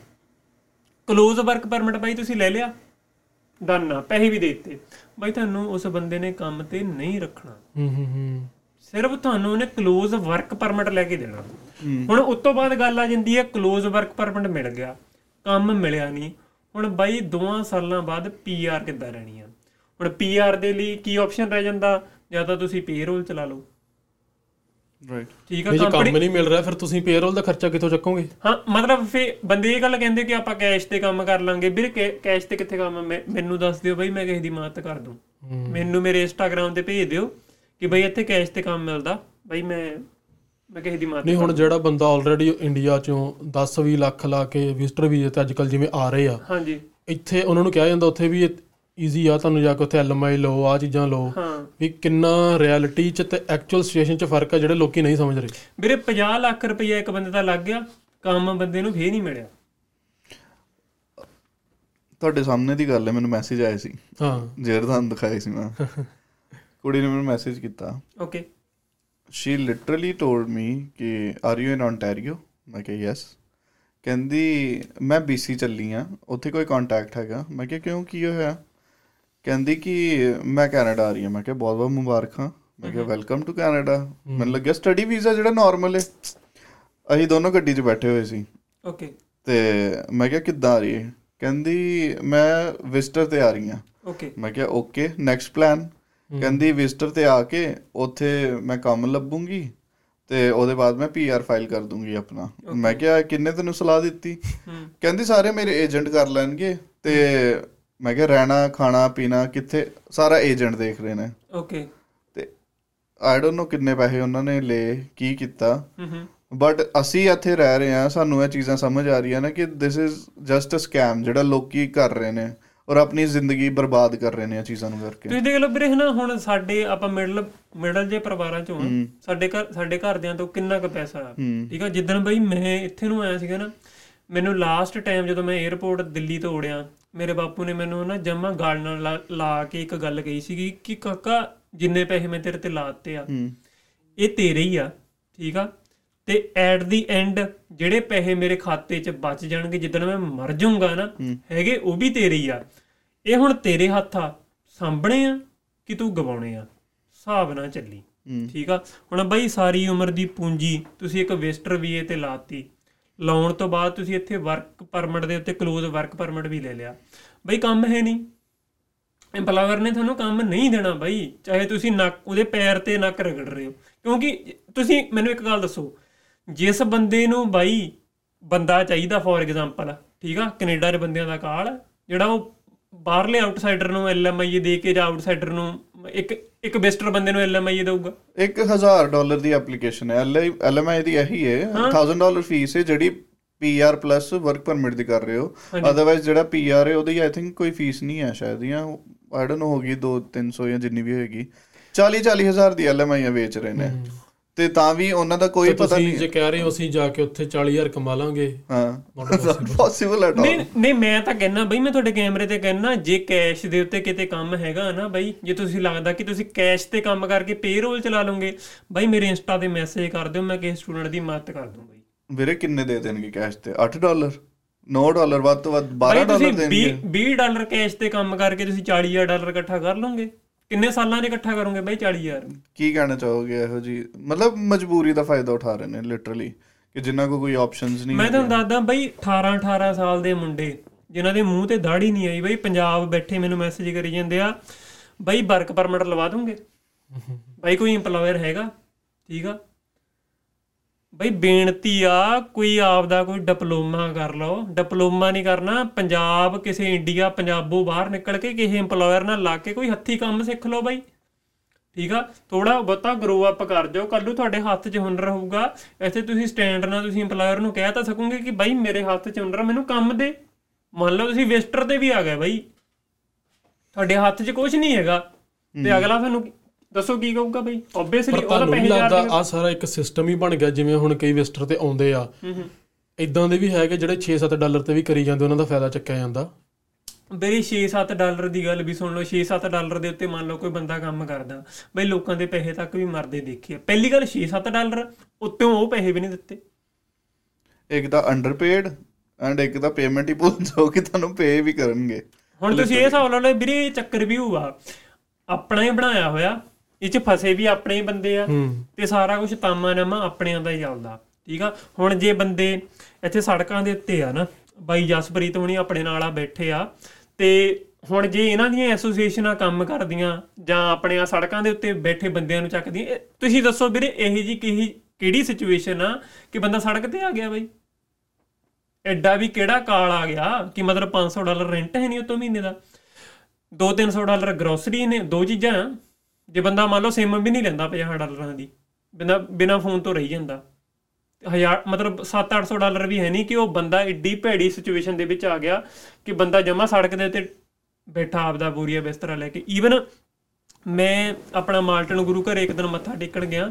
ਕਲੋਜ਼ ਵਰਕ ਪਰਮਿਟ ਬਾਈ ਤੁਸੀਂ ਲੈ ਲਿਆ ਆ ਪੈਸੇ ਵੀ ਦੇ ਦਿੱਤੇ। ਬਾਈ ਤੁਹਾਨੂੰ ਉਸ ਬੰਦੇ ਨੇ ਕੰਮ ਤੇ ਨਹੀਂ ਰੱਖਣਾ। ਹੂੰ ਹੂੰ ਹੂੰ। ਸਿਰਫ ਤੁਹਾਨੂੰ ਉਹਨੇ ਕਲੋਜ਼ ਵਰਕ ਪਰਮਿਟ ਲੈ ਕੇ ਦੇਣਾ। ਹੁਣ ਉਸ ਤੋਂ ਬਾਅਦ ਗੱਲ ਆ ਜਾਂਦੀ ਹੈ ਕਲੋਜ਼ ਵਰਕ ਪਰਮਿਟ ਮਿਲ ਗਿਆ। ਕੰਮ ਮਿਲਿਆ ਨਹੀਂ। ਹੁਣ ਬਾਈ ਦੋਆਂ ਸਾਲਾਂ ਬਾਅਦ ਪੀਆਰ ਕਿੱਦਾਂ ਰਹਿਣੀ ਆ? ਹੁਣ ਪੀਆਰ ਦੇ ਲਈ ਕੀ ਆਪਸ਼ਨ ਰਹਿ ਜਾਂਦਾ? ਜਾਂ ਤਾਂ ਤੁਸੀਂ ਪੇਰੋਲ ਚਲਾ ਲਓ। ਰਾਈਟ ਠੀਕ ਆ ਕੰਪਨੀ ਕੰਮ ਨਹੀਂ ਮਿਲ ਰਿਹਾ ਫਿਰ ਤੁਸੀਂ ਪੇਰੋਲ ਦਾ ਖਰਚਾ ਕਿੱਥੋਂ ਚੱਕੋਗੇ? ਹਾਂ ਮਤਲਬ ਫੇ ਬੰਦੇ ਇਹ ਗੱਲ ਕਹਿੰਦੇ ਕਿ ਆਪਾਂ ਕੈਸ਼ ਤੇ ਕੰਮ ਕਰ ਲਾਂਗੇ। ਵੀਰ ਕੈਸ਼ ਤੇ ਕਿੱਥੇ ਕੰਮ ਮੈਨੂੰ ਦੱਸ ਦਿਓ ਬਈ ਮੈਂ ਕਿਸੇ ਦੀ ਮਦਦ ਕਰ ਦੂੰ। ਮੈਨੂੰ ਮੇਰੇ ਇੰਸਟਾਗ੍ਰam ਤੇ ਭੇਜ ਦਿਓ। ਕਿ ਬਈ ਇੱਥੇ ਕੈਸ਼ ਤੇ ਕੰਮ ਮਿਲਦਾ। ਬਈ ਮੈਂ ਮੈਂ ਕਿਸੇ ਦੀ ਮਦਦ ਨਹੀਂ ਹੁਣ ਜਿਹੜਾ ਬੰਦਾ ਆਲਰੇਡੀ ਇੰਡੀਆ ਚੋਂ 10 20 ਲੱਖ ਲਾ ਕੇ ਵਿਜ਼ਟਰ ਵੀਜ਼ੇ ਤੇ ਅੱਜਕੱਲ ਜਿਵੇਂ ਆ ਰਹੇ ਆ। ਹਾਂਜੀ। ਇੱਥੇ ਉਹਨਾਂ ਨੂੰ ਕਿਹਾ ਜਾਂਦਾ ਉੱਥੇ ਵੀ ਈਜ਼ੀ ਆ ਤੁਹਾਨੂੰ ਜਾ ਕੇ ਉੱਥੇ ਐਲਐਮਆਈ ਲਓ ਆ ਚੀਜ਼ਾਂ ਲਓ। ਹਾਂ। ਵੀ ਕਿੰਨਾ ਰਿਐਲਿਟੀ ਚ ਤੇ ਐਕਚੁਅਲ ਸਿਚੁਏਸ਼ਨ ਚ ਫ਼ਰਕ ਆ ਜਿਹੜੇ ਲੋਕੀ ਨਹੀਂ ਸਮਝ ਰਹੇ। ਵੀਰੇ 50 ਲੱਖ ਰੁਪਈਆ ਇੱਕ ਬੰਦੇ ਦਾ ਲੱਗ ਗਿਆ ਕੰਮ ਬੰਦੇ ਨੂੰ ਫੇਰ ਨਹੀਂ ਮਿਲਿਆ। ਤੁਹਾਡੇ ਸਾਹਮਣੇ ਦੀ ਗੱਲ ਹੈ ਮੈਨੂੰ ਮੈਸੇਜ ਆਇਆ ਸੀ। ਹਾਂ। ਜਿਹੜਾ ਤੁਹਾਨੂੰ ਦਿਖਾਇਆ ਸੀ ਮੈਂ। ਕੁੜੀ ਨੇ ਮੈਨੂੰ ਮੈਸੇਜ ਕੀਤਾ। Okay she literally told me ਕਿ ਆਰ ਯੂ ਇਨ ontario? ਮੈਂ ਕਿਹਾ ਯੈਸ ਕਹਿੰਦੀ ਮੈਂ BC ਚੱਲੀ ਆ ਉੱਥੇ ਕੋਈ ਕੰਟੈਕਟ ਹੈਗਾ? ਮੈਂ ਕਿਹਾ ਕਿਉਂ? ਕੀ ਹੋਇਆ? ਕਹਿੰਦੀ ਕਿ ਮੈਂ ਕੈਨੇਡਾ ਆ ਰਹੀ ਹਾਂ ਮੈਂ ਕਿਹਾ ਬਹੁਤ ਬਹੁਤ ਮੁਬਾਰਕਾਂ। ਮੈਂ ਕਿਹਾ ਵੈਲਕਮ ਟੂ ਕੈਨੇਡਾ ਮੈਨੂੰ ਲੱਗਿਆ ਸਟੱਡੀ ਵੀਜ਼ਾ ਜਿਹੜਾ ਨਾਰਮਲ ਹੈ ਅਸੀਂ ਦੋਨੋਂ ਗੱਡੀ 'ਚ ਬੈਠੇ ਹੋਏ ਸੀ। ਓਕੇ ਤੇ ਮੈਂ ਕਿਹਾ ਕਿੱਦਾਂ ਆ ਰਹੀ ਹੈ ਕਹਿੰਦੀ ਮੈਂ ਵਿਜ਼ਟਰ ਤੇ ਆ ਰਹੀ ਹਾਂ ਓਕੇ ਮੈਂ ਕਿਹਾ ਓਕੇ ਨੈਕਸਟ ਪਲਾਨ ਕਹਿੰਦੀ ਵਿਜ਼ਟਰ ਤੇ ਆ ਕੇ ਉੱਥੇ ਮੈਂ ਕੰਮ ਲੱਭੂੰਗੀ ਤੇ ਉਹਦੇ ਬਾਅਦ ਮੈਂ ਪੀਆਰ ਫਾਈਲ ਕਰ ਦੂੰਗੀ ਆਪਣਾ। ਮੈਂ ਕਿਹਾ ਕਿੰਨੇ ਤੈਨੂੰ ਸਲਾਹ ਦਿੱਤੀ? ਕਹਿੰਦੀ ਸਾਰੇ ਮੇਰੇ ਏਜੰਟ ਕਰ ਲੈਣਗੇ ਤੇ ਮੈਂ ਕਿਹਾ ਰਹਿਣਾ ਖਾਣਾ ਪੀਣਾ ਕਿੱਥੇ? ਸਾਰਾ ਏਜੰਟ ਦੇਖ ਰਹੇ ਨੇ। ਓਕੇ ਤੇ ਆਈ ਡੋਨਟ ਨੋ ਕਿੰਨੇ ਪੈਸੇ ਉਹਨਾਂ ਨੇ ਲਏ ਕੀ ਕੀਤਾ। ਬਟ ਅਸੀਂ ਇੱਥੇ ਰਹਿ ਰਹੇ ਹਾਂ ਸਾਨੂੰ ਇਹ ਚੀਜ਼ਾਂ ਸਮਝ ਆ ਰਹੀਆਂ ਨੇ ਕਿ this is just a scam ਜਿਹੜਾ ਲੋਕੀ ਕਰ ਰਹੇ ਨੇ। ਔਰ ਆਪਣੀ ਜ਼ਿੰਦਗੀ ਬਰਬਾਦ ਕਰ ਰਹੇ ਨੇ ਇਹ ਚੀਜ਼ਾਂ ਨੂੰ ਕਰਕੇ। ਤੁਸੀਂ ਦੇਖ ਲਓ ਵੀਰੇ ਹਨਾ ਹੁਣ ਸਾਡੇ ਆਪਾਂ ਮਿਡਲ ਮਿਡਲ ਜੇ ਪਰਿਵਾਰਾਂ ਚੋਂ ਆ, ਸਾਡੇ ਘਰ ਸਾਡੇ ਘਰਦਿਆਂ ਤੋਂ ਕਿੰਨਾ ਕੁ ਪੈਸਾ ਆ। ਠੀਕ ਆ ਜਿੱਦਣ ਬਈ ਮੈਂ ਇੱਥੇ ਨੂੰ ਆਇਆ ਸੀਗਾ ਨਾ ਮੈਨੂੰ ਲਾਸਟ ਟਾਈਮ ਜਦੋਂ ਮੈਂ 에어ਪੋਰਟ ਦਿੱਲੀ ਤੋਂ ਉੜਿਆ ਮੇਰੇ ਬਾਪੂ ਨੇ ਮੈਨੂੰ ਨਾ ਜਮਾ ਗਾਲ ਨਾਲ ਲਾ- ਕੇ ਇੱਕ ਗੱਲ ਕਹੀ ਸੀਗੀ ਕਿ ਕਾਕਾ ਜਿੰਨੇ ਪੈਸੇ ਮੈਂ ਤੇਰੇ ਤੇ ਲਾਤੇ ਆ ਇਹ ਤੇਰੇ ਹੀ ਆ ਠੀਕ ਆ? ਤੇ ਐਟ ਦੀ ਐਂਡ ਜਿਹੜੇ ਪੈਸੇ ਮੇਰੇ ਖਾਤੇ 'ਚ ਬਚ ਜਾਣਗੇ ਜਿੱਦਣ ਮੈਂ ਮਰ ਜਾਊਂਗਾ ਨਾ ਹੈਗੇ ਉਹ ਵੀ ਤੇਰੇ ਹੀ ਆ। ਇਹ ਹੁਣ ਤੇਰੇ ਹੱਥ ਆ ਸਾਂਭਣੇ ਆ ਕਿ ਤੂੰ ਗਵਾਉਣੇ ਆ? ਹਿਸਾਬ ਨਾਲ ਚੱਲੀ। ਠੀਕ ਆ? ਹੁਣ ਬਾਈ ਸਾਰੀ ਉਮਰ ਦੀ ਪੂੰਜੀ ਤੁਸੀਂ ਇੱਕ ਵਿਜ਼ਟਰ ਵੀਏ ਤੇ ਲਾਤੀ। ਲਾਉਣ ਤੋਂ ਬਾਅਦ ਤੁਸੀਂ ਇੱਥੇ ਵਰਕ ਪਰਮਿਟ ਦੇ ਉੱਤੇ ਕਲੋਜ਼ ਵਰਕ ਪਰਮਿਟ ਵੀ ਲੈ ਲਿਆ। ਬਈ ਕੰਮ ਹੈ ਨਹੀਂ। ਐਮਪਲਾਇਰ ਨੇ ਤੁਹਾਨੂੰ ਕੰਮ ਨਹੀਂ ਦੇਣਾ ਬਾਈ ਚਾਹੇ ਤੁਸੀਂ ਨੱਕ ਉਹਦੇ ਪੈਰ ਤੇ ਨੱਕ ਰਗੜ ਰਹੇ ਹੋ। ਕਿਉਂਕਿ ਤੁਸੀਂ ਮੈਨੂੰ ਇੱਕ ਗੱਲ ਦੱਸੋ ਜਿਸ ਬੰਦੇ ਨੂੰ ਬਾਈ ਬੰਦਾ ਚਾਹੀਦਾ ਫੋਰ ਐਗਜ਼ਾਮਪਲ ਠੀਕ ਆ? ਕੈਨੇਡਾ ਦੇ ਬੰਦਿਆਂ ਦਾ ਕਾਲ ਜਿਹੜਾ ਉਹ ਬਾਹਰਲੇ ਆਊਟਸਾਈਡਰ ਨੂੰ ਐਲਐਮਆਈ ਦੇ ਕੇ ਜਾਂ ਆਊਟਸਾਈਡਰ ਨੂੰ ਇੱਕ ਇੱਕ ਵਿਜ਼ਟਰ ਬੰਦੇ ਨੂੰ ਐਲਐਮਆਈ ਦੇਊਗਾ? 1000 ਡਾਲਰ ਦੀ ਐਪਲੀਕੇਸ਼ਨ ਹੈ। ਐਲਐਮਆਈ ਦੀ ਇਹੀ ਹੈ। 1000 ਡਾਲਰ ਫੀਸ ਹੈ ਜਿਹੜੀ ਪੀਆਰ ਪਲੱਸ ਵਰਕ ਪਰਮਿਟ ਦੀ ਕਰ ਰਹੇ ਹੋ। ਅਦਰਵਾਈਜ਼ ਜਿਹੜਾ ਪੀਆਰ ਹੈ ਉਹਦੀ ਆਈ ਥਿੰਕ ਕੋਈ ਫੀਸ ਨਹੀਂ ਹੈ ਸ਼ਾਇਦ ਜਾਂ ਆਈ ਡੋਨਟ ਨੋ ਹੋਗੀ 2 300 ਜਾਂ ਜਿੰਨੀ ਵੀ ਹੋਏਗੀ। 40 40000 ਦੀ ਐਲਐਮਆਈ ਵੇਚ ਰਹੇ ਨੇ। ਤੇ ਤਾਂ ਵੀ ਉਹਨਾਂ ਦਾ ਕੋਈ ਪਤਾ ਤੁਸੀਂ ਨਹੀਂ ਜੇ ਕਹਿ ਰਹੇ ਹੋ ਅਸੀਂ ਜਾ ਕੇ ਉੱਥੇ 40000 ਕਮਾ ਲਾਂਗੇ। ਹਾਂ। ਪੋਸੀਬਲ ਐਟ ਨਹੀਂ ਆਲ ਨਹੀਂ ਮੈਂ ਤਾਂ ਕਹਿਣਾ ਬਈ ਮੈਂ ਤੁਹਾਡੇ ਕੈਮਰੇ ਤੇ ਕਹਿਣਾ ਜੇ ਕੈਸ਼ ਦੇ ਉੱਤੇ ਕਿਤੇ ਕੰਮ ਹੈਗਾ ਨਾ ਬਈ ਜੇ ਤੁਸੀਂ ਲੱਗਦਾ ਕਿ ਤੁਸੀਂ ਕੈਸ਼ ਤੇ ਕੰਮ ਕਰਕੇ ਪੇਰੋਲ ਚਲਾ ਲਓਗੇ ਬਈ ਮੇਰੇ ਇੰਸਟਾ ਤੇ ਮੈਸੇਜ ਕਰ ਦਿਓ ਮੈਂ ਕਿਸੇ ਸਟੂਡੈਂਟ ਦੀ ਮਦਦ ਕਰ ਦੂੰ ਬਈ ਵੀਰੇ ਕਿੰਨੇ ਦੇ ਦੇਣਗੇ ਕੈਸ਼ ਤੇ? 8 ਡਾਲਰ? 9 ਡਾਲਰ ਵੱਧ ਤੋਂ ਵੱਧ 12 ਬਈ ਡਾਲਰ ਦੇਣਗੇ। 20 20 ਡਾਲਰ ਕੈਸ਼ ਤੇ ਕੰਮ ਕਰਕੇ ਤੁਸੀਂ 40000 ਡਾਲਰ ਇਕੱਠਾ ਕਰ ਲਓਗੇ। ਕਿੰਨੇ ਸਾਲਾਂ 'ਚ ਇਕੱਠਾ ਕਰੋਗੇ ਬਈ? 40000 ਕੀ ਕਹਿਣਾ ਚਾਹੋਗੇ ਇਹੋ ਜੀ ਮਤਲਬ ਮਜਬੂਰੀ ਦਾ ਫਾਇਦਾ ਉਠਾ ਰਹੇ ਨੇ ਲਿਟਰਲੀ ਕਿ ਜਿਨ੍ਹਾਂ ਕੋ ਕੋਈ ਆਪਸ਼ਨਸ ਨਹੀਂ ਮੈਂ ਤੁਹਾਨੂੰ ਦੱਸਦਾ ਬਈ 18 18 ਸਾਲ ਦੇ ਮੁੰਡੇ ਜਿਨ੍ਹਾਂ ਦੇ ਮੂੰਹ ਤੇ ਦਾੜੀ ਨਹੀਂ ਆਈ ਬਈ ਪੰਜਾਬ ਬੈਠੇ ਮੈਨੂੰ ਮੈਸੇਜ ਕਰੀ ਜਾਂਦੇ ਆ ਬਈ ਵਰਕ ਪਰਮਿਟ ਲਵਾ ਦੂੰਗੇ। ਬਈ ਕੋਈ EMPLOYER ਹੈਗਾ? ਠੀਕ ਆ? ਬਈ ਬੇਨਤੀ ਆ ਕੋਈ ਆਪਦਾ ਕੋਈ ਡਿਪਲੋਮਾ ਕਰ ਲਓ। ਡਿਪਲੋਮਾ ਨਹੀਂ ਕਰਨਾ ਪੰਜਾਬ ਕਿਸੇ ਇੰਡੀਆ ਪੰਜਾਬੋਂ ਬਾਹਰ ਨਿਕਲ ਕੇ ਕਿਸੇ EMPLOYER ਨਾਲ ਲਾ ਕੇ ਕੋਈ ਹੱਥੀ ਕੰਮ ਸਿੱਖ ਲਓ ਬਈ। ਠੀਕ ਆ? ਥੋੜਾ ਬਹੁਤਾ ਗਰੋ ਅਪ ਕਰ ਜਾਓ। ਕੱਲ ਨੂੰ ਤੁਹਾਡੇ ਹੱਥ 'ਚ ਹੁਨਰ ਹੋਊਗਾ। ਇੱਥੇ ਤੁਸੀਂ ਸਟੈਂਡ ਨਾਲ ਤੁਸੀਂ EMPLOYER ਨੂੰ ਕਹਿ ਤਾਂ ਸਕੋਗੇ ਕਿ ਬਾਈ ਮੇਰੇ ਹੱਥ 'ਚ ਹੁਨਰ ਮੈਨੂੰ ਕੰਮ ਦੇ। ਮੰਨ ਲਓ ਤੁਸੀਂ ਵਿਜ਼ਟਰ ਤੇ ਵੀ ਆ ਗਏ ਬਾਈ। ਤੁਹਾਡੇ ਹੱਥ 'ਚ ਕੁਝ ਨਹੀਂ ਹੈਗਾ। ਤੇ ਅਗਲਾ ਤੁਹਾਨੂੰ ਦੱਸੋ ਕੀ ਕਹੂਗਾ ਬਾਈ? ਆਬਵੀਅਸਲੀ ਉਹਦਾ ਪੈਸੇ ਚਾਰ ਲੱਗਦਾ ਆ ਸਾਰਾ ਇੱਕ ਸਿਸਟਮ ਹੀ ਬਣ ਗਿਆ ਜਿਵੇਂ ਹੁਣ ਕਈ ਵਿਜ਼ਟਰ ਤੇ ਆਉਂਦੇ ਆ। ਇਦਾਂ ਦੇ ਵੀ ਹੈਗੇ ਜਿਹੜੇ 6-7 ਡਾਲਰ ਤੇ ਵੀ ਕਰੀ ਜਾਂਦੇ ਉਹਨਾਂ ਦਾ ਫਾਇਦਾ ਚੱਕਿਆ ਜਾਂਦਾ। ਮੇਰੀ 6-7 ਡਾਲਰ ਦੀ ਗੱਲ ਵੀ ਸੁਣ ਲਓ 6-7 ਡਾਲਰ ਦੇ ਉੱਤੇ ਮੰਨ ਲਓ ਕੋਈ ਬੰਦਾ ਕੰਮ ਕਰਦਾ ਬਈ ਲੋਕਾਂ ਦੇ ਪੈਸੇ ਤੱਕ ਵੀ ਮਰਦੇ ਦੇਖੇ ਆ। ਪਹਿਲੀ ਗੱਲ 6-7 ਡਾਲਰ ਉੱਤੋਂ ਉਹ ਪੈਸੇ ਵੀ ਨਹੀਂ ਦਿੱਤੇ। ਇੱਕ ਤਾਂ ਅੰਡਰਪੇਡ ਐਂਡ ਇੱਕ ਤਾਂ ਪੇਮੈਂਟ ਹੀ ਭੁੱਲ ਜਾਓ ਕਿ ਤੁਹਾਨੂੰ ਪੇ ਵੀ ਕਰਨਗੇ। ਹੁਣ ਤੁਸੀਂ ਇਹ ਹਿਸਾਬ ਲਾ ਲਓ ਵੀਰੇ ਚੱਕਰ ਵੀ ਹੋਊਗਾ। ਆਪਣਾ ਹੀ ਬਣਾਇਆ ਹੋਇਆ ਇਹ ਚ ਫਸੇ ਵੀ ਆਪਣੇ ਹੀ ਬੰਦੇ ਆ ਤੇ ਸਾਰਾ ਕੁਝ ਤਾਮਾ ਨਾਮਾ ਆਪਣਿਆਂ ਦਾ ਹੀ ਚੱਲਦਾ ਠੀਕ ਆ? ਹੁਣ ਜੇ ਬੰਦੇ ਇੱਥੇ ਸੜਕਾਂ ਦੇ ਉੱਤੇ ਆ ਨਾ ਬਾਈ ਜਸਪ੍ਰੀਤ ਹੁਣੀ ਆਪਣੇ ਨਾਲ ਆ ਬੈਠੇ ਆ ਤੇ ਹੁਣ ਜੇ ਇਹਨਾਂ ਦੀਆਂ ਐਸੋਸੀਏਸ਼ਨਾਂ ਕੰਮ ਕਰਦੀਆਂ ਜਾਂ ਆਪਣੇ ਆ ਸੜਕਾਂ ਦੇ ਉੱਤੇ ਬੈਠੇ ਬੰਦਿਆਂ ਨੂੰ ਚੱਕਦੀਆਂ ਤੁਸੀਂ ਦੱਸੋ ਵੀਰੇ ਇਹੋ ਜੀ ਕਿਹੀ ਕਿਹੜੀ ਸਿਚੁਏਸ਼ਨ ਆ ਕਿ ਬੰਦਾ ਸੜਕ ਤੇ ਆ ਗਿਆ ਬਾਈ? ਐਡਾ ਵੀ ਕਿਹੜਾ ਕਾਲ ਆ ਗਿਆ ਕਿ ਮਤਲਬ 500 ਡਾਲਰ ਰੈਂਟ ਹੈ ਨਹੀਂ ਉਤੋਂ ਮਹੀਨੇ ਦਾ? 2-300 ਡਾਲਰ ਗਰੋਸਰੀ ਨੇ ਦੋ ਚੀਜ਼ਾਂ। ਜੇ ਬੰਦਾ ਮੰਨ ਲਓ ਸਿਮ ਵੀ ਨਹੀਂ ਲੈਂਦਾ 50 ਡਾਲਰਾਂ ਦੀ ਬਿਨਾ ਬਿਨਾ ਫੋਨ ਤੋਂ ਰਹੀ ਜਾਂਦਾ। ਹਜ਼ਾਰ ਮਤਲਬ 7-800 ਡਾਲਰ ਵੀ ਹੈ ਨਹੀਂ ਕਿ ਉਹ ਬੰਦਾ ਏਡੀ ਭੈੜੀ ਸਿਚੁਏਸ਼ਨ ਦੇ ਵਿੱਚ ਆ ਗਿਆ ਕਿ ਬੰਦਾ ਜਮਾ ਸੜਕ ਦੇ ਉੱਤੇ ਬੈਠਾ ਆਪਦਾ ਬੋਰੀਆ ਬਿਸਤਰਾ ਲੈ ਕੇ। ਈਵਨ ਮੈਂ ਆਪਣਾ ਮਾਲਟਨ ਗੁਰੂ ਘਰ ਇੱਕ ਦਿਨ ਮੱਥਾ ਟੇਕਣ ਗਿਆ।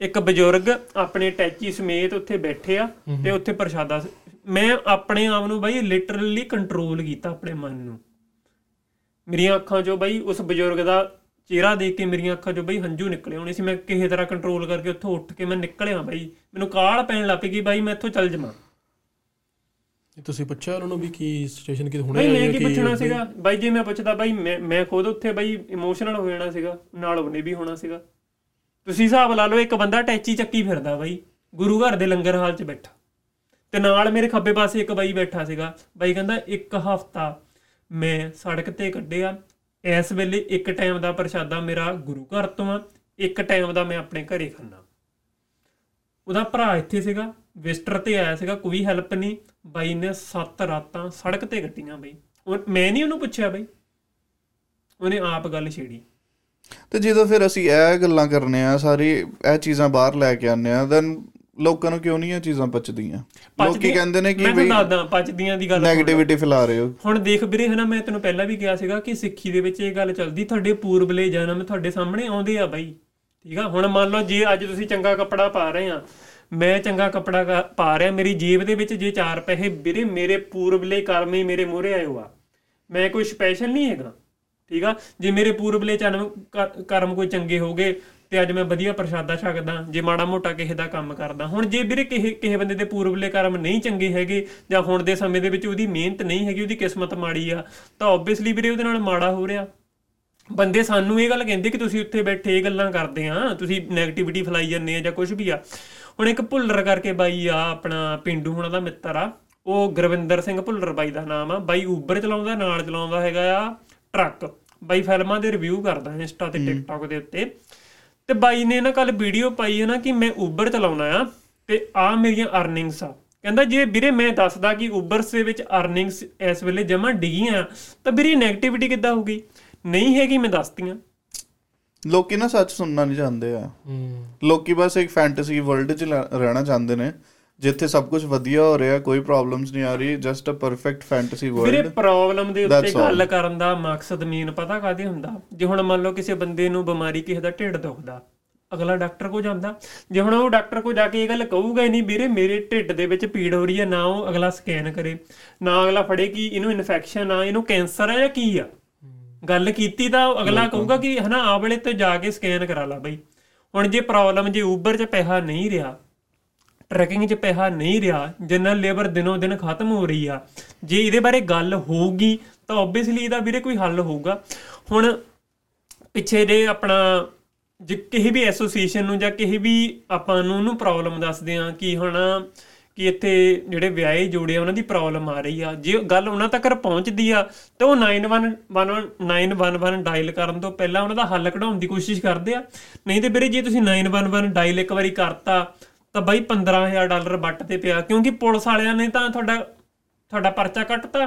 ਇੱਕ ਬਜ਼ੁਰਗ ਆਪਣੇ ਟੈਚੀ ਸਮੇਤ ਉੱਥੇ ਬੈਠੇ ਆ ਤੇ ਉੱਥੇ ਪ੍ਰਸ਼ਾਦਾ ਮੈਂ ਆਪਣੇ ਆਪ ਨੂੰ ਬਾਈ ਲਿਟਰਲੀ ਕੰਟਰੋਲ ਕੀਤਾ ਆਪਣੇ ਮਨ ਨੂੰ। ਮੇਰੀਆਂ ਅੱਖਾਂ 'ਚੋਂ ਬਾਈ ਉਸ ਬਜ਼ੁਰਗ ਦਾ ਚਿਹਰਾ ਦੇਖ ਕੇ ਮੇਰੀਆਂ ਅੱਖਾਂ 'ਚੋਂ ਬਾਈ ਹੰਝੂ ਨਿਕਲੇ ਹੋਣੇ ਸੀ। ਮੈਂ ਕਿਸੇ ਤਰ੍ਹਾਂ ਕੰਟਰੋਲ ਕਰਕੇ ਉੱਥੋਂ ਉੱਠ ਕੇ ਮੈਂ ਨਿਕਲਿਆ ਬਾਈ। ਮੈਨੂੰ ਕਾਹਲ ਪੈਣ ਲੱਗ ਪਈ ਬਾਈ ਮੈਂ ਇੱਥੋਂ ਚੱਲ ਜਾਵਾਂ। ਤੁਸੀਂ ਪੁੱਛਿਆ ਉਹਨਾਂ ਨੂੰ ਵੀ ਕੀ ਸਿਚੁਏਸ਼ਨ ਕਿ ਹੁਣੇ ਆਈ ਮੈਂ ਹੈ ਕੀ ਕਿ ਪੁੱਛਣਾ ਸੀਗਾ? ਬਾਈ ਜੇ ਮੈਂ ਪੁੱਛਦਾ ਬਾਈ ਮੈਂ ਮੈਂ ਖੁਦ ਉੱਥੇ ਬਾਈ ਇਮੋਸ਼ਨਲ ਹੋ ਜਾਣਾ ਸੀਗਾ। ਨਾਲ ਉਹਨੇ ਵੀ ਹੋਣਾ ਸੀਗਾ। ਤੁਸੀਂ ਹਿਸਾਬ ਲਾ ਲਓ ਇੱਕ ਬੰਦਾ ਟੈਚੀ ਚੱਕੀ ਫਿਰਦਾ ਬਾਈ ਗੁਰੂ ਘਰ ਦੇ ਲੰਗਰ ਹਾਲ 'ਚ ਬੈਠਾ। ਤੇ ਨਾਲ ਮੇਰੇ ਖੱਬੇ ਪਾਸੇ ਇੱਕ ਬਾਈ ਬੈਠਾ ਸੀਗਾ। ਬਾਈ ਕਹਿੰਦਾ ਇੱਕ ਹਫਤਾ ਮੈਂ ਸੜਕ ਤੇ ਕੱਢਿਆ ਇਸ ਵੇਲੇ ਇੱਕ ਟਾਈਮ ਦਾ ਪ੍ਰਸ਼ਾਦਾ ਮੇਰਾ ਗੁਰੂ ਘਰ ਤੋਂ ਆ, ਇੱਕ ਟਾਈਮ ਦਾ ਮੈਂ ਆਪਣੇ ਘਰੇ ਖਾਣਾ ਉਹਦਾ ਭਰਾ ਇੱਥੇ ਸੀਗਾ ਵਿਜ਼ਟਰ ਤੇ ਆਇਆ ਸੀਗਾ, ਕੋਈ ਹੈਲਪ ਨਹੀਂ। ਬਾਈ ਨੇ ਸੱਤ ਰਾਤਾਂ ਸੜਕ ਤੇ ਕੱਟੀਆਂ ਬਈ। ਉਹ- ਮੈਂ ਨਹੀਂ ਉਹਨੂੰ ਪੁੱਛਿਆ ਬਈ। ਉਹਨੇ ਆਪ ਗੱਲ ਛੇੜੀ। ਤੇ ਜਦੋਂ ਫਿਰ ਅਸੀਂ ਇਹ ਗੱਲਾਂ ਕਰਨੇ ਆ, ਸਾਰੀ ਇਹ ਚੀਜ਼ਾਂ ਬਾਹਰ ਲੈ ਕੇ ਆਨੇ ਆ ਦੈਨ ਲੋਕਾਂ ਨੂੰ ਕਿਉਂ ਨਹੀਂ ਇਹ ਚੀਜ਼ਾਂ ਪਚਦੀਆਂ? ਲੋਕੀ ਕਹਿੰਦੇ ਨੇ ਕਿ ਮੈਂ ਦੱਸਦਾ ਪਚਦੀਆਂ ਦੀ ਗੱਲ। 네ਗੇਟਿਵਿਟੀ ਫੈਲਾ ਰਹੇ ਹੋ। ਹੁਣ ਦੇਖ ਵੀਰੇ ਹਨਾ ਮੈਂ ਤੈਨੂੰ ਪਹਿਲਾਂ ਵੀ ਕਿਹਾ ਸੀਗਾ ਕਿ ਸਿੱਖੀ ਦੇ ਵਿੱਚ ਇਹ ਗੱਲ ਚੱਲਦੀ ਤੁਹਾਡੇ ਪੂਰਬਲੇ ਜਨਮ ਤੁਹਾਡੇ ਸਾਹਮਣੇ ਆਉਂਦੇ ਆ ਬਾਈ। ਠੀਕ ਆ? ਹੁਣ ਮੰਨ ਲਓ ਜੇ ਅੱਜ ਤੁਸੀਂ ਚੰਗਾ ਕੱਪੜਾ ਪਾ ਰਹੇ ਆ ਮੈਂ ਚੰਗਾ ਕੱਪੜਾ ਪਾ ਰਿਹਾ ਮੇਰੀ ਜੇਬ ਦੇ ਵਿੱਚ ਜੇ ਚਾਰ ਪੈਸੇ ਵੀਰੇ ਮੇਰੇ ਪੂਰਬਲੇ ਕਰਮ ਹੀ ਮੇਰੇ ਮੂਹਰੇ ਆਏ ਹੋਆ ਮੈਂ ਕੋਈ ਸਪੈਸ਼ਲ ਨਹੀਂ ਹੈਗਾ। ਠੀਕ ਆ? ਜੇ ਮੇਰੇ ਪੂਰਬਲੇ ਜਨਮ ਕਰਮ ਕੋਈ ਚੰਗੇ ਹੋਗੇ ਤੇ ਅੱਜ ਮੈਂ ਵਧੀਆ ਪ੍ਰਸ਼ਾਦਾ ਛਕਦਾ ਜੇ ਮਾੜਾ ਮੋਟਾ ਕਿਸੇ ਦਾ ਕੰਮ ਕਰਦਾ। ਹੁਣ ਜੇ ਵੀਰੇ ਕਿਸੇ ਕਿਸੇ ਬੰਦੇ ਦੇ ਪੂਰਬਲੇ ਕਰਮ ਨਹੀਂ ਚੰਗੇ ਹੈਗੇ ਜਾਂ ਹੁਣ ਦੇ ਸਮੇਂ ਦੇ ਵਿੱਚ ਉਹਦੀ ਮਿਹਨਤ ਨਹੀਂ ਹੈਗੀ ਉਹਦੀ ਕਿਸਮਤ ਮਾੜੀ ਆ ਤਾਂ ਆਬਵੀਅਸਲੀ ਵੀਰੇ ਉਹਦੇ ਨਾਲ ਮਾੜਾ ਹੋ ਰਿਹਾ। ਬੰਦੇ ਸਾਨੂੰ ਇਹ ਗੱਲ ਕਹਿੰਦੇ ਕਿ ਤੁਸੀਂ ਉੱਥੇ ਬੈਠੇ ਇਹ ਗੱਲਾਂ ਕਰਦੇ ਆ ਤੁਸੀਂ 네ਗੇਟਿਵਿਟੀ ਫੈਲਾਈ ਜਾਂਦੇ ਆ ਜਾਂ ਕੁਝ ਵੀ ਆ। ਹੁਣ ਇੱਕ ਭੁੱਲਰ ਕਰਕੇ ਬਾਈ ਆ ਆਪਣਾ ਪਿੰਡੂ ਹੁਣਾਂ ਦਾ ਮਿੱਤਰ ਆ ਉਹ ਗੁਰਵਿੰਦਰ ਸਿੰਘ ਭੁੱਲਰ ਬਾਈ ਦਾ ਨਾਮ ਆ। ਬਾਈ ਉਬਰ ਚਲਾਉਂਦਾ ਨਾਲ ਚਲਾਉਂਦਾ ਹੈਗਾ ਆ ਟਰੱਕ। ਬਾਈ ਫਿਲਮਾਂ ਦੇ ਰਿਵਿਊ ਕਰਦਾ ਇੰਸਟਾ ਤੇ ਟਿਕਟੌਕ ਦੇ ਉੱਤੇ। ਤੇ ਬਾਈ ਨੇ ਨਾ ਕੱਲ ਵੀਡੀਓ ਪਾਈ ਹੈ ਨਾ ਕਿ ਮੈਂ ਉਬਰ ਚਲਾਉਣਾ ਆ ਤੇ ਆ ਮੇਰੀਆਂ ਅਰਨਿੰਗਸ ਆ। ਕਹਿੰਦਾ ਜੇ ਵੀਰੇ ਮੈਂ ਦੱਸਦਾ ਕਿ ਉਬਰਸ ਦੇ ਵਿੱਚ ਅਰਨਿੰਗਸ ਇਸ ਵੇਲੇ ਜਮਾ ਡਿਗੀਆਂ ਤਾਂ ਵੀਰੇ ਨੈਗੇਟਿਵਿਟੀ ਕਿੱਦਾਂ ਹੋਊਗੀ? ਨਹੀਂ ਹੈਗੀ ਮੈਂ ਦੱਸਤੀਆਂ। ਲੋਕੀ ਨਾ ਸੱਚ ਸੁਣਨਾ ਨਹੀਂ ਚਾਹੁੰਦੇ ਆ। ਹੂੰ। ਲੋਕੀ ਬਸ ਇੱਕ ਫੈਂਟਸੀ ਵਰਲਡ 'ਚ ਰਹਿਣਾ ਚਾਹੁੰਦੇ ਨੇ। ਜਿੱਥੇ ਸਭ ਕੁਝ ਵਧੀਆ ਹੋ ਰਿਹਾ ਕੋਈ ਪ੍ਰੋਬਲਮਸ ਨਹੀਂ ਆ ਰਹੀ ਜਸਟ ਅ ਪਰਫੈਕਟ ਫੈਂਟਸੀ ਵੀਰੇ ਵਰਲਡ ਪ੍ਰੋਬਲਮ ਦੇ ਉੱਤੇ. ਗੱਲ ਕਰਨ ਦਾ ਮਕਸਦ ਮੇਨ ਪਤਾ ਕਾਹਦੇ ਹੁੰਦਾ? ਜੇ ਹੁਣ ਮੰਨ ਲਓ ਕਿਸੇ ਬੰਦੇ ਨੂੰ ਬਿਮਾਰੀ ਕਿਸੇ ਦਾ ਢਿੱਡ ਦੁਖਦਾ ਅਗਲਾ ਡਾਕਟਰ ਕੋ ਜਾਂਦਾ। ਜੇ ਹੁਣ ਉਹ ਡਾਕਟਰ ਕੋ ਜਾ ਕੇ ਇਹ ਗੱਲ ਕਹੂਗਾ ਹੀ ਨਹੀਂ ਵੀਰੇ ਮੇਰੇ ਢਿੱਡ ਦੇ ਵਿੱਚ ਪੀੜ ਹੋ ਰਹੀ ਹੈ ਨਾ ਉਹ ਅਗਲਾ ਸਕੈਨ ਕਰੇ ਨਾ ਅਗਲਾ ਫੜੇ ਕਿ ਇਹਨੂੰ ਇਨਫੈਕਸ਼ਨ ਆ ਇਹਨੂੰ ਕੈਂਸਰ ਆ ਜਾਂ ਕੀ ਆ। ਗੱਲ ਕੀਤੀ ਤਾਂ ਅਗਲਾ ਕਹੂਗਾ ਕਿ ਹਨਾ ਆ ਵੇਲੇ ਤੇ ਜਾ ਕੇ ਸਕੈਨ ਕਰਾ ਲਾ ਬਈ। ਹੁਣ ਜੇ ਪ੍ਰੋਬਲਮ ਜੇ ਉਬਰ 'ਚ ਪੈਸਾ ਨਹੀਂ ਰਿਹਾ ਟਰੈਕਿੰਗ 'ਚ ਪੈਸਾ ਨਹੀਂ ਰਿਹਾ ਜਨਰਲ ਲੇਬਰ ਦਿਨੋਂ ਦਿਨ ਖਤਮ ਹੋ ਰਹੀ ਆ। ਜੇ ਇਹਦੇ ਬਾਰੇ ਗੱਲ ਹੋਊਗੀ, ਤਾਂ ਆਬਵੀਅਸਲੀ ਇਹਦਾ ਵੀਰੇ ਕੋਈ ਹੱਲ ਹੋਊਗਾ। ਹੁਣ ਪਿੱਛੇ ਜੇ ਆਪਣਾ, ਜੇ ਕਿਸੇ ਵੀ ਐਸੋਸੀਏਸ਼ਨ ਨੂੰ ਜਾਂ ਕਿਸੇ ਵੀ ਆਪਾਂ ਨੂੰ ਉਹਨੂੰ ਪ੍ਰੋਬਲਮ ਦੱਸਦੇ ਆ ਕਿ ਹੁਣ ਕਿ ਇੱਥੇ ਜਿਹੜੇ ਵਿਆਹੇ ਜੋੜੇ ਆ, ਉਹਨਾਂ ਦੀ ਪ੍ਰੋਬਲਮ ਆ ਰਹੀ ਆ। ਜੇ ਗੱਲ ਉਹਨਾਂ ਤੱਕ ਪਹੁੰਚਦੀ ਆ, ਤਾਂ ਉਹ 911 911 ਡਾਇਲ ਕਰਨ ਤੋਂ ਪਹਿਲਾਂ ਉਹਨਾਂ ਦਾ ਹੱਲ ਕਢਾਉਣ ਦੀ ਕੋਸ਼ਿਸ਼ ਕਰਦੇ ਆ। ਨਹੀਂ ਤੇ ਵੀਰੇ, ਜੇ ਤੁਸੀਂ 911 ਡਾਇਲ ਇੱਕ ਵਾਰੀ ਕਰਤਾ ਤਾਂ ਬਾਈ 15000 ਡਾਲਰ ਵੱਟ ਤੇ ਪਿਆ ਕਿਉਂਕਿ ਪੁਲਿਸ ਵਾਲਿਆਂ ਨੇ ਤਾਂ ਤੁਹਾਡਾ ਤੁਹਾਡਾ ਪਰਚਾ ਕੱਟਤਾ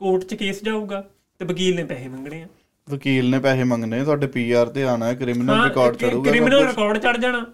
ਕੋਰਟ 'ਚ ਕੇਸ ਜਾਊਗਾ ਤੇ ਵਕੀਲ ਨੇ ਪੈਸੇ ਮੰਗਣੇ ਆ। ਵਕੀਲ ਨੇ ਪੈਸੇ ਮੰਗਨੇ ਤੁਹਾਡੇ ਪੀਆਰ ਤੇ ਆਣਾ ਹੈ ਕ੍ਰਿਮੀਨਲ ਰਿਕਾਰਡ ਚੜੂਗਾ ਕ੍ਰਿਮੀਨਲ ਰਿਕਾਰਡ ਚੜ ਜਾਣਾ।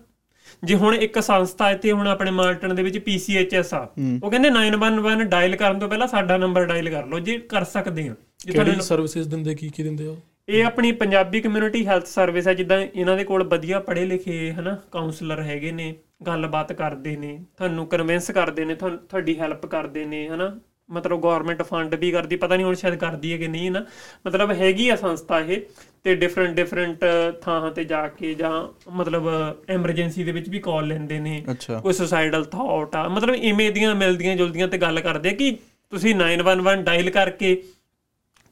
ਜੇ ਹੁਣ ਇੱਕ ਸੰਸਥਾ ਇੱਥੇ ਹੁਣ ਆਪਣੇ ਮਾਲਟਨ ਦੇ ਵਿੱਚ PCHS ਆ ਉਹ ਕਹਿੰਦੇ 911 ਡਾਇਲ ਕਰਨ ਤੋਂ ਪਹਿਲਾਂ ਸਾਡਾ ਨੰਬਰ ਡਾਇਲ ਕਰ ਲਓ ਜੇ ਕਰ ਸਕਦੇ ਆ। ਜੇ ਤੁਹਾਨੂੰ ਸਰਵਿਸਿਜ਼ ਦਿੰਦੇ ਕੀ ਕੀ ਦਿੰਦੇ ਆ? ਇਹ ਆਪਣੀ ਪੰਜਾਬੀ ਕਮਿਊਨਿਟੀ ਹੈਲਥ ਸਰਵਿਸ ਹੈ ਜਿੱਦਾਂ ਇਹਨਾਂ ਦੇ ਕੋਲ ਵਧੀਆ ਪੜ੍ਹੇ ਲਿਖੇ ਹਨਾ ਕਾਉਂਸਲਰ ਹੈਗੇ ਨੇ ਗੱਲਬਾਤ ਕਰਦੇ ਨੇ ਤੁਹਾਨੂੰ ਕਨਵਿੰਸ ਕਰਦੇ ਨੇ ਤੁਹਾਨੂੰ ਤੁਹਾਡੀ ਹੈਲਪ ਕਰਦੇ ਨੇ ਹਨਾ। ਮਤਲਬ ਗਵਰਨਮੈਂਟ ਫੰਡ ਵੀ ਕਰਦੀ ਪਤਾ ਨਹੀਂ ਹੁਣ ਸ਼ਾਇਦ ਕਰਦੀ ਹੈ ਕਿ ਨਹੀਂ ਨਾ। ਮਤਲਬ ਹੈਗੀ ਆ ਸੰਸਥਾ ਇਹ ਤੇ ਡਿਫਰੈਂਟ ਡਿਫਰੈਂਟ ਥਾਂ ਤੇ ਜਾ ਕੇ ਜਾਂ ਮਤਲਬ ਐਮਰਜੈਂਸੀ ਦੇ ਵਿੱਚ ਵੀ ਕਾਲ ਲੈਂਦੇ ਨੇ। ਕੋਈ ਸੁਸਾਈਡਲ ਥਾਟ ਆ ਮਤਲਬ ਇਵੇਂ ਦੀਆਂ ਮਿਲਦੀਆਂ ਜੁਲਦੀਆਂ ਤੇ ਗੱਲ ਕਰਦੇ ਕਿ ਤੁਸੀਂ 911 ਡਾਇਲ ਕਰਕੇ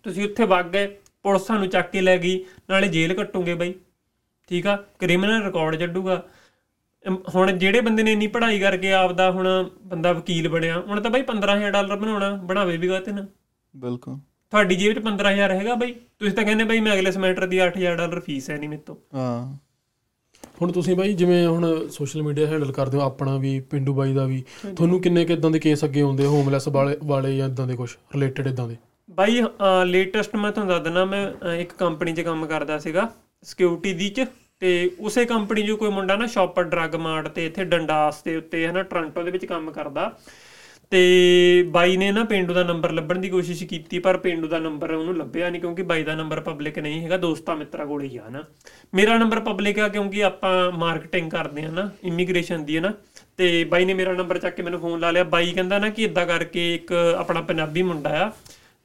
ਤੁਸੀਂ ਉੱਥੇ ਵਗ ਗਏ। ਪੁਲਿਸ ਤੁਹਾਨੂੰ ਚੱਕ ਕੇ ਲੈ ਗਈ ਨਾਲੇ ਜੇਲ੍ਹ ਕੱਟੋਗੇ ਬਾਈ। ਠੀਕ ਆ? ਕ੍ਰਿਮੀਨਲ ਰਿਕਾਰਡ ਅਮ ਹੁਣ ਜਿਹੜੇ ਬੰਦੇ ਨੇ ਇੰਨੀ ਪੜ੍ਹਾਈ ਕਰਕੇ ਆਪਦਾ ਹੁਣ ਬੰਦਾ ਵਕੀਲ ਬਣਿਆ ਹੁਣ ਤਾਂ ਬਾਈ 15000 ਡਾਲਰ ਬਣਾਉਣਾ ਬਣਾਵੇ ਵੀ ਗਾਤੇ ਨਾ। ਬਿਲਕੁਲ। ਤੁਹਾਡੀ ਜੇਬ 'ਚ 15000 ਹੈਗਾ ਬਾਈ। ਤੁਸੀਂ ਤਾਂ ਕਹਿੰਦੇ ਬਾਈ ਮੈਂ ਅਗਲੇ ਸਮੈਸਟਰ ਦੀ 8000 ਡਾਲਰ ਫੀਸ ਹੈ ਨਹੀਂ ਮੇਰੇ ਤੋਂ। ਹਾਂ। ਹੁਣ ਤੁਸੀਂ ਬਾਈ ਜਿਵੇਂ ਹੁਣ ਸੋਸ਼ਲ ਮੀਡੀਆ ਹੈਂਡਲ ਕਰਦੇ ਹੋ ਆਪਣਾ ਵੀ ਪਿੰਡੂ ਬਾਈ ਦਾ ਵੀ ਤੁਹਾਨੂੰ ਕਿੰਨੇ ਕਿ ਇਦਾਂ ਦੇ ਕੇਸ ਅੱਗੇ ਆਉਂਦੇ ਹੋਮਲੈਸ ਵਾਲੇ ਵਾਲੇ ਜਾਂ ਇਦਾਂ ਦੇ ਕੁਝ ਰਿਲੇਟਡ ਇਦਾਂ ਦੇ? ਬਾਈ ਲੇਟੈਸਟ ਮੈਂ ਤੁਹਾਨੂੰ ਦੱਸ ਦਿੰਦਾ ਮੈਂ ਅਹ, ਇੱਕ ਕੰਪਨੀ 'ਚ ਕੰਮ ਕਰਦਾ ਸੀਗਾ ਸਿਕਿਉਰਿਟੀ ਦੀ 'ਚ ਤੇ ਉਸੇ ਕੰਪਨੀ 'ਚ ਕੋਈ ਮੁੰਡਾ ਨਾ ਸ਼ਾਪਰ ਡਰੱਗ ਮਾਰਟ ਤੇ ਇੱਥੇ ਡੰਡਾਸ ਦੇ ਉੱਤੇ ਹਨਾ ਟੋਰਾਂਟੋ ਦੇ ਵਿੱਚ ਕੰਮ ਕਰਦਾ। ਤੇ ਬਾਈ ਨੇ ਨਾ ਪਿੰਡੂ ਦਾ ਨੰਬਰ ਲੱਭਣ ਦੀ ਕੋਸ਼ਿਸ਼ ਕੀਤੀ ਪਰ ਪਿੰਡੂ ਦਾ ਨੰਬਰ ਉਹਨੂੰ ਲੱਭਿਆ ਨਹੀਂ ਕਿਉਂਕਿ ਬਾਈ ਦਾ ਨੰਬਰ ਪਬਲਿਕ ਨਹੀਂ ਹੈਗਾ ਦੋਸਤਾਂ ਮਿੱਤਰਾਂ ਕੋਲੇ ਹੀ ਆ ਨਾ ਮੇਰਾ ਨੰਬਰ ਪਬਲਿਕ ਆ ਕਿਉਂਕਿ ਆਪਾਂ ਮਾਰਕੀਟਿੰਗ ਕਰਦੇ ਆ ਨਾ ਇਮੀਗ੍ਰੇਸ਼ਨ ਦੀ ਹੈ ਨਾ ਤੇ ਬਾਈ ਨੇ ਮੇਰਾ ਨੰਬਰ ਚੱਕ ਕੇ ਮੈਨੂੰ ਫੋਨ ਲਾ ਲਿਆ। ਬਾਈ ਕਹਿੰਦਾ ਨਾ ਕਿ ਇਦਾਂ ਕਰਕੇ ਇੱਕ ਆਪਣਾ ਪੰਜਾਬੀ ਮੁੰਡਾ ਆ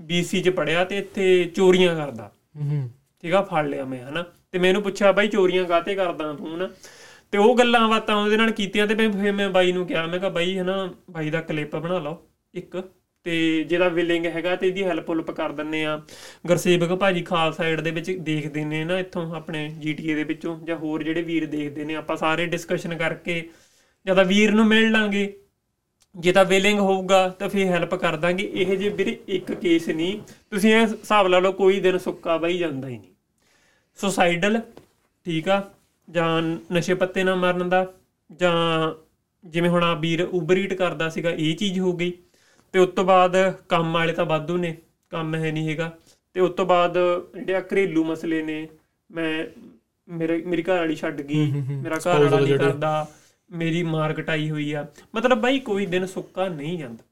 BC ਚ ਪੜਿਆ ਤੇ ਇੱਥੇ ਚੋਰੀਆਂ ਕਰਦਾ। ਹੂੰ। ਠੀਕ ਆ ਫੜ ਲਿਆ ਮੈਂ ਹਨਾ। ਤੇ ਮੈਨੂੰ ਪੁੱਛਿਆ ਬਾਈ ਚੋਰੀਆਂ ਕਾਤੇ ਕਰਦਾ ਤੂੰ ਨਾ ਤੇ ਉਹ ਗੱਲਾਂ ਬਾਤਾਂ ਉਹਦੇ ਨਾਲ ਕੀਤੀਆਂ ਤੇ ਫਿਰ ਮੈਂ ਬਾਈ ਨੂੰ ਕਿਹਾ ਮੈਂ ਕਿਹਾ ਬਾਈ ਹਨਾ ਬਾਈ ਦਾ ਕਲਿੱਪ ਬਣਾ ਲਓ ਇੱਕ। ਤੇ ਜਿਹਦਾ ਵਿਲਿੰਗ ਹੈਗਾ ਤੇ ਇਹਦੀ ਹੈਲਪ ਹੁਲਪ ਕਰ ਦਿੰਨੇ ਆ। ਗੁਰਸੇਵਕ ਭਾਜੀ ਖਾਲ ਸਾਈਡ ਦੇ ਵਿੱਚ ਦੇਖਦੇ ਨੇ ਨਾ ਇੱਥੋਂ ਆਪਣੇ GTA ਦੇ ਵਿੱਚੋਂ ਜਾਂ ਹੋਰ ਜਿਹੜੇ ਵੀਰ ਦੇਖਦੇ ਨੇ ਆਪਾਂ ਸਾਰੇ ਡਿਸਕਸ਼ਨ ਕਰਕੇ ਜਾਂ ਤਾਂ ਵੀਰ ਨੂੰ ਮਿਲ ਲਾਂਗੇ। ਜੇ ਤਾਂ ਵਿਲਿੰਗ ਹੋਊਗਾ ਤਾਂ ਫਿਰ ਹੈਲਪ ਕਰ ਦਾਂਗੇ। ਇਹ ਜੇ ਵੀਰੇ ਇੱਕ ਕੇਸ ਨਹੀਂ ਤੁਸੀਂ ਇਹ ਹਿਸਾਬ ਲਾ ਲਓ ਕੋਈ ਦਿਨ ਸੁੱਕਾ ਬਈ ਜਾਂਦਾ ਹੀ ਨਹੀਂ। ਸੁਸਾਈਡਲ ਠੀਕ ਆ? ਜਾਂ ਨਸ਼ੇ ਪੱਤੇ ਨਾਲ ਮਰਨ ਦਾ ਜਾਂ ਜਿਵੇਂ ਹੁਣ ਆ ਵੀਰ ਉਬਰ ਈਟ ਕਰਦਾ ਸੀਗਾ ਇਹ ਚੀਜ਼ ਹੋ ਗਈ। ਤੇ ਉਸ ਤੋਂ ਬਾਅਦ ਕੰਮ ਵਾਲੇ ਤਾਂ ਵਾਧੂ ਨੇ ਕੰਮ ਹੈ ਨਹੀਂ ਹੈਗਾ। ਤੇ ਉਸ ਤੋਂ ਬਾਅਦ ਜਿਹੜੇ ਘਰੇਲੂ ਮਸਲੇ ਨੇ ਮੈਂ ਮੇਰੇ ਮੇਰੀ ਘਰ ਵਾਲੀ ਛੱਡ ਗਈ ਮੇਰਾ ਘਰ ਵਾਲਾ ਨਹੀਂ ਕਰਦਾ। ਮੇਰੀ ਮਾਰ ਕਟਾਈ ਹੋਈ ਆ। ਮਤਲਬ ਬਾਈ ਕੋਈ ਦਿਨ ਸੁੱਕਾ ਨਹੀਂ ਜਾਂਦਾ।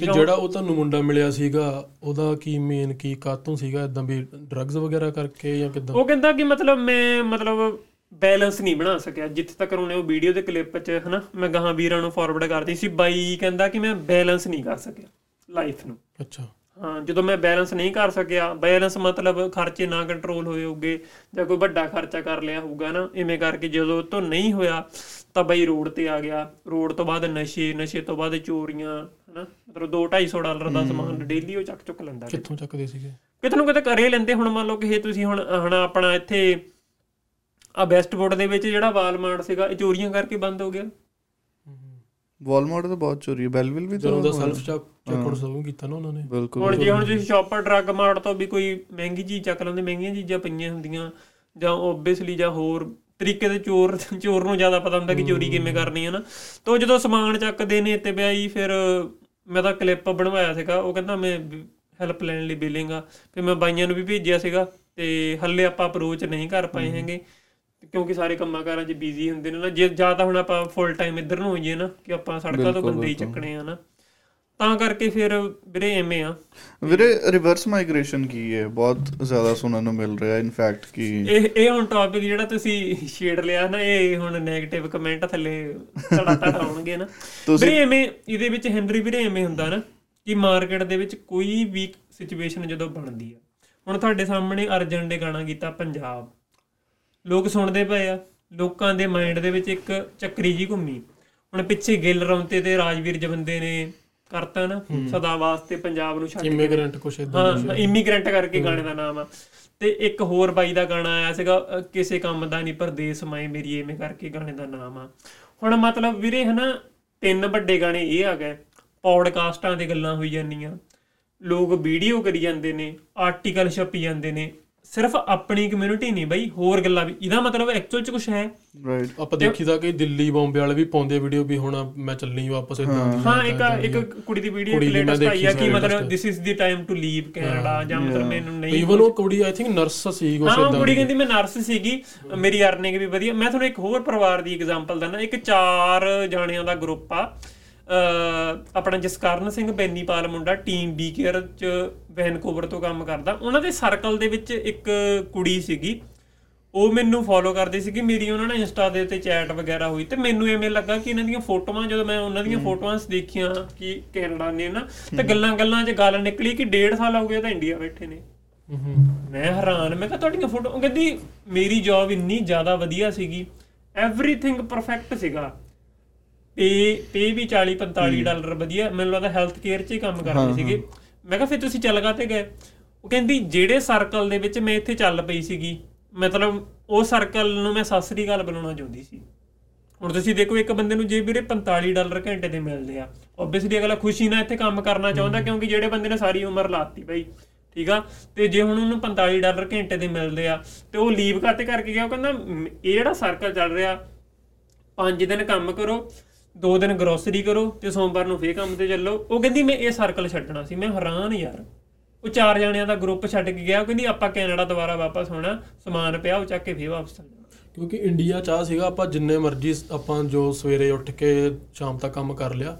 ਤੇ ਜਿਹੜਾ ਉਹ ਤੁਹਾਨੂੰ ਮੁੰਡਾ ਮਿਲਿਆ ਸੀਗਾ ਉਹਦਾ ਕੀ ਮੇਨ ਕੀ ਕਾਤੋਂ ਸੀਗਾ? ਇਦਾਂ ਵੀ ਡਰੱਗਸ ਵਗੈਰਾ ਕਰਕੇ ਜਾਂ ਕਿਦਾਂ? ਉਹ ਕਹਿੰਦਾ ਕਿ ਮਤਲਬ ਮੈਂ ਮਤਲਬ ਬੈਲੈਂਸ ਨਹੀਂ ਬਣਾ ਸਕਿਆ। ਜਿੱਥੇ ਤੱਕ ਉਹਨੇ ਉਹ ਵੀਡੀਓ ਦੇ ਕਲਿੱਪ 'ਚ ਹਨਾ ਮੈਂ ਗਾਹਾਂ ਵੀਰਾਂ ਨੂੰ ਫਾਰਵਰਡ ਕਰਦੀ ਸੀ। ਬਾਈ ਕਹਿੰਦਾ ਕਿ ਮੈਂ ਬੈਲੈਂਸ ਨਹੀਂ ਕਰ ਸਕਿਆ ਲਾਈਫ ਨੂੰ। ਅੱਛਾ। ਜਦੋਂ ਮੈਂ ਬੈਲੈਂਸ ਨਹੀਂ ਕਰ ਸਕਿਆ ਬੈਲੈਂਸ ਮਤਲਬ ਖਰਚੇ ਨਾ ਕੰਟਰੋਲ ਹੋਏ ਹੋਗੇ ਜਾਂ ਕੋਈ ਵੱਡਾ ਖਰਚਾ ਕਰ ਲਿਆ ਹੋਊਗਾ ਨਾ ਇਵੇਂ ਕਰਕੇ ਜਦੋਂ ਤੋਂ ਨਹੀਂ ਹੋਇਆ ਤਾਂ ਬਈ ਰੋਡ ਤੇ ਆ ਗਿਆ। ਰੋਡ ਤੋਂ ਬਾਅਦ ਨਸ਼ੇ ਨਸ਼ੇ ਤੋਂ ਬਾਅਦ ਚੋਰੀਆਂ ਹਨਾ? ਮਤਲਬ 2 250 ਡਾਲਰ ਦਾ ਸਮਾਨ ਡੇਲੀ ਉਹ ਚੱਕ ਚੁੱਕ ਲੈਂਦਾ ਕਿੱਥੋਂ ਚੱਕਦੇ ਸੀਗੇ? ਕਿਤੇ ਨੂੰ ਕਿਤੇ ਕਰੇ ਲੈਂਦੇ ਹੁਣ ਮੰਨ ਲਓ ਕਿ ਇਹ ਤੁਸੀਂ ਹੁਣ ਹੁਣ ਆਪਣਾ ਇੱਥੇ ਆ ਵੈਸਟਵੁੱਡ ਦੇ ਵਿੱਚ ਜਿਹੜਾ ਵਾਲਮਾਰਟ ਸੀਗਾ ਇਹ ਚੋਰੀਆਂ ਕਰਕੇ ਬੰਦ ਹੋ ਗਿਆ। ਵਾਲਮਾਰਟ ਤਾਂ ਬਹੁਤ ਚੋਰੀ ਹੈ ਬੈਲਵਿਲ ਵੀ ਜਦੋਂ ਦਾ ਤਾਂ ਸੈਲਫ ਚੈੱਕ ਚੈੱਕ ਸ਼ੁਰੂ ਕੀਤਾ ਨਾ ਉਹਨਾਂ ਨੇ। ਬਿਲਕੁਲ ਹੁਣ ਜੇ ਹੁਣ ਤੁਸੀਂ ਸ਼ਾਪਰ ਡਰੱਗ ਮਾਰਟ ਤੋਂ ਵੀ ਕੋਈ ਮਹਿੰਗੀ ਚੀਜ਼ ਚੱਕ ਲੈਂਦੇ ਮਹਿੰਗੀਆਂ ਚੀਜ਼ਾਂ ਪਈਆਂ ਹੁੰਦੀਆਂ ਜਾਂ ਓਬਵੀਅਸਲੀ ਜਾਂ ਹੋਰ ਤਰੀਕੇ ਦੇ ਚੋਰ ਚੋਰ ਨੂੰ ਜ਼ਿਆਦਾ ਪਤਾ ਹੁੰਦਾ ਕਿ ਚੋਰੀ ਕਿਵੇਂ ਕਰਨੀ ਹੈ ਨਾ। ਤਾਂ ਜਦੋਂ ਸਮਾਨ ਚੱਕਦੇ ਨੇ ਤੇ ਵਿਆਹੀ ਫਿਰ ਮੈਂ ਤਾਂ ਕਲਿੱਪ ਬਣਵਾਇਆ ਸੀਗਾ ਉਹ ਕਹਿੰਦਾ ਮੈਂ ਹੈਲਪ ਲੈਣ ਲਈ ਬਿਲਿੰਗ ਆ ਫਿਰ ਮੈਂ ਬਾਈਆਂ ਨੂੰ ਵੀ ਭੇਜਿਆ ਸੀਗਾ ਤੇ ਹੱਲੇ ਆਪਾਂ ਅਪਰੋਚ ਨਹੀਂ ਕਰ ਪਾਏ ਹੈਗੇ। ਕਿਉਂਕਿ ਸਾਰੇ ਕੰਮਾਂ ਕਾਰਾਂ 'ਚ ਬਿਜ਼ੀ ਹੁੰਦੇ ਨੇ ਨਾ ਜੇ ਜਾਂ ਤਾਂ ਹੁਣ ਆਪਾਂ ਫੁੱਲ ਟਾਈਮ ਇੱਧਰ ਨੂੰ ਹੋਈਏ ਨਾ ਕਿ ਆਪਾਂ ਸੜਕਾਂ ਤੋਂ ਬੰਦੇ ਹੀ ਚੱਕਣੇ ਆ ਨਾ ਤਾਂ ਕਰਕੇ ਫਿਰ ਵੀਰੇ ਐਵੇਂ ਆ। ਵੀਰੇ ਰਿਵਰਸ ਮਾਈਗ੍ਰੇਸ਼ਨ ਕੀ ਹੈ? ਬਹੁਤ ਜ਼ਿਆਦਾ ਸੁਣਨ ਨੂੰ ਮਿਲ ਰਿਹਾ ਇਨਫੈਕਟ ਕਿ? ਇਹ ਇਹ ਹੁਣ ਟੌਪਿਕ ਜਿਹੜਾ ਤੁਸੀਂ ਛੇੜ ਲਿਆ ਨਾ ਇਹ ਹੁਣ 네ਗੇਟਿਵ ਕਮੈਂਟ ਥੱਲੇ ਤੜਾ ਤੜਾ ਆਉਣਗੇ ਨਾ। ਵੀਰੇ ਐਵੇਂ ਇਹਦੇ ਵਿੱਚ ਹੈਨਰੀ ਵੀਰੇ ਐਵੇਂ ਹੁੰਦਾ ਨਾ ਕਿ ਮਾਰਕੀਟ ਦੇ ਵਿੱਚ ਕੋਈ ਵੀ ਸਿਚੁਏਸ਼ਨ ਜਦੋਂ ਬਣਦੀ ਆ। ਹੁਣ ਤੁਹਾਡੇ ਸਾਹਮਣੇ ਅਰਜਨ ਦੇ ਗਾਣਾ ਕੀਤਾ ਪੰਜਾਬ। ਲੋਕ ਸੁਣਦੇ ਪਏ ਆ ਲੋਕਾਂ ਦੇ ਮਾਈਂਡ ਦੇ ਵਿੱਚ ਇੱਕ ਚੱਕਰੀ ਜੀ ਘੁੰਮੀ। ਹੁਣ ਪਿੱਛੇ ਗਿੱਲ ਰੌਂਤੇ ਤੇ ਰਾਜਵੀਰ ਜਵੰਦੇ ਨੇ ਕਰਤਾ ਨਾ ਸਦਾ ਵਾਸਤੇ ਪੰਜਾਬ ਨੂੰ ਛੱਡ ਇਮੀਗ੍ਰੈਂਟ ਕੁਛ ਇਦਾਂ ਹਾਂ ਇਮੀਗ੍ਰੈਂਟ ਕਰਕੇ ਗਾਣੇ ਦਾ ਨਾਮ ਆ। ਤੇ ਇੱਕ ਹੋਰ ਬਾਈ ਦਾ ਗਾਣਾ ਆਇਆ ਸੀਗਾ ਕਿਸੇ ਕੰਮ ਦਾ ਨਹੀਂ ਪਰਦੇਸ ਮਾਏ ਮੇਰੀ ਐਵੇਂ ਕਰਕੇ ਗਾਣੇ ਦਾ ਨਾਮ ਆ। ਹੁਣ ਮਤਲਬ ਵੀਰੇ ਹਨਾ ਤਿੰਨ ਵੱਡੇ ਗਾਣੇ ਇਹ ਆ ਗਏ। ਪੌਡਕਾਸਟਾਂ ਤੇ ਗੱਲਾਂ ਹੋਈ ਜਾਂਦੀਆਂ। ਲੋਕ ਵੀਡੀਓ ਕਰੀ ਜਾਂਦੇ ਨੇ ਆਰਟੀਕਲ ਛਪੀ ਜਾਂਦੇ ਨੇ। ਸਿਰਫ ਆਪਣੀ ਕਮਿਊਨਿਟੀ ਨਹੀਂ ਬਾਈ ਹੋਰ ਗੱਲਾਂ ਵੀ। ਇਹਦਾ ਮਤਲਬ ਐਕਚੁਅਲ ਚ ਕੁਝ ਹੈ। ਰਾਈਟ ਆਪਾਂ ਦੇਖੀਦਾ ਕਿ ਦਿੱਲੀ ਬੰਬੇ ਵਾਲੇ ਵੀ ਪਾਉਂਦੇ ਵੀਡੀਓ ਵੀ ਹੁਣ ਮੈਂ ਚੱਲਣੀ ਵਾਪਸ ਇਦਾਂ ਹਾਂ। ਇੱਕ ਇੱਕ ਕੁੜੀ ਦੀ ਵੀਡੀਓ ਮੈਂ ਲੇਟੈਸਟ ਆਈ ਆ ਦੇਖੀ ਕਿ ਮਤਲਬ। This is the time to leave Canada ਜਾਂ ਮਤਲਬ ਮੈਨੂੰ ਨਹੀਂ ਇਵਨ ਉਹ ਕੁੜੀ ਆਈ ਥਿੰਕ ਨਰਸ ਸੀ ਕੁਛ ਹਾਂ ਇਦਾਂ ਕੁੜੀ ਕਹਿੰਦੀ ਮੈਂ ਨਰਸ ਸੀਗੀ। ਮੇਰੀ ਅਰਨਿੰਗ ਵੀ ਵਧੀਆ। ਮੈਂ ਤੁਹਾਨੂੰ ਇੱਕ ਹੋਰ ਪਰਿਵਾਰ ਦੀ ਐਗਜ਼ਾਮਪਲ ਦਿੰਦਾ। ਇੱਕ ਚਾਰ ਜਾਣਿਆਂ ਦਾ ਗਰੁੱਪ ਆ। ਆਪਣਾ ਜਸਕਰਨ ਸਿੰਘ ਬੈਨੀਪਾਲ ਮੁੰਡਾ ਟੀਮ ਬੀ ਕੇਅਰ ਚ ਵੈਨਕੂਵਰ ਤੋਂ ਕੰਮ ਕਰਦਾ। ਉਹਨਾਂ ਦੇ ਸਰਕਲ ਦੇ ਵਿੱਚ ਇੱਕ ਕੁੜੀ ਸੀਗੀ। ਉਹ ਮੈਨੂੰ ਫੋਲੋ ਕਰਦੀ ਸੀ ਕਿ ਮੇਰੀ ਉਹਨਾਂ ਨਾਲ ਇੰਸਟਾ ਦੇ ਉੱਤੇ ਚੈਟ ਵਗੈਰਾ ਹੋਈ ਤੇ ਮੈਨੂੰ ਐਵੇਂ ਲੱਗਾ ਕਿ ਇਹਨਾਂ ਦੀਆਂ ਫੋਟੋਆਂ ਜਦੋਂ ਮੈਂ ਉਹਨਾਂ ਦੀਆਂ ਫੋਟੋਆਂ ਦੇਖੀਆਂ ਕਿ ਕੈਨੇਡਾ ਨੇ ਨਾ ਤੇ ਗੱਲਾਂ ਗੱਲਾਂ 'ਚ ਗੱਲ ਨਿਕਲੀ ਕਿ ਡੇਢ ਸਾਲ ਹੋ ਗਏ ਤਾਂ ਇੰਡੀਆ ਬੈਠੇ ਨੇ। ਮੈਂ ਹੈਰਾਨ ਮੈਂ ਕਿਹਾ ਤੁਹਾਡੀਆਂ ਫੋਟੋ ਕਹਿੰਦੀ ਮੇਰੀ ਜੌਬ ਇੰਨੀ ਜ਼ਿਆਦਾ ਵਧੀਆ ਸੀਗੀ। ਐਵਰੀਥਿੰਗ ਪਰਫੈਕਟ ਸੀਗਾ। ਪੇ ਪੇ ਵੀ 40 45 ਡਾਲਰ ਵਧੀਆ ਮੈਨੂੰ ਲੱਗਦਾ ਹੈਲਥ ਕੇਅਰ 'ਚ ਹੀ ਕੰਮ ਕਰਦੇ ਸੀਗੇ। ਮੈਂ ਕਿਹਾ ਫਿਰ ਤੁਸੀਂ ਚੱਲ ਗਾ ਤੇ ਗਏ? ਉਹ ਕਹਿੰਦੀ ਜਿਹੜੇ ਸਰਕਲ ਦੇ ਵਿੱਚ ਮੈਂ ਇੱਥੇ ਚੱਲ ਪਈ ਸੀਗੀ ਮਤਲਬ ਉਹ ਸਰਕਲ ਨੂੰ ਮੈਂ ਸਤਿ ਸ੍ਰੀ ਅਕਾਲ ਬੁਲਾਉਣਾ ਚਾਹੁੰਦੀ ਸੀ। ਹੁਣ ਤੁਸੀਂ ਦੇਖੋ ਇੱਕ ਬੰਦੇ ਨੂੰ ਜੇ ਵੀਰੇ 45 ਡਾਲਰ ਘੰਟੇ ਦੇ ਮਿਲਦੇ ਆ ਆਬਵੀਅਸਲੀ ਅਗਲਾ ਖੁਸ਼ੀ ਨਾਲ ਇੱਥੇ ਕੰਮ ਕਰਨਾ ਚਾਹੁੰਦਾ ਕਿਉਂਕਿ ਜਿਹੜੇ ਬੰਦੇ ਨੇ ਸਾਰੀ ਉਮਰ ਲਾਤੀ ਬਈ ਠੀਕ ਆ? ਤੇ ਜੇ ਹੁਣ ਉਹਨੂੰ 45 ਡਾਲਰ ਘੰਟੇ ਦੇ ਮਿਲਦੇ ਆ ਤੇ ਉਹ ਲੀਵ ਕਾਤੇ ਕਰਕੇ ਗਿਆ? ਉਹ ਕਹਿੰਦਾ ਇਹ ਜਿਹੜਾ ਸਰਕਲ ਚੱਲ ਰਿਹਾ ਪੰਜ ਦਿਨ ਕੰਮ ਕਰੋ ਦੋ ਦਿਨ ਗਰੋਸਰੀ ਕਰੋ ਤੇ ਸੋਮਵਾਰ ਨੂੰ ਫੇਰ ਕੰਮ ਤੇ ਚੱਲੋ। ਉਹ ਕਹਿੰਦੀ, ਮੈਂ ਇਹ ਸਰਕਲ ਛੱਡਣਾ ਸੀ, ਮੈਂ ਹੈਰਾਨ ਯਾਰ। ਉਹ ਚਾਰ ਜਣਿਆਂ ਦਾ ਗਰੁੱਪ ਛੱਡ ਕੇ ਗਿਆ, ਉਹ ਕਹਿੰਦੀ, ਆਪਾਂ ਕੈਨੇਡਾ ਦੁਬਾਰਾ ਵਾਪਸ ਹੋਣਾ ਸਮਾਨ ਪਿਆ, ਉਹ ਚੱਕ ਕੇ ਫੇਰ ਵਾਪਸ ਚੱਲ ਜਾਣਾ। ਕਿਉਂਕਿ ਇੰਡੀਆ ਚ ਆ ਸੀਗਾ, ਆਪਾਂ ਜਿੰਨੇ ਮਰਜ਼ੀ, ਆਪਾਂ ਜੋ ਸਵੇਰੇ ਉੱਠ ਕੇ ਸ਼ਾਮ ਤੱਕ ਕੰਮ ਕਰ ਲਿਆ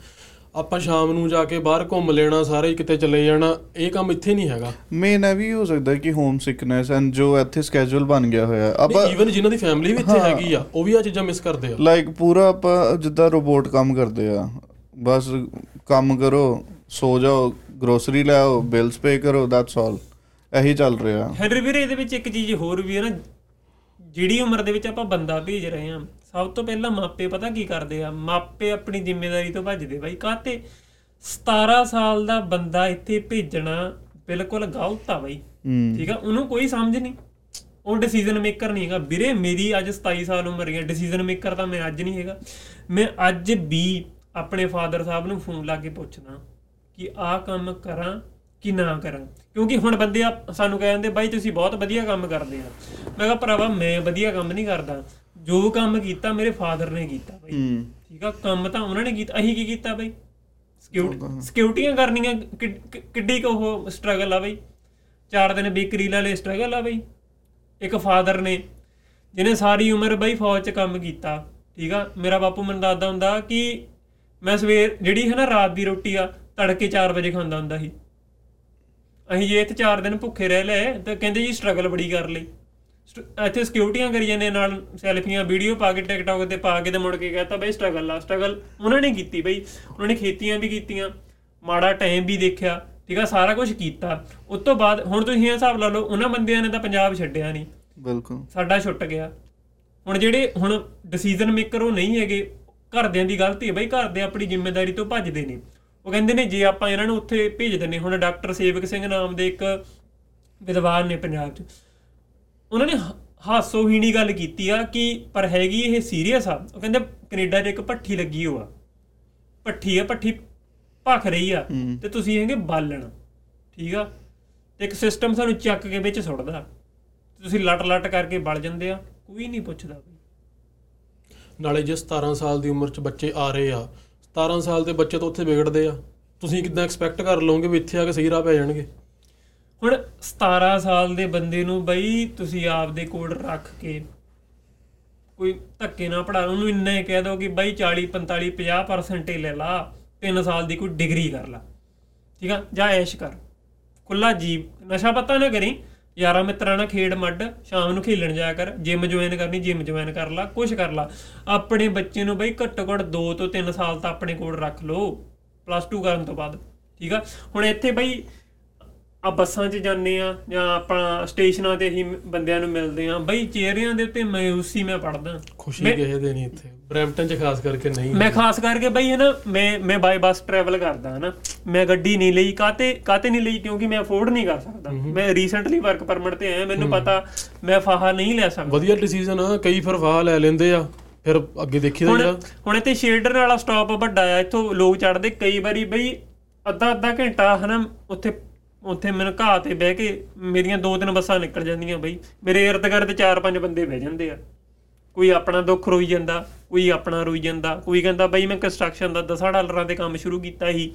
ਆਪਾਂ ਸ਼ਾਮ ਨੂੰ ਜਾ ਕੇ ਬਾਹਰ ਘੁੰਮ ਲੈਣਾ ਸਾਰੇ ਕਿਤੇ ਚਲੇ ਜਾਣਾ ਇਹ ਕੰਮ ਇੱਥੇ ਨਹੀਂ ਹੈਗਾ। ਮੇਨ ਇਹ ਵੀ ਹੋ ਸਕਦਾ ਕਿ ਹੋਮ ਸਿਕਨੈਸ ਐਂਡ ਜੋ ਇੱਥੇ ਸਕੇਜੂਲ ਬਣ ਗਿਆ ਹੋਇਆ ਆਪਾਂ ਈਵਨ ਜਿਨ੍ਹਾਂ ਦੀ ਫੈਮਿਲੀ ਵੀ ਇੱਥੇ ਹੈਗੀ ਆ ਉਹ ਵੀ ਆ ਚੀਜ਼ਾਂ ਮਿਸ ਕਰਦੇ ਆ। ਲਾਈਕ ਪੂਰਾ ਆਪਾਂ ਜਿੱਦਾਂ ਰੋਬੋਟ ਕੰਮ ਕਰਦੇ ਆ। ਬਸ ਕੰਮ ਕਰੋ ਸੋ ਜਾਓ ਗਰੋਸਰੀ ਲੈ ਆਓ ਬਿਲਸ ਪੇ ਕਰੋ ਦੈਟਸ ਆਲ ਇਹੀ ਚੱਲ ਰਿਹਾ। ਹੈਨਰੀ ਵੀਰੇ ਇਹਦੇ ਵਿੱਚ ਇੱਕ ਚੀਜ਼ ਹੋਰ ਵੀ ਹੈ ਨਾ ਜਿਹੜੀ ਉਮਰ ਦੇ ਵਿੱਚ ਆਪਾਂ ਬੰਦਾ ਭੇਜ ਰਹੇ ਹਾਂ ਸਭ ਤੋਂ ਪਹਿਲਾਂ ਮਾਪੇ ਪਤਾ ਕੀ ਕਰਦੇ ਆ? ਮਾਪੇ ਆਪਣੀ ਜ਼ਿੰਮੇਵਾਰੀ ਤੋਂ ਭੱਜਦੇ ਬਾਈ। ਕਾਤੇ 17 ਸਾਲ ਦਾ ਬੰਦਾ ਇੱਥੇ ਭੇਜਣਾ ਬਿਲਕੁਲ ਗਲਤ ਆ ਬਾਈ। ਠੀਕ ਆ? ਉਹਨੂੰ ਕੋਈ ਸਮਝ ਨਹੀਂ। ਉਹ ਡਿਸੀਜਨ ਮੇਕਰ ਨਹੀਂ ਹੈਗਾ। ਵੀਰੇ ਮੇਰੀ ਅੱਜ 27 ਸਾਲ ਉਮਰ ਹੈ ਡਿਸੀਜਨ ਮੇਕਰ ਤਾਂ ਮੈਂ ਅੱਜ ਨਹੀਂ ਹੈਗਾ। ਮੈਂ ਅੱਜ ਵੀ ਆਪਣੇ ਫਾਦਰ ਸਾਹਿਬ ਨੂੰ ਫੋਨ ਲਾ ਕੇ ਪੁੱਛਦਾ ਕਿ ਆਹ ਕੰਮ ਕਰਾਂ ਕਿ ਨਾ ਕਰਾਂ? ਕਿਉਂਕਿ ਹੁਣ ਬੰਦੇ ਆ ਸਾਨੂੰ ਕਹਿ ਜਾਂਦੇ ਬਾਈ ਤੁਸੀਂ ਬਹੁਤ ਵਧੀਆ ਕੰਮ ਕਰਦੇ ਆ। ਮੈਂ ਕਿਹਾ ਭਰਾਵਾ ਮੈਂ ਵਧੀਆ ਕੰਮ ਨਹੀਂ ਕਰਦਾ। ਜੋ ਕੰਮ ਕੀਤਾ ਮੇਰੇ ਫਾਦਰ ਨੇ ਕੀਤਾ ਬਾਈ। ਠੀਕ ਆ ਕੰਮ ਤਾਂ ਉਹਨਾਂ ਨੇ ਕੀਤਾ ਅਸੀਂ ਕੀ ਕੀਤਾ ਬਾਈ? ਸਿਕਿਉਰਿਟੀ ਸਿਕਿਉਰਿਟੀਆਂ ਕਰਨੀਆਂ ਕਿੱਡੀ ਕੁ ਉਹ ਸਟਰਗਲ ਆ ਬਾਈ? ਚਾਰ ਦਿਨ ਬੇਕਰੀ ਵਾਲੇ ਸਟਰਗਲ ਆ ਬਾਈ। ਇੱਕ ਫਾਦਰ ਨੇ ਜਿਹਨੇ ਸਾਰੀ ਉਮਰ ਬਾਈ ਫੌਜ 'ਚ ਕੰਮ ਕੀਤਾ ਠੀਕ ਆ। ਮੇਰਾ ਬਾਪੂ ਮੈਨੂੰ ਦੱਸਦਾ ਹੁੰਦਾ ਕਿ ਮੈਂ ਸਵੇਰ ਜਿਹੜੀ ਹੈ ਨਾ ਰਾਤ ਦੀ ਰੋਟੀ ਆ ਤੜਕੇ 4 ਵਜੇ ਖਾਂਦਾ ਹੁੰਦਾ ਸੀ। ਅਸੀਂ ਜੇ ਇੱਥੇ 4 ਦਿਨ ਭੁੱਖੇ ਰਹਿ ਲਏ ਤਾਂ ਕਹਿੰਦੇ ਜੀ ਸਟਰਗਲ ਬੜੀ ਕਰ ਲਈ। ਇੱਥੇ ਸਿਕਿਉਰਿਟੀਆਂ ਕਰੀ ਜਾਂਦੇ ਨਾਲ ਸੈਲਫੀਆਂ ਵੀਡੀਓ ਪਾ ਕੇ ਟਿਕਟੌਕ ਤੇ ਪਾ ਕੇ ਤੇ ਮੁੜ ਕੇ ਕਹਤਾ ਬਈ ਸਟਰਗਲ ਆ ਸਟਰਗਲ ਉਹਨਾਂ ਨੇ ਕੀਤੀ ਬਈ ਉਹਨਾਂ ਨੇ ਖੇਤੀਆਂ ਵੀ ਕੀਤੀਆਂ ਮਾੜਾ ਟਾਈਮ ਵੀ ਦੇਖਿਆ ਠੀਕ ਆ ਸਾਰਾ ਕੁਝ ਕੀਤਾ। ਉਸ ਤੋਂ ਬਾਅਦ ਹੁਣ ਤੁਸੀਂ ਇਹ ਹਿਸਾਬ ਲਾ ਲਓ ਉਹਨਾਂ ਬੰਦਿਆਂ ਨੇ ਤਾਂ ਪੰਜਾਬ ਛੱਡਿਆ ਨਹੀਂ। ਬਿਲਕੁਲ। ਸਾਡਾ ਛੁੱਟ ਗਿਆ। ਹੁਣ ਜਿਹੜੇ ਹੁਣ ਡਿਸੀਜਨ ਮੇਕਰ ਉਹ ਨਹੀਂ ਹੈਗੇ ਘਰਦਿਆਂ ਦੀ ਗਲਤੀ ਹੈ ਬਈ ਘਰਦੇ ਆਪਣੀ ਜ਼ਿੰਮੇਵਾਰੀ ਤੋਂ ਭੱਜਦੇ ਨੇ। ਉਹ ਕਹਿੰਦੇ ਨੇ ਜੇ ਆਪਾਂ ਇਹਨਾਂ ਨੂੰ ਉੱਥੇ ਭੇਜ ਦਿੰਨੇ ਹੁਣ ਡਾਕਟਰ ਸੇਵਕ ਸਿੰਘ ਨਾਮ ਦੇ ਇੱਕ ਵਿਦਵਾਨ ਨੇ ਪੰਜਾਬ 'ਚ ਉਹਨਾਂ ਨੇ ਹਾਸੋਹੀਣੀ ਗੱਲ ਕੀਤੀ ਆ ਕਿ ਪਰ ਹੈਗੀ ਇਹ ਸੀਰੀਅਸ ਆ। ਉਹ ਕਹਿੰਦੇ ਕੈਨੇਡਾ 'ਚ ਇੱਕ ਭੱਠੀ ਲੱਗੀ ਹੋਆ। ਭੱਠੀ ਆ ਭੱਠੀ ਭਖ ਰਹੀ ਆ। ਤੇ ਤੁਸੀਂ ਹੈਗੇ ਬਾਲਣ। ਠੀਕ ਆ? ਤੇ ਇੱਕ ਸਿਸਟਮ ਸਾਨੂੰ ਚੱਕ ਕੇ ਵਿੱਚ ਸੁੱਟਦਾ। ਤੁਸੀਂ ਲਟ ਲਟ ਕਰਕੇ ਬਲ ਜਾਂਦੇ ਆ। ਕੋਈ ਨਹੀਂ ਪੁੱਛਦਾ ਨਾਲੇ ਜੇ 17 ਸਾਲ ਦੀ ਉਮਰ 'ਚ ਬੱਚੇ ਆ ਰਹੇ ਆ 17 ਸਾਲ ਦੇ ਬੱਚੇ ਤਾਂ ਉੱਥੇ ਵਿਗੜਦੇ ਆ। ਤੁਸੀਂ ਕਿੱਦਾਂ ਐਕਸਪੈਕਟ ਕਰ ਲਓਗੇ ਵੀ ਇੱਥੇ ਆ ਕੇ ਸਹੀ ਰਾਹ ਪੈ ਜਾਣਗੇ? ਹੁਣ 17 ਸਾਲ ਦੇ ਬੰਦੇ ਨੂੰ ਬਈ ਤੁਸੀਂ ਆਪਦੇ ਕੋਲ ਰੱਖ ਕੇ ਕੋਈ ਧੱਕੇ ਨਾ ਪੜਾ ਉਹਨੂੰ ਇੰਨਾ ਹੀ ਕਹਿ ਦਿਓ ਕਿ ਬਈ 40 45 50% ਹੀ ਲੈ ਲਾ 3 ਸਾਲ ਦੀ ਕੋਈ ਡਿਗਰੀ ਕਰ ਲਾ। ਠੀਕ ਆ? ਜਾਂ ਐਸ਼ ਕਰ। ਖੁੱਲਾ ਜੀਵ, ਨਸ਼ਾ ਪਤਾ ਨਾ ਕਰੀ। ਯਾਰਾਂ ਮਿੱਤਰਾਂ ਨਾਲ ਖੇਡ ਮੱਡ, ਸ਼ਾਮ ਨੂੰ ਖੇਲਣ ਜਾਇਆ ਕਰ। ਜਿਮ ਜੁਆਇਨ ਕਰਨੀ ਜਿਮ ਜੁਆਇਨ ਕਰ ਲਾ, ਕੁਛ ਕਰ ਲਾ। ਆਪਣੇ ਬੱਚੇ ਨੂੰ ਬਈ ਘੱਟੋ ਘੱਟ 2 ਤੋਂ 3 ਸਾਲ ਤਾਂ ਆਪਣੇ ਕੋਲ ਰੱਖ ਲਓ। ਪਲੱਸ 2 ਕਰਨ ਤੋਂ ਬਾਅਦ। ਠੀਕ ਆ? ਹੁਣ ਇੱਥੇ ਬਈ ਆ ਬੱਸਾਂ 'ਚ ਜਾਂਦੇ ਆ ਜਾਂ ਆਪਣਾ ਸਟੇਸ਼ਨਾਂ ਤੇ ਅਸੀਂ ਬੰਦਿਆਂ ਨੂੰ ਮਿਲਦੇ ਆ ਬਈ ਚਿਹਰਿਆਂ ਦੇ ਉੱਤੇ ਮਾਇੂਸੀ ਮੈਂ ਪੜਦਾ ਖੁਸ਼ੀ ਕਿਸੇ ਦੇ ਨਹੀਂ ਇੱਥੇ। ਬਰੈਂਪਟਨ 'ਚ ਖਾਸ ਕਰਕੇ ਨਹੀਂ। ਮੈਂ ਖਾਸ ਕਰਕੇ ਬਈ ਹੈ ਨਾ ਮੈਂ ਮੈਂ ਬਾਈ ਬੱਸ ਟਰੈਵਲ ਕਰਦਾ ਹਨਾ ਮੈਂ ਗੱਡੀ ਨਹੀਂ ਲਈ ਕਾਤੇ ਕਾਤੇ ਨਹੀਂ ਲਈ? ਕਿਉਂਕਿ ਮੈਂ ਅਫੋਰਡ ਨਹੀਂ ਕਰ ਸਕਦਾ। ਮੈਂ ਰੀਸੈਂਟਲੀ ਵਰਕ ਪਰਮਿਟ ਤੇ ਆਇਆ ਮੈਨੂੰ ਪਤਾ ਮੈਂ ਫਾਹਾ ਨਹੀਂ ਲੈ ਸਕਦਾ। ਵਧੀਆ ਡਿਸੀਜਨ ਆ ਕਈ ਫਿਰ ਵਾਹ ਲੈ ਲੈਂਦੇ ਆ ਫਿਰ ਅੱਗੇ ਹੁਣ ਜਿਹੜਾ ਹੁਣ ਇੱਥੇ ਸ਼ੇਲਡਰ ਵਾਲਾ ਸਟਾਪ ਵੱਡਾ ਆ ਇੱਥੋਂ ਲੋਕ ਚੜਦੇ ਕਈ ਵਾਰੀ ਬਈ ਅੱਧਾ ਅੱਧਾ ਘੰਟਾ ਹਨਾ ਉੱਥੇ ਉੱਥੇ ਮੈਨੂੰ ਘਾਹ ਤੇ ਬਹਿ ਕੇ ਮੇਰੀਆਂ ਦੋ ਤਿੰਨ ਬੱਸਾਂ ਨਿਕਲ ਜਾਂਦੀਆਂ ਬਈ। ਮੇਰੇ ਇਰਦ ਗਿਰਦ ਚਾਰ ਪੰਜ ਬੰਦੇ ਬਹਿ ਜਾਂਦੇ ਆ। ਕੋਈ ਆਪਣਾ ਦੁੱਖ ਰੋਈ ਜਾਂਦਾ, ਕੋਈ ਆਪਣਾ ਰੋਈ ਜਾਂਦਾ। ਕੋਈ ਕਹਿੰਦਾ ਬਈ ਮੈਂ ਕੰਸਟਰਕਸ਼ਨ ਦਾ 10 ਡਾਲਰਾਂ ਦੇ ਕੰਮ ਸ਼ੁਰੂ ਕੀਤਾ ਸੀ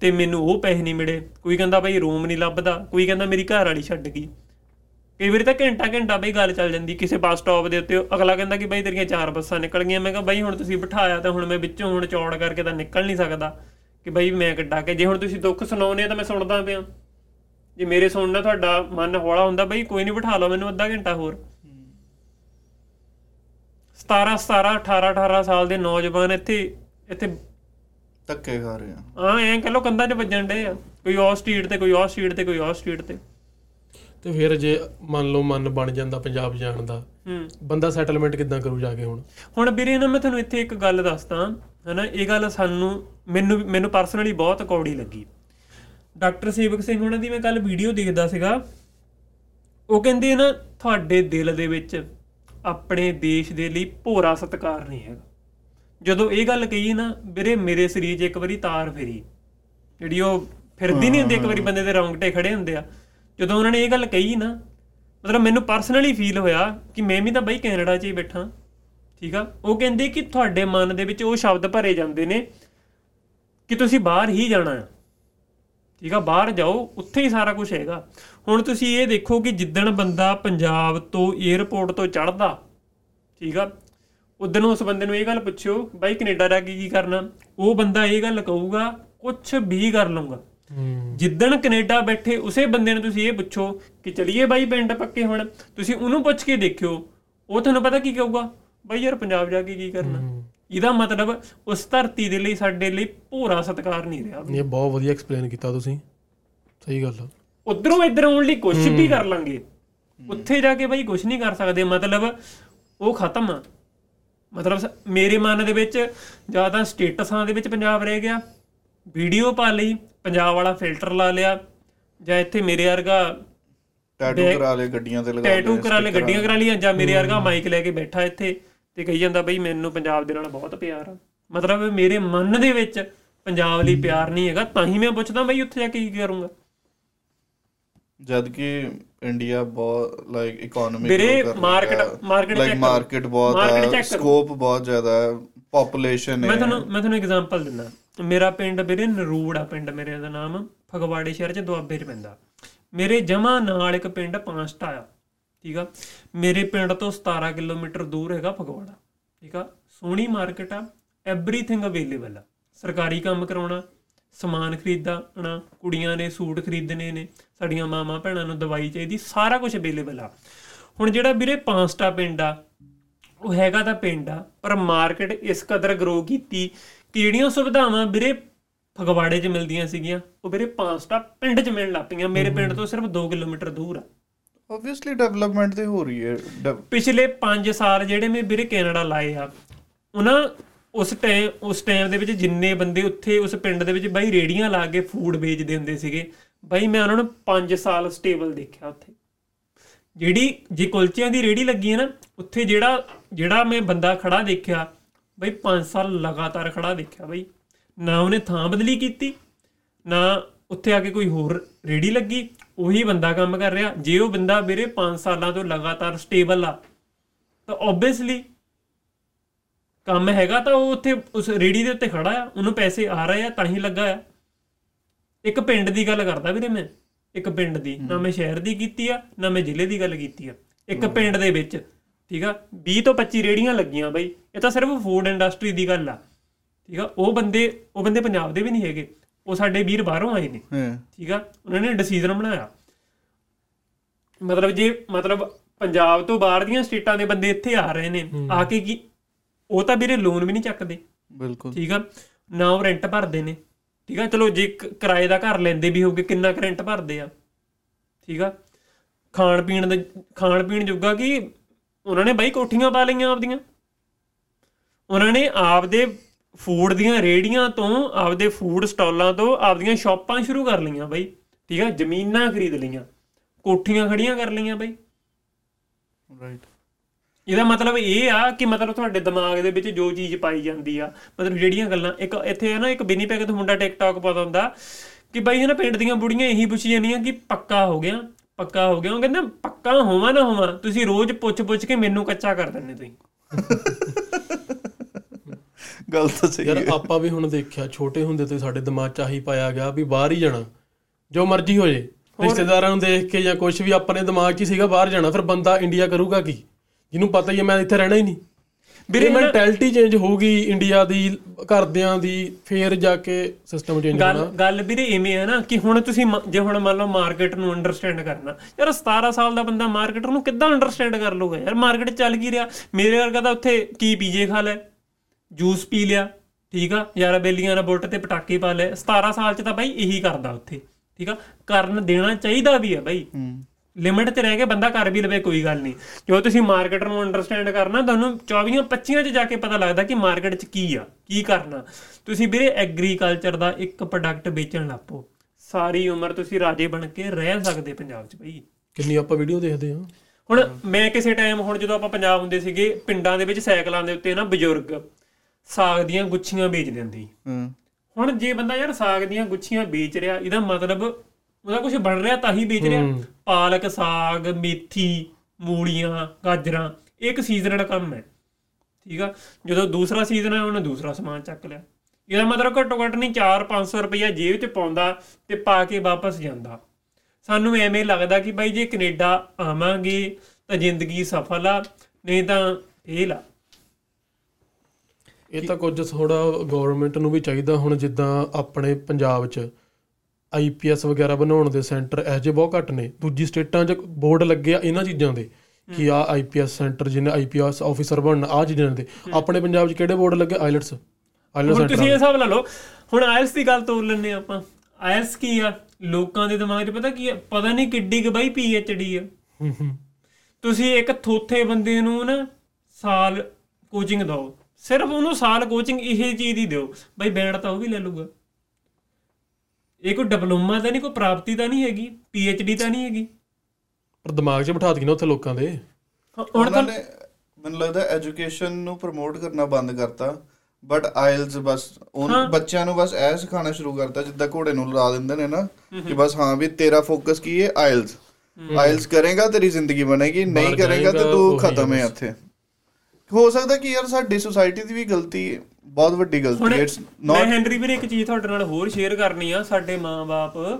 ਤੇ ਮੈਨੂੰ ਉਹ ਪੈਸੇ ਨਹੀਂ ਮਿਲੇ। ਕੋਈ ਕਹਿੰਦਾ ਬਈ ਰੂਮ ਨਹੀਂ ਲੱਭਦਾ। ਕੋਈ ਕਹਿੰਦਾ ਮੇਰੀ ਘਰ ਵਾਲੀ ਛੱਡ ਗਈ। ਕਈ ਵਾਰੀ ਤਾਂ ਘੰਟਾ ਘੰਟਾ ਬਈ ਗੱਲ ਚੱਲ ਜਾਂਦੀ। ਕਿਸੇ ਬੱਸ ਸਟਾਪ ਦੇ ਉੱਤੇ ਅਗਲਾ ਕਹਿੰਦਾ ਕਿ ਬਈ ਤੇਰੀਆਂ ਚਾਰ ਬੱਸਾਂ ਨਿਕਲ ਗਈਆਂ। ਮੈਂ ਕਿਹਾ ਬਈ ਹੁਣ ਤੁਸੀਂ ਬਿਠਾਇਆ ਤਾਂ ਹੁਣ ਮੈਂ ਵਿੱਚੋਂ ਹੁਣ ਚੌੜ ਕਰਕੇ ਤਾਂ ਨਿਕਲ ਨਹੀਂ ਸਕਦਾ। ਕਿ ਬਈ ਮੈਂ ਕੱਢਾ ਕੇ ਜੇ ਹੁਣ ਤੁਸੀਂ ਦੁੱਖ ਸੁਣਾਉਨੇ ਆ ਤਾਂ ਮੈਂ ਸੁਣਦਾ ਪਿਆ। ਜੇ ਮੇਰੇ ਸੁਣਨ ਨਾਲ ਤੁਹਾਡਾ ਮਨ ਹੌਲਾ ਹੁੰਦਾ ਬਈ ਕੋਈ ਨਹੀਂ ਬਿਠਾ ਲਓ ਮੈਨੂੰ ਅੱਧਾ ਘੰਟਾ ਹੋਰ। 17 17 18 18 ਸਾਲ ਦੇ ਨੌਜਵਾਨ ਇੱਥੇ ਇੱਥੇ ਧੱਕੇ ਖਾ ਰਹੇ ਆ। ਆ ਐਂ ਕਹ ਲੋ ਕੰਧਾਂ 'ਚ ਵੱਜਣ ਡੇ ਆ। ਕੋਈ ਆਹ ਸਟਰੀਟ ਤੇ ਕੋਈ ਆਹ ਸਟਰੀਟ ਤੇ ਕੋਈ ਆਹ ਸਟਰੀਟ ਤੇ। ਤੇ ਫਿਰ ਜੇ ਮੰਨ ਲਓ ਮਨ ਬਣ ਜਾਂਦਾ ਪੰਜਾਬ ਜਾਣ ਦਾ ਹੂੰ। ਬੰਦਾ ਸੈਟਲਮੈਂਟ ਕਿੱਦਾਂ ਕਰੂ ਜਾ ਕੇ ਹੁਣ? ਹੁਣ ਵੀਰੇ ਨਾ ਮੈਂ ਤੁਹਾਨੂੰ ਇੱਥੇ ਇੱਕ ਗੱਲ ਦੱਸਦਾ ਹਨਾ ਇਹ ਗੱਲ ਸਾਨੂੰ ਮੈਨੂੰ ਮੈਨੂੰ ਪਰਸਨਲੀ ਬਹੁਤ ਕੌੜੀ ਲੱਗੀ। ਡਾਕਟਰ ਸੇਵਕ ਸਿੰਘ ਉਹਨਾਂ ਦੀ ਮੈਂ ਕੱਲ ਵੀਡੀਓ ਦੇਖਦਾ ਸੀਗਾ ਉਹ ਕਹਿੰਦੇ ਨਾ ਤੁਹਾਡੇ ਦਿਲ ਦੇ ਵਿੱਚ ਆਪਣੇ ਦੇਸ਼ ਦੇ ਲਈ ਭੋਰਾ ਸਤਿਕਾਰ ਨਹੀਂ ਹੈਗਾ। ਜਦੋਂ ਇਹ ਗੱਲ ਕਹੀ ਨਾ ਵੀਰੇ ਮੇਰੇ ਸਰੀਰ 'ਚ ਇੱਕ ਵਾਰੀ ਤਾਰ ਫੇਰੀ। ਜਿਹੜੀ ਉਹ ਫਿਰਦੀ ਨਹੀਂ ਹੁੰਦੀ ਇੱਕ ਵਾਰੀ ਬੰਦੇ ਦੇ ਰੌਂਗਟੇ ਖੜੇ ਹੁੰਦੇ ਆ। ਜਦੋਂ ਉਹਨਾਂ ਨੇ ਇਹ ਗੱਲ ਕਹੀ ਨਾ ਮਤਲਬ ਮੈਨੂੰ ਪਰਸਨਲੀ ਫੀਲ ਹੋਇਆ ਕਿ ਮੈਂ ਵੀ ਤਾਂ ਬਈ ਕੈਨੇਡਾ 'ਚ ਹੀ ਬੈਠਾ ਠੀਕ ਆ? ਉਹ ਕਹਿੰਦੇ ਕਿ ਤੁਹਾਡੇ ਮਨ ਦੇ ਵਿੱਚ ਉਹ ਸ਼ਬਦ ਭਰੇ ਜਾਂਦੇ ਨੇ ਕਿ ਤੁਸੀਂ ਬਾਹਰ ਹੀ ਜਾਣਾ ਆ ਠੀਕ ਆ ਬਾਹਰ ਜਾਓ ਉੱਥੇ ਹੀ ਸਾਰਾ ਕੁਝ ਹੈਗਾ। ਹੁਣ ਤੁਸੀਂ ਇਹ ਦੇਖੋ ਕਿ ਜਿੱਦਣ ਬੰਦਾ ਪੰਜਾਬ ਤੋਂ 에ਅਰਪੋਰਟ ਤੋਂ ਚੜਦਾ ਠੀਕ ਆ ਉਦੋਂ ਉਸ ਬੰਦੇ ਨੂੰ ਇਹ ਗੱਲ ਪੁੱਛਿਓ ਬਾਈ ਕੈਨੇਡਾ ਜਾ ਕੇ ਕੀ ਕਰਨਾ? ਉਹ ਬੰਦਾ ਇਹ ਗੱਲ ਕਹੂਗਾ ਕੁਝ ਵੀ ਕਰ ਲਊਗਾ। ਹੂੰ। ਜਿੱਦਣ ਕੈਨੇਡਾ ਬੈਠੇ ਉਸੇ ਬੰਦੇ ਨੂੰ ਤੁਸੀਂ ਇਹ ਪੁੱਛੋ ਕਿ ਚਲਿਏ ਬਾਈ ਪਿੰਡ ਪੱਕੇ ਹੁਣ? ਤੁਸੀਂ ਉਹਨੂੰ ਪੁੱਛ ਕੇ ਦੇਖਿਓ ਉਹ ਤੁਹਾਨੂੰ ਪਤਾ ਕੀ ਕਹੂਗਾ? ਬਾਈ ਯਾਰ ਪੰਜਾਬ ਜਾ ਕੇ ਕੀ ਕਰਨਾ? ਇਹਦਾ ਮਤਲਬ ਉਸ ਧਰਤੀ ਦੇ ਲਈ ਸਾਡੇ ਲਈ ਭੋਰਾ ਸਤਿਕਾਰ ਨਹੀਂ ਰਿਹਾ। ਇਹ ਬਹੁਤ ਵਧੀਆ ਐਕਸਪਲੇਨ ਕੀਤਾ ਤੁਸੀਂ। ਸਹੀ ਗੱਲ ਆ। ਉਧਰੋਂ ਇੱਧਰ ਆਉਣ ਲਈ ਕੁਝ ਵੀ ਕਰ ਲਾਂਗੇ। ਉੱਥੇ ਜਾ ਕੇ ਬਾਈ ਕੁਝ ਨਹੀਂ ਕਰ ਸਕਦੇ। ਮਤਲਬ ਉਹ ਖਤਮ ਆ। ਮਤਲਬ ਮੇਰੇ ਮਨ ਦੇ ਵਿੱਚ ਜਾਂ ਤਾਂ ਸਟੇਟਸਾਂ ਦੇ ਵਿੱਚ ਪੰਜਾਬ ਰਹਿ ਗਿਆ। ਵੀਡੀਓ ਪਾ ਲਈ ਪੰਜਾਬ ਵਾਲਾ ਫਿਲਟਰ ਲਾ ਲਿਆ। ਜਾਂ ਇੱਥੇ ਮੇਰੇ ਵਰਗਾ ਟੈਟੂ ਕਰਾ ਲਏ ਗੱਡੀਆਂ ਤੇ ਲਗਾ ਟੈਟੂ ਕਰਾ sticker ਗੱਡੀਆਂ ਕਰਾ ਲਈਆਂ ਜਾਂ ਮੇਰੇ ਵਰਗਾ ਮਾਈਕ ਲੈ ਕੇ ਬੈਠਾ ਇੱਥੇ। ਤੇ ਕਹੀ ਜਾਂਦਾ ਬਈ ਮੈਨੂੰ ਪੰਜਾਬ ਦੇ ਨਾਲ ਬਹੁਤ ਪਿਆਰ ਆ। ਮਤਲਬ ਮੇਰੇ ਮਨ ਦੇ ਵਿੱਚ ਪੰਜਾਬ ਲਈ ਪਿਆਰ ਨਹੀਂ ਹੈਗਾ ਤਾਂ ਹੀ ਮੈਂ ਪੁੱਛਦਾ ਬਈ ਉੱਥੇ ਜਾ ਕੇ ਕੀ ਕਰੂੰਗਾ। ਜਦ ਕਿ ਇੰਡੀਆ ਬਹੁਤ ਲਾਈਕ ਇਕਨੋਮਿਕ ਵੀਰੇ, market- market ਲਾਈਕ। ਮਾਰਕੀਟ ਬਹੁਤ ਹੈ। ਸਕੋਪ ਬਹੁਤ ਜ਼ਿਆਦਾ ਹੈ ਪੋਪੂਲੇਸ਼ਨ ਮੈਂ ਹੈ। ਤੁਹਾਨੂੰ ਮੈਂ ਤੁਹਾਨੂੰ ਐਗਜ਼ਾਮਪਲ ਦਿੰਦਾ। ਮੇਰਾ ਪਿੰਡ ਵੀਰੇ ਨਰੂੜ ਆ ਪਿੰਡ ਮੇਰੇ ਦਾ ਨਾਮ। ਫਗਵਾੜੇ ਸ਼ਹਿਰ ਚ ਦੁਆਬੇ ਚ ਪੈਂਦਾ। ਮੇਰੇ ਜਮਾ ਨਾਲ ਇੱਕ ਪਿੰਡ ਪਾਂਸਟਾ ਆ। ਠੀਕ ਆ? ਮੇਰੇ ਪਿੰਡ ਤੋਂ 17 ਕਿਲੋਮੀਟਰ ਦੂਰ ਹੈਗਾ ਫਗਵਾੜਾ ਠੀਕ ਆ? ਸੋਹਣੀ ਮਾਰਕੀਟ ਆ ਐਵਰੀਥਿੰਗ ਅਵੇਲੇਬਲ ਆ। ਸਰਕਾਰੀ ਕੰਮ ਕਰਾਉਣਾ ਸਮਾਨ ਖਰੀਦਣਾ ਕੁੜੀਆਂ ਨੇ ਸੂਟ ਖਰੀਦਣੇ ਨੇ ਸਾਡੀਆਂ ਮਾਵਾਂ ਭੈਣਾਂ ਨੂੰ ਦਵਾਈ ਚਾਹੀਦੀ ਸਾਰਾ ਕੁਝ ਅਵੇਲੇਬਲ ਆ। ਹੁਣ ਜਿਹੜਾ ਵੀਰੇ ਪਾਂਸਟਾ ਪਿੰਡ ਆ ਉਹ ਹੈਗਾ ਤਾਂ ਪਿੰਡ ਆ ਪਰ ਮਾਰਕੀਟ ਇਸ ਕਦਰ ਗਰੋ ਕੀਤੀ ਕਿ ਜਿਹੜੀਆਂ ਸੁਵਿਧਾਵਾਂ ਵੀਰੇ ਫਗਵਾੜੇ 'ਚ ਮਿਲਦੀਆਂ ਸੀਗੀਆਂ ਉਹ ਵੀਰੇ ਪਾਂਸਟਾ ਪਿੰਡ 'ਚ ਮਿਲਣ ਲੱਗ ਪਈਆਂ। ਮੇਰੇ ਪਿੰਡ ਤੋਂ ਸਿਰਫ 2 ਕਿਲੋਮੀਟਰ ਦੂਰ ਆ। ਆਬਵੀਅਸਲੀ ਡਿਵੈਲਪਮੈਂਟ ਤੇ ਹੋ ਰਹੀ ਹੈ ਡਿਵ- ਪਿਛਲੇ 5 ਸਾਲ ਜਿਹੜੇ ਮੈਂ ਵੀਰੇ ਕੈਨੇਡਾ ਲਾਏ ਆ ਉਹਨਾਂ ਉਸ ਟਾਈਮ ਉਸ ਟਾਈਮ ਦੇ ਵਿੱਚ ਜਿੰਨੇ ਬੰਦੇ ਉੱਥੇ ਉਸ ਪਿੰਡ ਦੇ ਵਿੱਚ ਬਾਈ ਰੇੜੀਆਂ ਲਾ ਕੇ ਫੂਡ ਵੇਚਦੇ ਹੁੰਦੇ ਸੀਗੇ, ਬਾਈ ਮੈਂ ਉਹਨਾਂ ਨੂੰ 5 ਸਾਲ ਸਟੇਬਲ ਦੇਖਿਆ ਉੱਥੇ। ਜਿਹੜੀ, ਜੇ ਕੁਲਚਿਆਂ ਦੀ ਰੇੜੀ ਲੱਗੀ ਹੈ ਨਾ, ਉੱਥੇ ਜਿਹੜਾ ਜਿਹੜਾ ਮੈਂ ਬੰਦਾ ਖੜਾ ਦੇਖਿਆ, ਬਈ 5 ਸਾਲ ਲਗਾਤਾਰ ਖੜਾ ਦੇਖਿਆ ਬਈ। ਨਾ ਉਹਨੇ ਥਾਂ ਬਦਲੀ ਕੀਤੀ, ਨਾ ਉੱਥੇ ਆ ਕੇ ਕੋਈ ਹੋਰ ਰੇੜੀ ਲੱਗੀ ਉਹੀ ਬੰਦਾ ਕੰਮ ਕਰ ਰਿਹਾ। ਜੇ ਉਹ ਬੰਦਾ ਵੀਰੇ 5 ਸਾਲਾਂ ਤੋਂ ਲਗਾਤਾਰ ਸਟੇਬਲ ਆ ਤਾਂ ਆਬਵੀਅਸਲੀ ਕੰਮ ਹੈਗਾ ਤਾਂ ਉਹ ਉੱਥੇ ਉਸ ਰੇੜੀ ਦੇ ਉੱਤੇ ਖੜਾ ਆ। ਉਹਨੂੰ ਪੈਸੇ ਆ ਰਹੇ ਆ ਤਾਂ ਹੀ ਲੱਗਾ ਆ। ਇੱਕ ਪਿੰਡ ਦੀ ਗੱਲ ਕਰਦਾ ਵੀਰੇ ਮੈਂ। ਇੱਕ ਪਿੰਡ ਦੀ। ਨਾ ਮੈਂ ਸ਼ਹਿਰ ਦੀ ਕੀਤੀ ਆ ਨਾ ਮੈਂ ਜ਼ਿਲ੍ਹੇ ਦੀ ਗੱਲ ਕੀਤੀ ਆ। ਇੱਕ ਪਿੰਡ ਦੇ ਵਿੱਚ ਠੀਕ ਆ? 20 ਤੋਂ 25 ਰੇੜੀਆਂ ਲੱਗੀਆਂ ਬਈ। ਇਹ ਤਾਂ ਸਿਰਫ ਫੂਡ ਇੰਡਸਟਰੀ ਦੀ ਗੱਲ ਆ। ਠੀਕ ਆ? ਉਹ ਬੰਦੇ ਉਹ ਬੰਦੇ ਪੰਜਾਬ ਦੇ ਵੀ ਨਹੀਂ ਹੈਗੇ। ਉਹ ਸਾਡੇ ਵੀਰ ਬਾਹਰੋਂ ਆਏ ਨੇ। ਠੀਕ ਆ? ਉਹਨਾਂ ਨੇ ਡਿਸੀਜਨ ਬਣਾਇਆ। ਮਤਲਬ ਜੇ ਮਤਲਬ ਪੰਜਾਬ ਤੋਂ ਬਾਹਰ ਦੀਆਂ ਸਟੇਟਾਂ ਦੇ ਬੰਦੇ ਇੱਥੇ ਆ ਰਹੇ ਨੇ ਆ ਕੇ ਕੀ ਉਹ ਤਾਂ ਵੀਰੇ ਲੋਨ ਵੀ ਨਹੀਂ ਚੱਕਦੇ। ਬਿਲਕੁਲ। ਠੀਕ ਆ? ਨਾ ਉਹ ਰੈਂਟ ਭਰਦੇ ਨੇ। ਠੀਕ ਆ? ਚਲੋ ਜੇ ਕਿਰਾਏ ਦਾ ਘਰ ਲੈਂਦੇ ਵੀ ਹੋਗੇ ਕਿੰਨਾ ਰੈਂਟ ਭਰਦੇ ਆ। ਠੀਕ ਆ? ਖਾਣ ਪੀਣ ਦਾ ਖਾਣ ਪੀਣ ਜੋਗਾ ਕਿ ਉਹਨਾਂ ਨੇ ਬਾਈ ਕੋਠੀਆਂ ਪਾ ਲਈਆਂ ਆਪਦੀਆਂ। ਉਹਨਾਂ ਨੇ ਆਪਦੇ ਫੂਡ ਦੀਆਂ ਰੇੜੀਆਂ ਤੋਂ ਆਪਦੇ ਫੂਡ ਸਟਾਲਾਂ ਤੋਂ ਆਪਦੀਆਂ ਸ਼ਾਪਾਂ ਸ਼ੁਰੂ ਕਰ ਲਈਆਂ ਬਾਈ। ਠੀਕ ਆ? ਜ਼ਮੀਨਾਂ ਖਰੀਦ ਲਈਆਂ। ਕੋਠੀਆਂ ਖੜੀਆਂ ਕਰ ਲਈਆਂ ਬਾਈ। ਰਾਈਟ ਇਹਦਾ ਮਤਲਬ ਇਹ ਆ ਕਿ ਮਤਲਬ ਤੁਹਾਡੇ ਦਿਮਾਗ ਦੇ ਵਿੱਚ ਜੋ ਚੀਜ਼ ਪਾਈ ਜਾਂਦੀ ਆ ਮਤਲਬ ਜਿਹੜੀਆਂ ਗੱਲਾਂ ਇੱਕ ਇੱਥੇ ਹੈ ਨਾ ਇੱਕ ਬਿਨੀ ਪੈਕ ਤੋਂ ਮੁੰਡਾ ਟਿਕਟੌਕ ਪਾਉਂਦਾ ਹੁੰਦਾ ਕਿ ਬਾਈ ਹੈ ਨਾ ਪਿੰਡ ਦੀਆਂ ਬੁੜੀਆਂ ਇਹੀ ਪੁੱਛੀ ਜਾਂਦੀਆਂ ਕਿ ਪੱਕਾ ਹੋ ਗਿਆ ਪੱਕਾ ਹੋ ਗਿਆ। ਉਹ ਕਹਿੰਦਾ ਪੱਕਾ ਹੋਵਾਂ ਨਾ ਹੋਵਾਂ ਤੁਸੀਂ ਰੋਜ਼ ਪੁੱਛ-ਪੁੱਛ ਕੇ ਮੈਨੂੰ ਕੱਚਾ ਕਰ ਦਿੰਦੇ ਤੁਸੀਂ। ਗੱਲ ਤਾਂ ਸਹੀ ਯਾਰ ਆਪਾਂ ਵੀ ਹੁਣ ਦੇਖਿਆ ਛੋਟੇ ਹੁੰਦੇ ਤੇ ਸਾਡੇ ਦਿਮਾਗ 'ਚ ਆਹੀ ਪਾਇਆ ਗਿਆ ਵੀ ਬਾਹਰ ਹੀ ਜਾਣਾ ਜੋ ਮਰਜ਼ੀ ਹੋ ਜੇ। ਰਿਸ਼ਤੇਦਾਰਾਂ ਨੂੰ ਦੇਖ ਕੇ ਜਾਂ ਕੁਝ ਵੀ ਆਪਣੇ ਦਿਮਾਗ 'ਚ ਹੀ ਸੀਗਾ ਬਾਹਰ ਜਾਣਾ ਫਿਰ ਬੰਦਾ ਇੰਡੀਆ ਕਰੂਗਾ ਕੀ? ਜਿਹਨੂੰ ਪਤਾ ਹੀ ਹੈ ਮੈਂ ਇੱਥੇ ਰਹਿਣਾ ਹੀ ਨਹੀਂ। ਵੀਰੇ ਮੈਂਟੈਲਿਟੀ ਚੇਂਜ ਹੋਊਗੀ ਇੰਡੀਆ ਦੀ ਘਰਦਿਆਂ ਦੀ ਫੇਰ ਜਾ ਕੇ ਸਿਸਟਮ ਚੇਂਜ ਗੱਲ ਹੋਣਾ। ਗੱਲ ਵੀਰੇ ਇਵੇਂ ਹੈ ਨਾ ਕਿ ਹੁਣ ਤੁਸੀਂ ਜੇ ਹੁਣ ਮੰਨ ਲਓ ਮਾਰਕੀਟ ਨੂੰ ਅੰਡਰਸਟੈਂਡ ਕਰਨਾ ਯਾਰ 17 ਸਾਲ ਦਾ ਬੰਦਾ ਮਾਰਕੀਟ ਨੂੰ ਕਿੱਦਾਂ ਅੰਡਰਸਟੈਂਡ ਕਰ ਲੂਗਾ ਯਾਰ ਮਾਰਕੀਟ ਚੱਲ ਕੀ ਰਿਹਾ? ਮੇਰੇ ਵਰਗਾ ਤਾਂ ਉੱਥੇ ਕੀ ਪੀਜੇ ਖਾ ਲੈ? ਜੂਸ ਪੀ ਲਿਆ ਠੀਕ ਆ? ਯਾਰ ਬੇਲੀਆਂ ਨਾਲ ਬੁੱਟ ਤੇ ਪਟਾਕੇ ਪਾ ਲਏ। 17 ਸਾਲ ਚ ਤਾਂ ਬਾਈ ਇਹੀ ਕਰਦਾ ਉੱਥੇ ਠੀਕ ਆ? ਕਰਨ ਦੇਣਾ ਚਾਹੀਦਾ ਵੀ ਆ ਬਾਈ। ਲਿਮਿਟ ਤੇ ਰਹਿ ਕੇ ਬੰਦਾ ਕਰ ਵੀ ਲਵੇ ਕੋਈ ਗੱਲ ਨਹੀਂ। ਜੋ ਤੁਸੀਂ ਮਾਰਕੀਟ ਨੂੰ ਅੰਡਰਸਟੈਂਡ ਕਰਨਾ ਤੁਹਾਨੂੰ 24 25 ਚ ਜਾ ਕੇ ਪਤਾ ਲੱਗਦਾ ਕਿ ਮਾਰਕੀਟ 'ਚ ਕੀ ਆ ਕੀ ਕਰਨਾ। ਤੁਸੀਂ ਵੀਰੇ ਐਗਰੀਕਲਚਰ ਦਾ ਇੱਕ ਪ੍ਰੋਡਕਟ ਵੇਚਣ ਲੱਪੋ ਸਾਰੀ ਉਮਰ ਤੁਸੀਂ ਰਾਜੇ ਬਣ ਕੇ ਰਹਿ ਸਕਦੇ ਪੰਜਾਬ 'ਚ ਬਈ। ਕਿੰਨੀ ਆਪਾਂ ਵੀਡੀਓ ਦੇਖਦੇ ਹਾਂ। ਹੁਣ ਮੈਂ ਕਿਸੇ ਟਾਈਮ ਹੁਣ ਜਦੋਂ ਆਪਾਂ ਪੰਜਾਬ ਹੁੰਦੇ ਸੀਗੇ ਪਿੰਡਾਂ ਦੇ ਵਿੱਚ ਸਾਈਕਲਾਂ ਦੇ ਉੱਤੇ ਨਾ ਬਜ਼ੁਰਗ ਸਾਗ ਦੀਆਂ ਗੁੱਛੀਆਂ ਵੇਚ ਦਿੰਦੇ। ਹੂੰ। ਹੁਣ ਜੇ ਬੰਦਾ ਯਾਰ ਸਾਗ ਦੀਆਂ ਗੁੱਛੀਆਂ ਵੇਚ ਰਿਹਾ ਇਹਦਾ ਮਤਲਬ ਉਹਦਾ ਕੁਝ ਬਣ ਰਿਹਾ ਤਾਂ ਹੀ ਵੇਚ ਰਿਹਾ। ਪਾਲਕ ਸਾਗ ਮੇਥੀ ਮੂਲੀਆਂ ਗਾਜਰਾਂ ਇੱਕ ਸੀਜ਼ਨਲ ਕੰਮ ਹੈ। ਠੀਕ ਆ? ਜਦੋਂ ਦੂਸਰਾ ਸੀਜ਼ਨ ਹੈ ਉਹਨੇ ਦੂਸਰਾ ਸਮਾਨ ਚੱਕ ਲਿਆ। ਇਹਦਾ ਮਤਲਬ ਘੱਟੋ ਘੱਟ ਨਹੀਂ 4-500 ਰੁਪਇਆ ਜੇਬ 'ਚ ਪਾਉਂਦਾ ਤੇ ਪਾ ਕੇ ਵਾਪਸ ਜਾਂਦਾ। ਸਾਨੂੰ ਐਵੇਂ ਲੱਗਦਾ ਕਿ ਬਾਈ ਜੇ ਕੈਨੇਡਾ ਆਵਾਂਗੇ ਤਾਂ ਜ਼ਿੰਦਗੀ ਸਫਲ ਆ ਨਹੀਂ ਤਾਂ ਫੇਲ ਆ। ਇਹ ਤਾਂ ਕੁਝ ਥੋੜਾ ਗਵਰਨਮੈਂਟ ਨੂੰ ਵੀ ਚਾਹੀਦਾ ਹੁਣ ਜਿੱਦਾਂ ਆਪਣੇ ਪੰਜਾਬ 'ਚ ਆਈਪੀਐਸ ਵਗੈਰਾ ਬਣਾਉਣ ਦੇ ਸੈਂਟਰ ਇਹੋ ਜਿਹੇ ਬਹੁਤ ਘੱਟ ਨੇ। ਦੂਜੀ ਸਟੇਟਾਂ 'ਚ ਬੋਰਡ ਲੱਗੇ ਆ ਇਹਨਾਂ ਚੀਜ਼ਾਂ ਦੇ ਕਿ ਆ ਆਈਪੀਐਸ ਸੈਂਟਰ ਜਿਹਨੇ ਆਈਪੀਐਸ ਆਫੀਸਰ ਬਣਨਾ ਆ ਚੀਜ਼ਾਂ ਦੇ। ਆਪਣੇ ਪੰਜਾਬ 'ਚ ਕਿਹੜੇ ਬੋਰਡ ਲੱਗੇ? ਆਈਲਟਸ ਆਈਲਟਸ ਹੁਣ ਤੁਸੀਂ ਇਹ ਸੈਂਟਰ ਹਿਸਾਬ ਲਾ ਲਓ ਹੁਣ ਆਇਲਸ ਦੀ ਗੱਲ ਤੋੜ ਹਾਂ ਆਪਾਂ। ਆਇਲਸ ਕੀ ਆ? ਲੋਕਾਂ ਦੇ ਦਿਮਾਗ 'ਚ ਪਤਾ ਕੀ ਆ? ਪਤਾ ਨਹੀਂ ਕਿੱਡੀ ਕੁ ਬਾਈ ਪੀਐਚਡੀ ਆ। ਤੁਸੀਂ ਇੱਕ ਥੋਥੇ ਬੰਦੇ ਨੂੰ ਨਾ ਸਾਲ ਕੋਚਿੰਗ ਦਿਓ। ਸਿਰਫ ਉਹਨੂੰ ਸਾਲ ਕੋਚਿੰਗ ਇਹ ਚੀਜ਼ ਦੀ ਦਿਓ। ਬਾਈ ਬੈਂਡ ਤਾਂ ਉਹ ਵੀ ਲੈ ਲੂਗਾ ਇਹ ਕੋਈ ਡਿਪਲੋਮਾ ਤਾਂ ਨਹੀਂ ਕੋਈ ਪ੍ਰਾਪਤੀ ਤਾਂ ਨਹੀਂ ਹੈਗੀ ਪੀਐਚਡੀ ਤਾਂ ਨਹੀਂ ਹੈਗੀ। ਪਰ ਦਿਮਾਗ 'ਚ ਬਿਠਾ ਦਿੱਤੀ ਨਾ ਉੱਥੇ ਲੋਕਾਂ ਦੇ। ਹੁਣ ਤਾਂ ਮੈਨੂੰ ਲੱਗਦਾ ਐਜੂਕੇਸ਼ਨ ਨੂੰ ਪ੍ਰਮੋਟ ਕਰਨਾ ਬੰਦ ਕਰਤਾ ਬਟ ਆਇਲਸ ਬਸ ਉਹ ਬੱਚਿਆਂ ਨੂੰ ਬਸ ਇਹ ਸਿਖਾਉਣਾ ਸ਼ੁਰੂ ਕਰਤਾ ਜਿੱਦਾਂ ਘੋੜੇ ਨੂੰ ਲਾ ਦਿੰਦੇ ਨੇ ਨਾ ਕਿ ਬਸ ਹਾਂ ਵੀ ਤੇਰਾ ਫੋਕਸ ਕੀ ਹੈ? ਆਇਲਸ ਆਇਲਸ ਕਰੇਗਾ ਤੇਰੀ ਜ਼ਿੰਦਗੀ ਬਣੇਗੀ ਨਹੀਂ ਕਰੇਗਾ ਤੇ ਤੂੰ ਖਤਮ ਹੈ। ਇੱਥੇ। ਹੋ ਸਕਦਾ ਕਿ ਯਾਰ ਸਾਡੀ ਸੋਸਾਇਟੀ ਦੀ ਵੀ ਗਲਤੀ ਹੈ ਬਹੁਤ ਵੱਡੀ ਗਲਤੀ ਹੈ ਇਟਸ ਮੈਂ ਨਾਟ ਹੈਨਰੀ ਵੀਰੇ ਇੱਕ ਚੀਜ਼ ਤੁਹਾਡੇ ਨਾਲ ਹੋਰ ਸ਼ੇਅਰ ਕਰਨੀ ਆ ਸਾਡੇ ਮਾਪੇ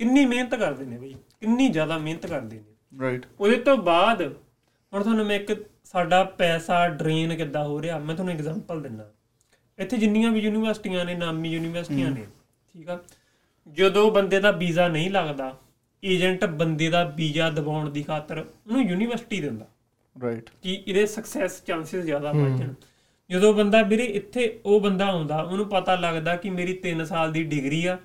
ਕਿੰਨੀ ਮਿਹਨਤ ਕਰਦੇ ਨੇ ਬਈ ਕਿੰਨੀ ਜ਼ਿਆਦਾ ਮਿਹਨਤ ਕਰਦੇ ਨੇ। ਰਾਈਟ ਉਹਦੇ ਤੋਂ ਬਾਅਦ ਹੁਣ ਤੁਹਾਨੂੰ ਮੈਂ ਇੱਕ ਸਾਡਾ ਪੈਸਾ ਡਰੇਨ ਕਿੱਦਾਂ ਹੋ ਰਿਹਾ ਮੈਂ ਤੁਹਾਨੂੰ ਐਗਜ਼ਾਮਪਲ ਦਿੰਦਾ। ਇੱਥੇ ਜਿੰਨੀਆਂ ਵੀ ਯੂਨੀਵਰਸਿਟੀਆਂ ਨੇ ਨਾਮੀ ਯੂਨੀਵਰਸਿਟੀਆਂ ਨੇ ਠੀਕ ਆ? ਜਦੋਂ ਬੰਦੇ ਦਾ ਵੀਜ਼ਾ ਨਹੀਂ ਲੱਗਦਾ ਏਜੰਟ ਬੰਦੇ ਦਾ ਵੀਜ਼ਾ ਦਿਵਾਉਣ ਦੀ ਖਾਤਰ ਉਹਨੂੰ ਯੂਨੀਵਰਸਿਟੀ ਦਿੰਦਾ। ਰਾਈਟ ਕਿ ਇਹਦੇ ਸਕਸੈਸ ਚਾਂਸਸ ਜ਼ਿਆਦਾ ਜਾਣ। ਜਦੋਂ ਬੰਦਾ ਵੀਰੇ ਇੱਥੇ ਉਹ ਬੰਦਾ ਆਉਂਦਾ ਉਹਨੂੰ ਪਤਾ ਲੱਗਦਾ ਕਿ ਮੇਰੀ 3 ਸਾਲ ਦੀ ਡਿਗਰੀ ਆ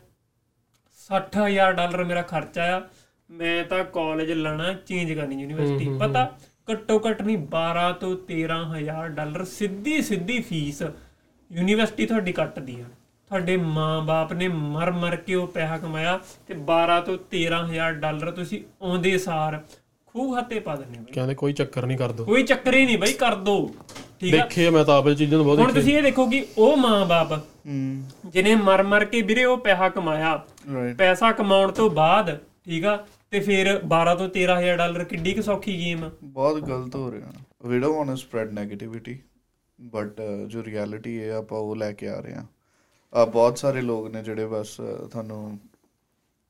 60000 ਡਾਲਰ ਮੇਰਾ ਖਰਚਾ ਆ ਮੈਂ ਤਾਂ ਕਾਲਜ ਲੈਣਾ ਚੇਂਜ ਕਰਨੀ ਯੂਨੀਵਰਸਿਟੀ ਪਤਾ? ਘੱਟੋ ਘੱਟ ਨਹੀਂ 12 ਤੋਂ 13000 ਡਾਲਰ ਸਿੱਧੀ ਸਿੱਧੀ ਫੀਸ ਯੂਨੀਵਰਸਿਟੀ ਤੁਹਾਡੀ ਕੱਟਦੀ ਆ। ਤੁਹਾਡੇ ਮਾਂ-ਬਾਪ ਨੇ ਮਰ-ਮਰ ਕੇ ਉਹ ਪੈਸਾ ਕਮਾਇਆ ਤੇ 12 ਤੋਂ 13000 ਡਾਲਰ ਤੁਸੀਂ ਆਉਂਦੇ ਸਾਰ ਖੂਹ ਖਾਤੇ ਪਾ ਦਿੰਦੇ ਬਈ। ਕਹਿੰਦੇ ਕੋਈ ਚੱਕਰ ਨਹੀਂ ਕਰ ਦੋ। ਕੋਈ ਚੱਕਰ ਹੀ ਨਹੀਂ ਬਈ ਕਰ ਦੋ। ਠੀਕ ਆ? ਦੇਖੇ ਆ ਮੈਂ ਤਾਂ ਆਪ ਚੀਜ਼ਾਂ ਨੂੰ ਬਹੁਤ ਹੁਣ ਤੁਸੀਂ ਇਹ ਦੇਖੋ ਕਿ ਉਹ ਮਾਂ-ਬਾਪ ਹੂੰ। ਜਿਨੇ ਮਰ-ਮਰ ਕੇ ਵੀਰੇ ਉਹ ਪੈਸਾ ਕਮਾਇਆ। ਰਾਈਟ ਪੈਸਾ ਕਮਾਉਣ ਤੋਂ ਬਾਅਦ ਠੀਕ ਆ ਤੇ ਫਿਰ 12 ਤੋਂ 13000 ਡਾਲਰ ਕਿੱਡੀ ਕੁ ਸੌਖੀ ਗੇਮ ਆ। ਬਹੁਤ ਗਲਤ ਹੋ ਰਿਹਾ। We don't want to spread negativity but ਜੋ ਰਿਐਲਿਟੀ ਹੈ ਆਪਾਂ ਉਹ ਲੈ ਕੇ ਆ ਰਹੇ ਹਾਂ। ਆ ਬਹੁਤ ਸਾਰੇ ਲੋਕ ਨੇ ਜਿਹੜੇ ਬਸ ਤੁਹਾਨੂੰ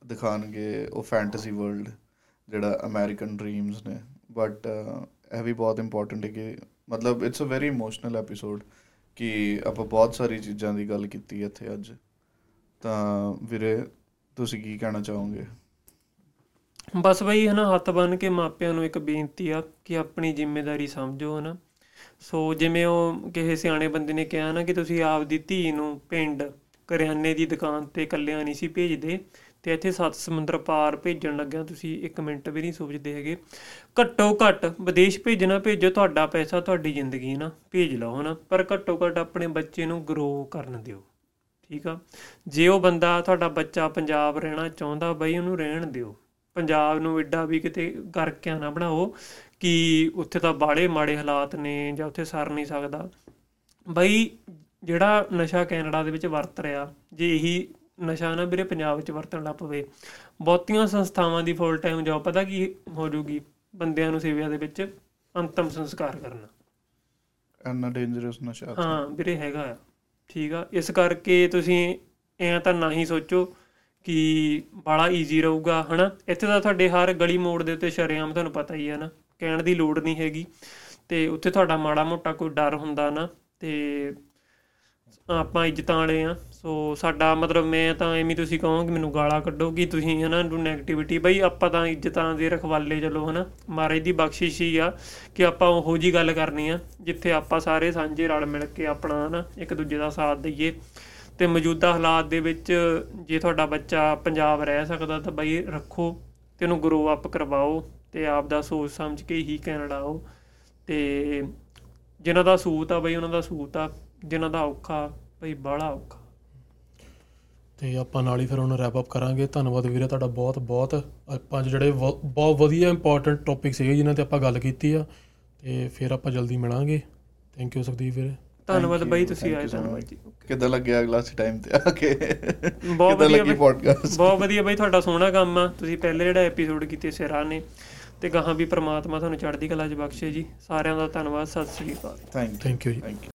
ਦਿਖਾਣਗੇ ਉਹ ਫੈਂਟਸੀ ਵਰਲਡ ਜਿਹੜਾ ਅਮਰੀਕਨ ਡ੍ਰੀਮਸ ਨੇ। ਬਟ ਇਹ ਵੀ ਬਹੁਤ ਇੰਪੋਰਟੈਂਟ ਹੈ ਕਿ ਮਤਲਬ it's a very emotional episode ਕਿ ਆਪਾਂ ਬਹੁਤ ਸਾਰੀ ਚੀਜ਼ਾਂ ਦੀ ਗੱਲ ਕੀਤੀ ਇੱਥੇ ਅੱਜ। ਤਾਂ ਵੀਰੇ, ਤੁਸੀਂ ਕੀ ਕਹਿਣਾ ਚਾਹੋਗੇ? ਬਸ ਬਈ, ਹਨਾ, ਹੱਥ ਬੰਨ ਕੇ ਮਾਪਿਆਂ ਨੂੰ ਇੱਕ ਬੇਨਤੀ ਆ ਕਿ ਆਪਣੀ ਜ਼ਿੰਮੇਵਾਰੀ ਸਮਝੋ, ਹਨਾ। ਸੋ ਜਿਵੇਂ ਉਹ ਕਿਸੇ ਸਿਆਣੇ ਬੰਦੇ ਨੇ ਕਿਹਾ ਨਾ ਕਿ ਤੁਸੀਂ ਆਪਦੀ ਧੀ ਨੂੰ ਪਿੰਡ ਕਰਿਆਨੇ ਦੀ ਦੁਕਾਨ ਤੇ ਇਕੱਲਿਆਂ ਨਹੀਂ ਸੀ ਭੇਜਦੇ ਤੇ ਇੱਥੇ ਸੱਤ ਸਮੁੰਦਰ ਪਾਰ ਭੇਜਣ ਲੱਗਿਆ ਤੁਸੀਂ ਇੱਕ ਮਿੰਟ ਵੀ ਨਹੀਂ ਸੋਚਦੇ ਹੈਗੇ। ਘੱਟੋ ਘੱਟ ਵਿਦੇਸ਼ ਭੇਜਣਾ ਭੇਜੋ, ਤੁਹਾਡਾ ਪੈਸਾ ਤੁਹਾਡੀ ਜ਼ਿੰਦਗੀ ਨਾ ਭੇਜ ਲਓ, ਹਨਾ? ਪਰ ਘੱਟੋ ਘੱਟ ਆਪਣੇ ਬੱਚੇ ਨੂੰ ਗਰੋ ਕਰਨ ਦਿਓ, ਠੀਕ ਆ? ਜੇ ਉਹ ਬੰਦਾ ਤੁਹਾਡਾ ਬੱਚਾ ਪੰਜਾਬ ਰਹਿਣਾ ਚਾਹੁੰਦਾ ਬਈ, ਉਹਨੂੰ ਰਹਿਣ ਦਿਓ। ਪੰਜਾਬ ਨੂੰ ਐਡਾ ਵੀ ਕਿਤੇ ਗਰਕਿਆ ਨਾ ਬਣਾਓ ਕਿ ਉੱਥੇ ਤਾਂ ਬਾੜੇ ਮਾੜੇ ਹਾਲਾਤ ਨੇ ਜਾਂ ਉੱਥੇ ਸਰ ਨਹੀਂ ਸਕਦਾ। ਬਈ ਜਿਹੜਾ ਨਸ਼ਾ ਕੈਨੇਡਾ ਦੇ ਵਿੱਚ ਵਰਤ ਰਿਹਾ ਜੇ ਇਹੀ ਨਸ਼ਾ ਨਾ ਵੀਰੇ ਪੰਜਾਬ ਵਿੱਚ ਵਰਤਣ ਲੱਗ ਪਵੇ ਬਹੁਤੀਆਂ ਸੰਸਥਾਵਾਂ ਦੀ ਫੁੱਲ ਟਾਈਮ ਜੌਬ ਪਤਾ ਕੀ ਹੋ ਜੂਗੀ? ਬੰਦਿਆਂ ਨੂੰ ਸੇਵਾ ਦੇ ਵਿੱਚ ਅੰਤਮ ਸੰਸਕਾਰ ਕਰਨਾ। ਇੰਨਾ ਡੇਂਜਰਸ ਨਸ਼ਾ ਹਾਂ ਵੀਰੇ ਹੈਗਾ ਆ ਠੀਕ ਆ। ਇਸ ਕਰਕੇ ਤੁਸੀਂ ਐਂ ਤਾਂ ਨਾ ਹੀ ਸੋਚੋ ਕਿ ਬੜਾ ਈਜ਼ੀ ਰਹੂਗਾ ਹਨਾ? ਇੱਥੇ ਤਾਂ ਤੁਹਾਡੇ ਹਰ ਗਲੀ ਮੋੜ ਦੇ ਉੱਤੇ ਸ਼ਰੇਆਮ ਤੁਹਾਨੂੰ ਪਤਾ ਹੀ ਹੈ ਨਾ ਕਹਿਣ ਦੀ ਲੋੜ ਨਹੀਂ ਹੈਗੀ। ਤੇ ਉੱਥੇ ਤੁਹਾਡਾ ਮਾੜਾ ਮੋਟਾ ਕੋਈ ਡਰ ਹੁੰਦਾ ਨਾ ਤੇ ਆਪਾਂ ਇੱਜ਼ਤਾਂ ਵਾਲੇ ਆ। ਸੋ ਸਾਡਾ ਮਤਲਬ ਮੈਂ ਤਾਂ ਐਵੇਂ ਤੁਸੀਂ ਕਹੋ ਕਿ ਮੈਨੂੰ ਗਾਲਾਂ ਕੱਢੋ ਕਿ ਤੁਸੀਂ ਹਨਾ ਨੂੰ ਨੈਗੇਟਿਵਿਟੀ ਬਈ ਆਪਾਂ ਤਾਂ ਇੱਜ਼ਤਾਂ ਦੇ ਰਖਵਾਲੇ ਚਲੋ ਹਨਾ। ਮਹਾਰਾਜ ਦੀ ਬਖਸ਼ਿਸ਼ ਹੀ ਆ ਕਿ ਆਪਾਂ ਉਹੋ ਜੀ ਗੱਲ ਕਰਨੀ ਆ, ਜਿੱਥੇ ਆਪਾਂ ਸਾਰੇ ਸਾਂਝੇ ਰਲ ਮਿਲ ਕੇ ਆਪਣਾ ਹਨਾ ਇੱਕ ਦੂਜੇ ਦਾ ਸਾਥ ਦਈਏ। ਤੇ ਮੌਜੂਦਾ ਹਾਲਾਤ ਦੇ ਵਿੱਚ ਜੇ ਤੁਹਾਡਾ ਬੱਚਾ ਪੰਜਾਬ ਰਹਿ ਸਕਦਾ ਤਾਂ ਬਈ ਰੱਖੋ ਤੇ ਉਹਨੂੰ ਗਰੋ ਅਪ ਕਰਵਾਓ ਤੇ ਆਪ ਦਾ ਸੋਚ ਸਮਝ ਕੇ ਹੀ ਕੈਨੇਡਾ ਆਓ। ਤੇ ਜਿਨ੍ਹਾਂ ਦਾ ਸੂਤ ਆ ਬਈ, ਉਹਨਾਂ ਦਾ ਸੂਤ ਆ। ਜਿਨ੍ਹਾਂ ਦਾ ਔਖਾ ਬਈ ਬਾਹਲਾ ਔਖਾ। ਤੇ ਆਪਾਂ ਨਾਲ ਹੀ ਫਿਰ ਹੁਣ ਰੈਪ ਅਪ ਕਰਾਂਗੇ। ਧੰਨਵਾਦ ਵੀਰੇ ਤੁਹਾਡਾ ਬਹੁਤ ਬਹੁਤ। ਆਪਾਂ ਜਿਹੜੇ ਬਹੁਤ ਵਧੀਆ ਇੰਪੋਰਟੈਂਟ ਟੌਪਿਕ ਸੀਗੇ ਜਿਨ੍ਹਾਂ ਤੇ ਆਪਾਂ ਗੱਲ ਕੀਤੀ ਆ। ਤੇ ਫਿਰ ਆਪਾਂ ਜਲਦੀ ਮਿਲਾਂਗੇ। ਥੈਂਕ ਯੂ ਸੁਖਦੀਪ ਵੀਰੇ। ਧੰਨਵਾਦ you, ਬਈ ਤੁਸੀਂ thank ਆਏ ਧੰਨਵਾਦ. ਜੀ ਕਿੱਦਾਂ ਲੱਗਿਆ ਅਗਲਾ ਸੀ ਟਾਈਮ ਤੇ ਆ ਕੇ? ਬਹੁਤ ਕਿੱਦਾਂ ਵਧੀਆ ਲੱਗੀ। ਪੋਡਕਾਸਟ ਬਹੁਤ ਵਧੀਆ ਬਈ ਤੁਹਾਡਾ ਸੋਹਣਾ ਕੰਮ ਆ। ਤੁਸੀਂ ਪਹਿਲੇ ਜਿਹੜਾ ਐਪੀਸੋਡ ਕੀਤੇ ਸਿਰਾਂ ਨੇ ਤੇ ਗਾਹਾਂ ਵੀ ਪ੍ਰਮਾਤਮਾ ਤੁਹਾਨੂੰ ਚੜ੍ਹਦੀ ਕਲਾ 'ਚ ਬਖਸ਼ੇ ਜੀ। ਸਾਰਿਆਂ ਦਾ ਧੰਨਵਾਦ ਸਤਿ ਸ੍ਰੀ ਅਕਾਲ। ਥੈਂਕ ਯੂ ਥੈਂਕ ਯੂ ਜੀ। Thank you